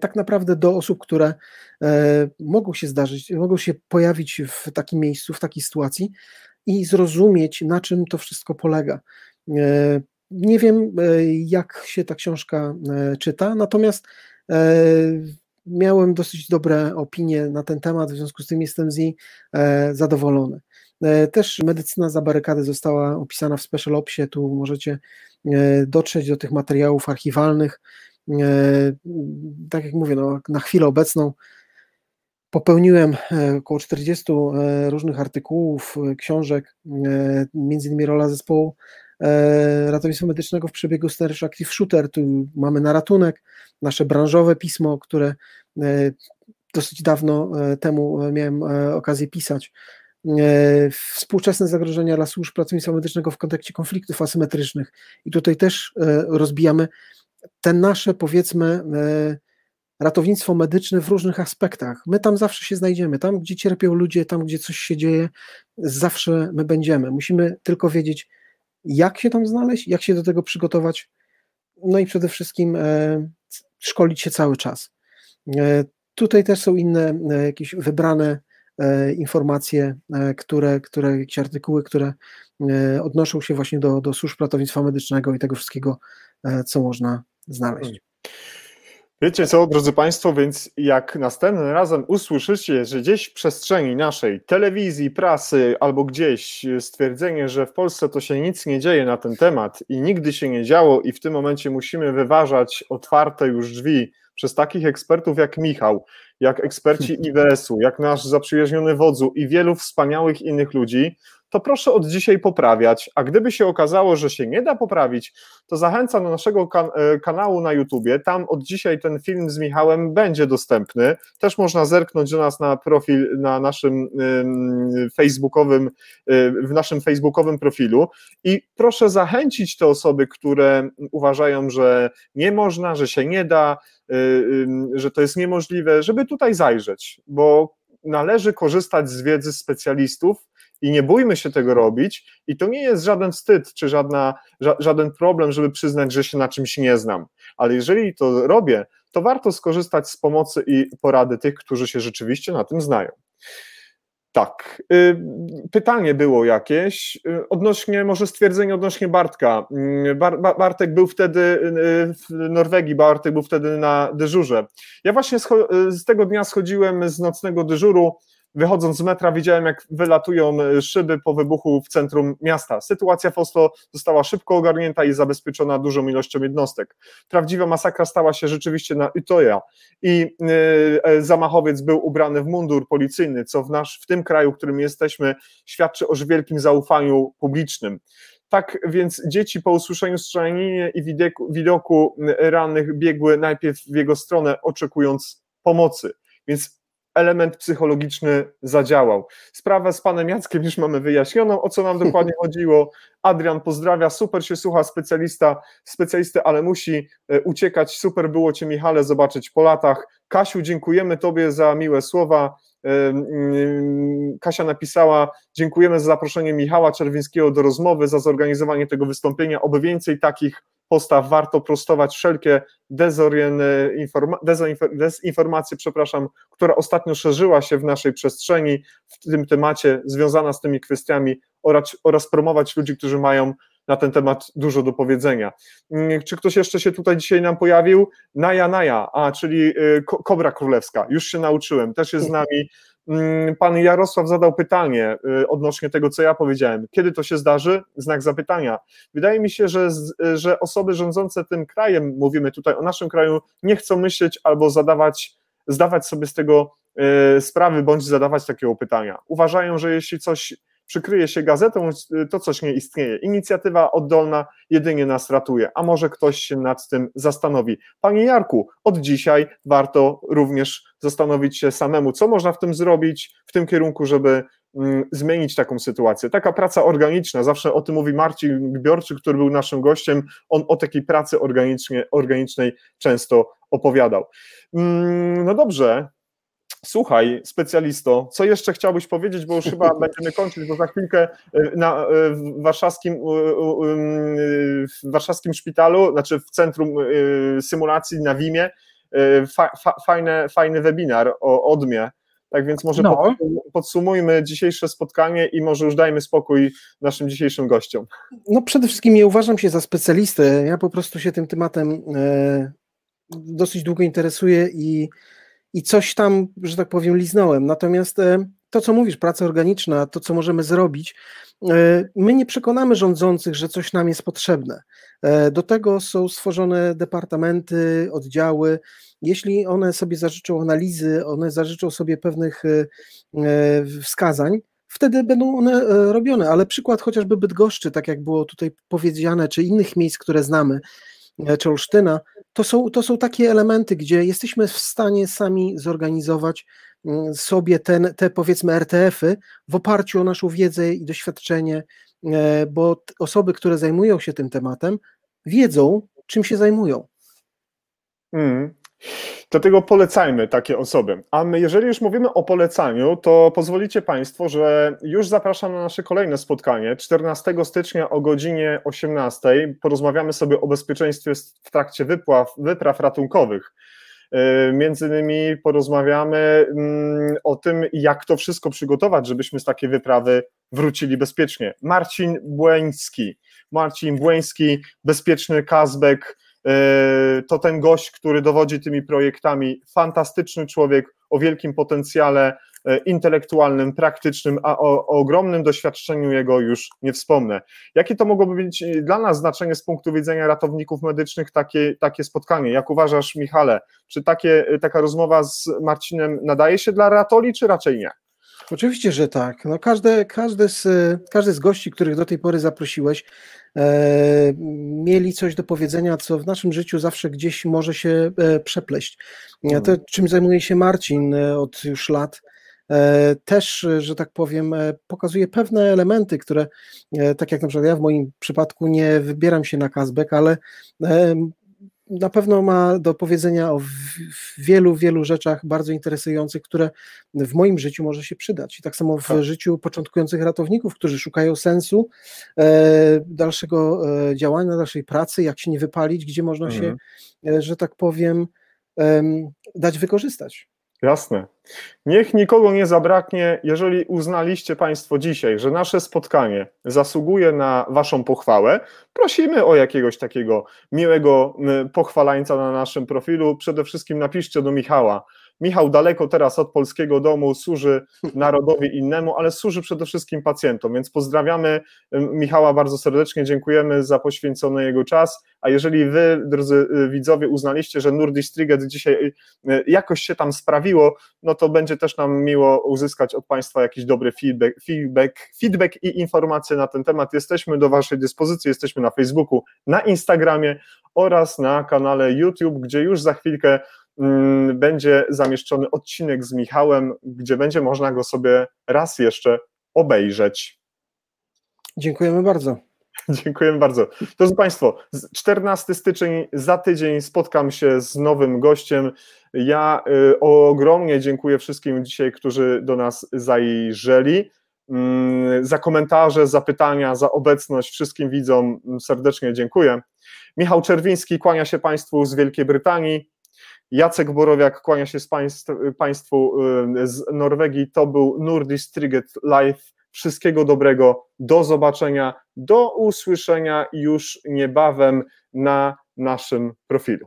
S2: tak naprawdę do osób, które e, mogą się zdarzyć, mogą się pojawić w takim miejscu, w takiej sytuacji i zrozumieć, na czym to wszystko polega. E, nie wiem, jak się ta książka czyta, natomiast miałem dosyć dobre opinie na ten temat, w związku z tym jestem z niej zadowolony. Też medycyna za barykady została opisana w Special Opsie, tu możecie dotrzeć do tych materiałów archiwalnych, E, tak jak mówię, no, na chwilę obecną popełniłem e, około 40 e, różnych artykułów, książek, między innymi rola zespołu ratownictwa medycznego w przebiegu Sterish Active Shooter, tu mamy na ratunek, nasze branżowe pismo, które dosyć dawno temu miałem okazję pisać. Współczesne zagrożenia dla służb ratownictwa medycznego w kontekście konfliktów asymetrycznych. I tutaj też rozbijamy te nasze, powiedzmy, e, ratownictwo medyczne w różnych aspektach. My tam zawsze się znajdziemy. Tam, gdzie cierpią ludzie, tam, gdzie coś się dzieje, zawsze my będziemy. Musimy tylko wiedzieć, jak się tam znaleźć, jak się do tego przygotować, no i przede wszystkim e, szkolić się cały czas. E, tutaj też są inne jakieś wybrane informacje, które, które jakieś artykuły, które odnoszą się właśnie do, do służb ratownictwa medycznego i tego wszystkiego, co można znaleźć.
S1: Wiecie co, drodzy Państwo, więc jak następnym razem usłyszycie, że gdzieś w przestrzeni naszej telewizji, prasy albo gdzieś stwierdzenie, że w Polsce to się nic nie dzieje na ten temat i nigdy się nie działo i w tym momencie musimy wyważać otwarte już drzwi przez takich ekspertów jak Michał, jak eksperci IWS-u, jak nasz zaprzyjaźniony wodzu i wielu wspaniałych innych ludzi, to proszę od dzisiaj poprawiać, a gdyby się okazało, że się nie da poprawić, to zachęcam do naszego kan e, kanału na YouTubie, tam od dzisiaj ten film z Michałem będzie dostępny, też można zerknąć do nas na profil, na naszym facebookowym, e, w naszym facebookowym profilu. I proszę zachęcić te osoby, które uważają, że nie można, że się nie da, e, że to jest niemożliwe, żeby tutaj zajrzeć, bo należy korzystać z wiedzy specjalistów, i nie bójmy się tego robić. I to nie jest żaden wstyd, czy żadna, ża żaden problem, żeby przyznać, że się na czymś nie znam. Ale jeżeli to robię, to warto skorzystać z pomocy i porady tych, którzy się rzeczywiście na tym znają. Tak. Y, pytanie było jakieś y, odnośnie, może stwierdzenie odnośnie Bartka. Y, Bar Bartek był wtedy w Norwegii, Bartek był wtedy na dyżurze. Ja właśnie z tego dnia schodziłem z nocnego dyżuru Wychodząc z metra widziałem, jak wylatują e, szyby po wybuchu w centrum miasta. Sytuacja w Oslo została szybko ogarnięta i zabezpieczona dużą ilością jednostek. Prawdziwa masakra stała się rzeczywiście na Utoja i yy, zamachowiec był ubrany w mundur policyjny, co w, nasz, w tym kraju, w którym jesteśmy, świadczy o wielkim zaufaniu publicznym. Tak więc dzieci po usłyszeniu strzelaniny i widoku, widoku rannych biegły najpierw w jego stronę, oczekując pomocy. Więc element psychologiczny zadziałał. Sprawę z panem Jackiem już mamy wyjaśnioną, o co nam dokładnie chodziło. Adrian pozdrawia, super się słucha specjalista, specjalisty, ale musi e, uciekać. Super było cię Michale zobaczyć po latach. Kasiu, dziękujemy tobie za miłe słowa. E, mm, Kasia napisała: Dziękujemy za zaproszenie Michała Czerwińskiego do rozmowy, za zorganizowanie tego wystąpienia. Oby więcej takich postaw warto prostować wszelkie dezinformacje, przepraszam, która ostatnio szerzyła się w naszej przestrzeni w tym temacie, związana z tymi kwestiami oraz, oraz promować ludzi, którzy mają na ten temat dużo do powiedzenia. Mm, czy ktoś jeszcze się tutaj dzisiaj nam pojawił? Naja Naja, a czyli y, Kobra Królewska, już się nauczyłem, też jest z nami pan Jarosław zadał pytanie y, odnośnie tego, co ja powiedziałem. Kiedy to się zdarzy? Znak zapytania. Wydaje mi się, że, że osoby rządzące tym krajem, mówimy tutaj o naszym kraju, nie chcą myśleć albo zadawać, zdawać sobie z tego y, sprawy, bądź zadawać takiego pytania. Uważają, że jeśli coś przykryje się gazetą, to coś nie istnieje. Inicjatywa oddolna jedynie nas ratuje, a może ktoś się nad tym zastanowi. Panie Jarku, od dzisiaj warto również zastanowić się samemu, co można w tym zrobić, w tym kierunku, żeby mm, zmienić taką sytuację. Taka praca organiczna, zawsze o tym mówi Marcin Gbiorczy, który był naszym gościem, on o takiej pracy organicznej często opowiadał. Mm, no dobrze, Słuchaj, specjalisto, co jeszcze chciałbyś powiedzieć, bo już chyba będziemy kończyć, bo za chwilkę e, na, e, w, warszawskim, w warszawskim szpitalu, znaczy w centrum e, symulacji na WIMie, fa, fa, fajne, fajny webinar o odmie. Tak więc może no. podsumujmy dzisiejsze spotkanie i może już dajmy spokój naszym dzisiejszym gościom.
S2: No przede wszystkim nie uważam się za specjalistę, ja po prostu się tym tematem dosyć długo interesuję i i coś tam, że tak powiem, liznąłem. Natomiast e, to, co mówisz, praca organiczna, to, co możemy zrobić, e, my nie przekonamy rządzących, że coś nam jest potrzebne. E, do tego są stworzone departamenty, oddziały. Jeśli one sobie zażyczą analizy, one zażyczą sobie pewnych wskazań, wtedy będą one robione. Ale przykład chociażby Bydgoszczy, tak jak było tutaj powiedziane, czy innych miejsc, które znamy, czy Olsztyna, to są, to są takie elementy, gdzie jesteśmy w stanie sami zorganizować mm, sobie ten, te powiedzmy RTF-y w oparciu o naszą wiedzę i doświadczenie, e, bo osoby, które zajmują się tym tematem, wiedzą, czym się zajmują.
S1: Mm. Dlatego polecajmy takie osoby. A my, jeżeli już mówimy o polecaniu, to pozwolicie Państwo, że już zapraszam na nasze kolejne spotkanie 14 stycznia o godzinie 18. Porozmawiamy sobie o bezpieczeństwie w trakcie wypław, wypraw ratunkowych. E, między innymi porozmawiamy mm, o tym, jak to wszystko przygotować, żebyśmy z takiej wyprawy wrócili bezpiecznie. Marcin Błeński, Marcin Błeński, bezpieczny Kazbek, to ten gość, który dowodzi tymi projektami, fantastyczny człowiek o wielkim potencjale intelektualnym, praktycznym, a o, o, ogromnym doświadczeniu jego już nie wspomnę. Jakie to mogłoby być dla nas znaczenie z punktu widzenia ratowników medycznych takie, takie spotkanie? Jak uważasz, Michale, czy takie, taka rozmowa z Marcinem nadaje się dla ratoli, czy raczej nie?
S2: Oczywiście, że tak. No każde, każdy, z, każdy z gości, których do tej pory zaprosiłeś, e, mieli coś do powiedzenia, co w naszym życiu zawsze gdzieś może się e, przepleść. To, mhm. czym zajmuje się Marcin e, od już lat, e, też, że tak powiem, e, pokazuje pewne elementy, które, e, tak jak na przykład ja w moim przypadku nie wybieram się na Kazbek, ale na pewno ma do powiedzenia o wielu, wielu rzeczach bardzo interesujących, które w moim życiu może się przydać. I tak samo w tak. życiu początkujących ratowników, którzy szukają sensu e, dalszego e, działania, dalszej pracy, jak się nie wypalić, gdzie można mhm. się, e, że tak powiem, dać wykorzystać.
S1: Jasne. Niech nikogo nie zabraknie, jeżeli uznaliście Państwo dzisiaj, że nasze spotkanie zasługuje na Waszą pochwałę, prosimy o jakiegoś takiego miłego pochwalańca na naszym profilu. Przede wszystkim napiszcie do Michała, Michał daleko teraz od polskiego domu, służy narodowi innemu, ale służy przede wszystkim pacjentom, więc pozdrawiamy Michała bardzo serdecznie, dziękujemy za poświęcony jego czas, a jeżeli wy, drodzy y, widzowie, uznaliście, że Nurdistriget dzisiaj y, y, jakoś się tam sprawiło, no to będzie też nam miło uzyskać od Państwa jakiś dobry feedback, feedback, feedback i informacje na ten temat. Jesteśmy do Waszej dyspozycji, jesteśmy na Facebooku, na Instagramie oraz na kanale YouTube, gdzie już za chwilkę będzie zamieszczony odcinek z Michałem, gdzie będzie można go sobie raz jeszcze obejrzeć.
S2: Dziękujemy bardzo.
S1: Dziękujemy bardzo. Drodzy Państwo, 14 styczeń, za tydzień spotkam się z nowym gościem. Ja y, ogromnie dziękuję wszystkim dzisiaj, którzy do nas zajrzeli. Mm, za komentarze, za pytania, za obecność wszystkim widzom serdecznie dziękuję. Michał Czerwiński kłania się Państwu z Wielkiej Brytanii. Jacek Borowiak kłania się z państw, Państwu y, z Norwegii. To był Nordistriget Live. Wszystkiego dobrego, do zobaczenia, do usłyszenia już niebawem na naszym profilu.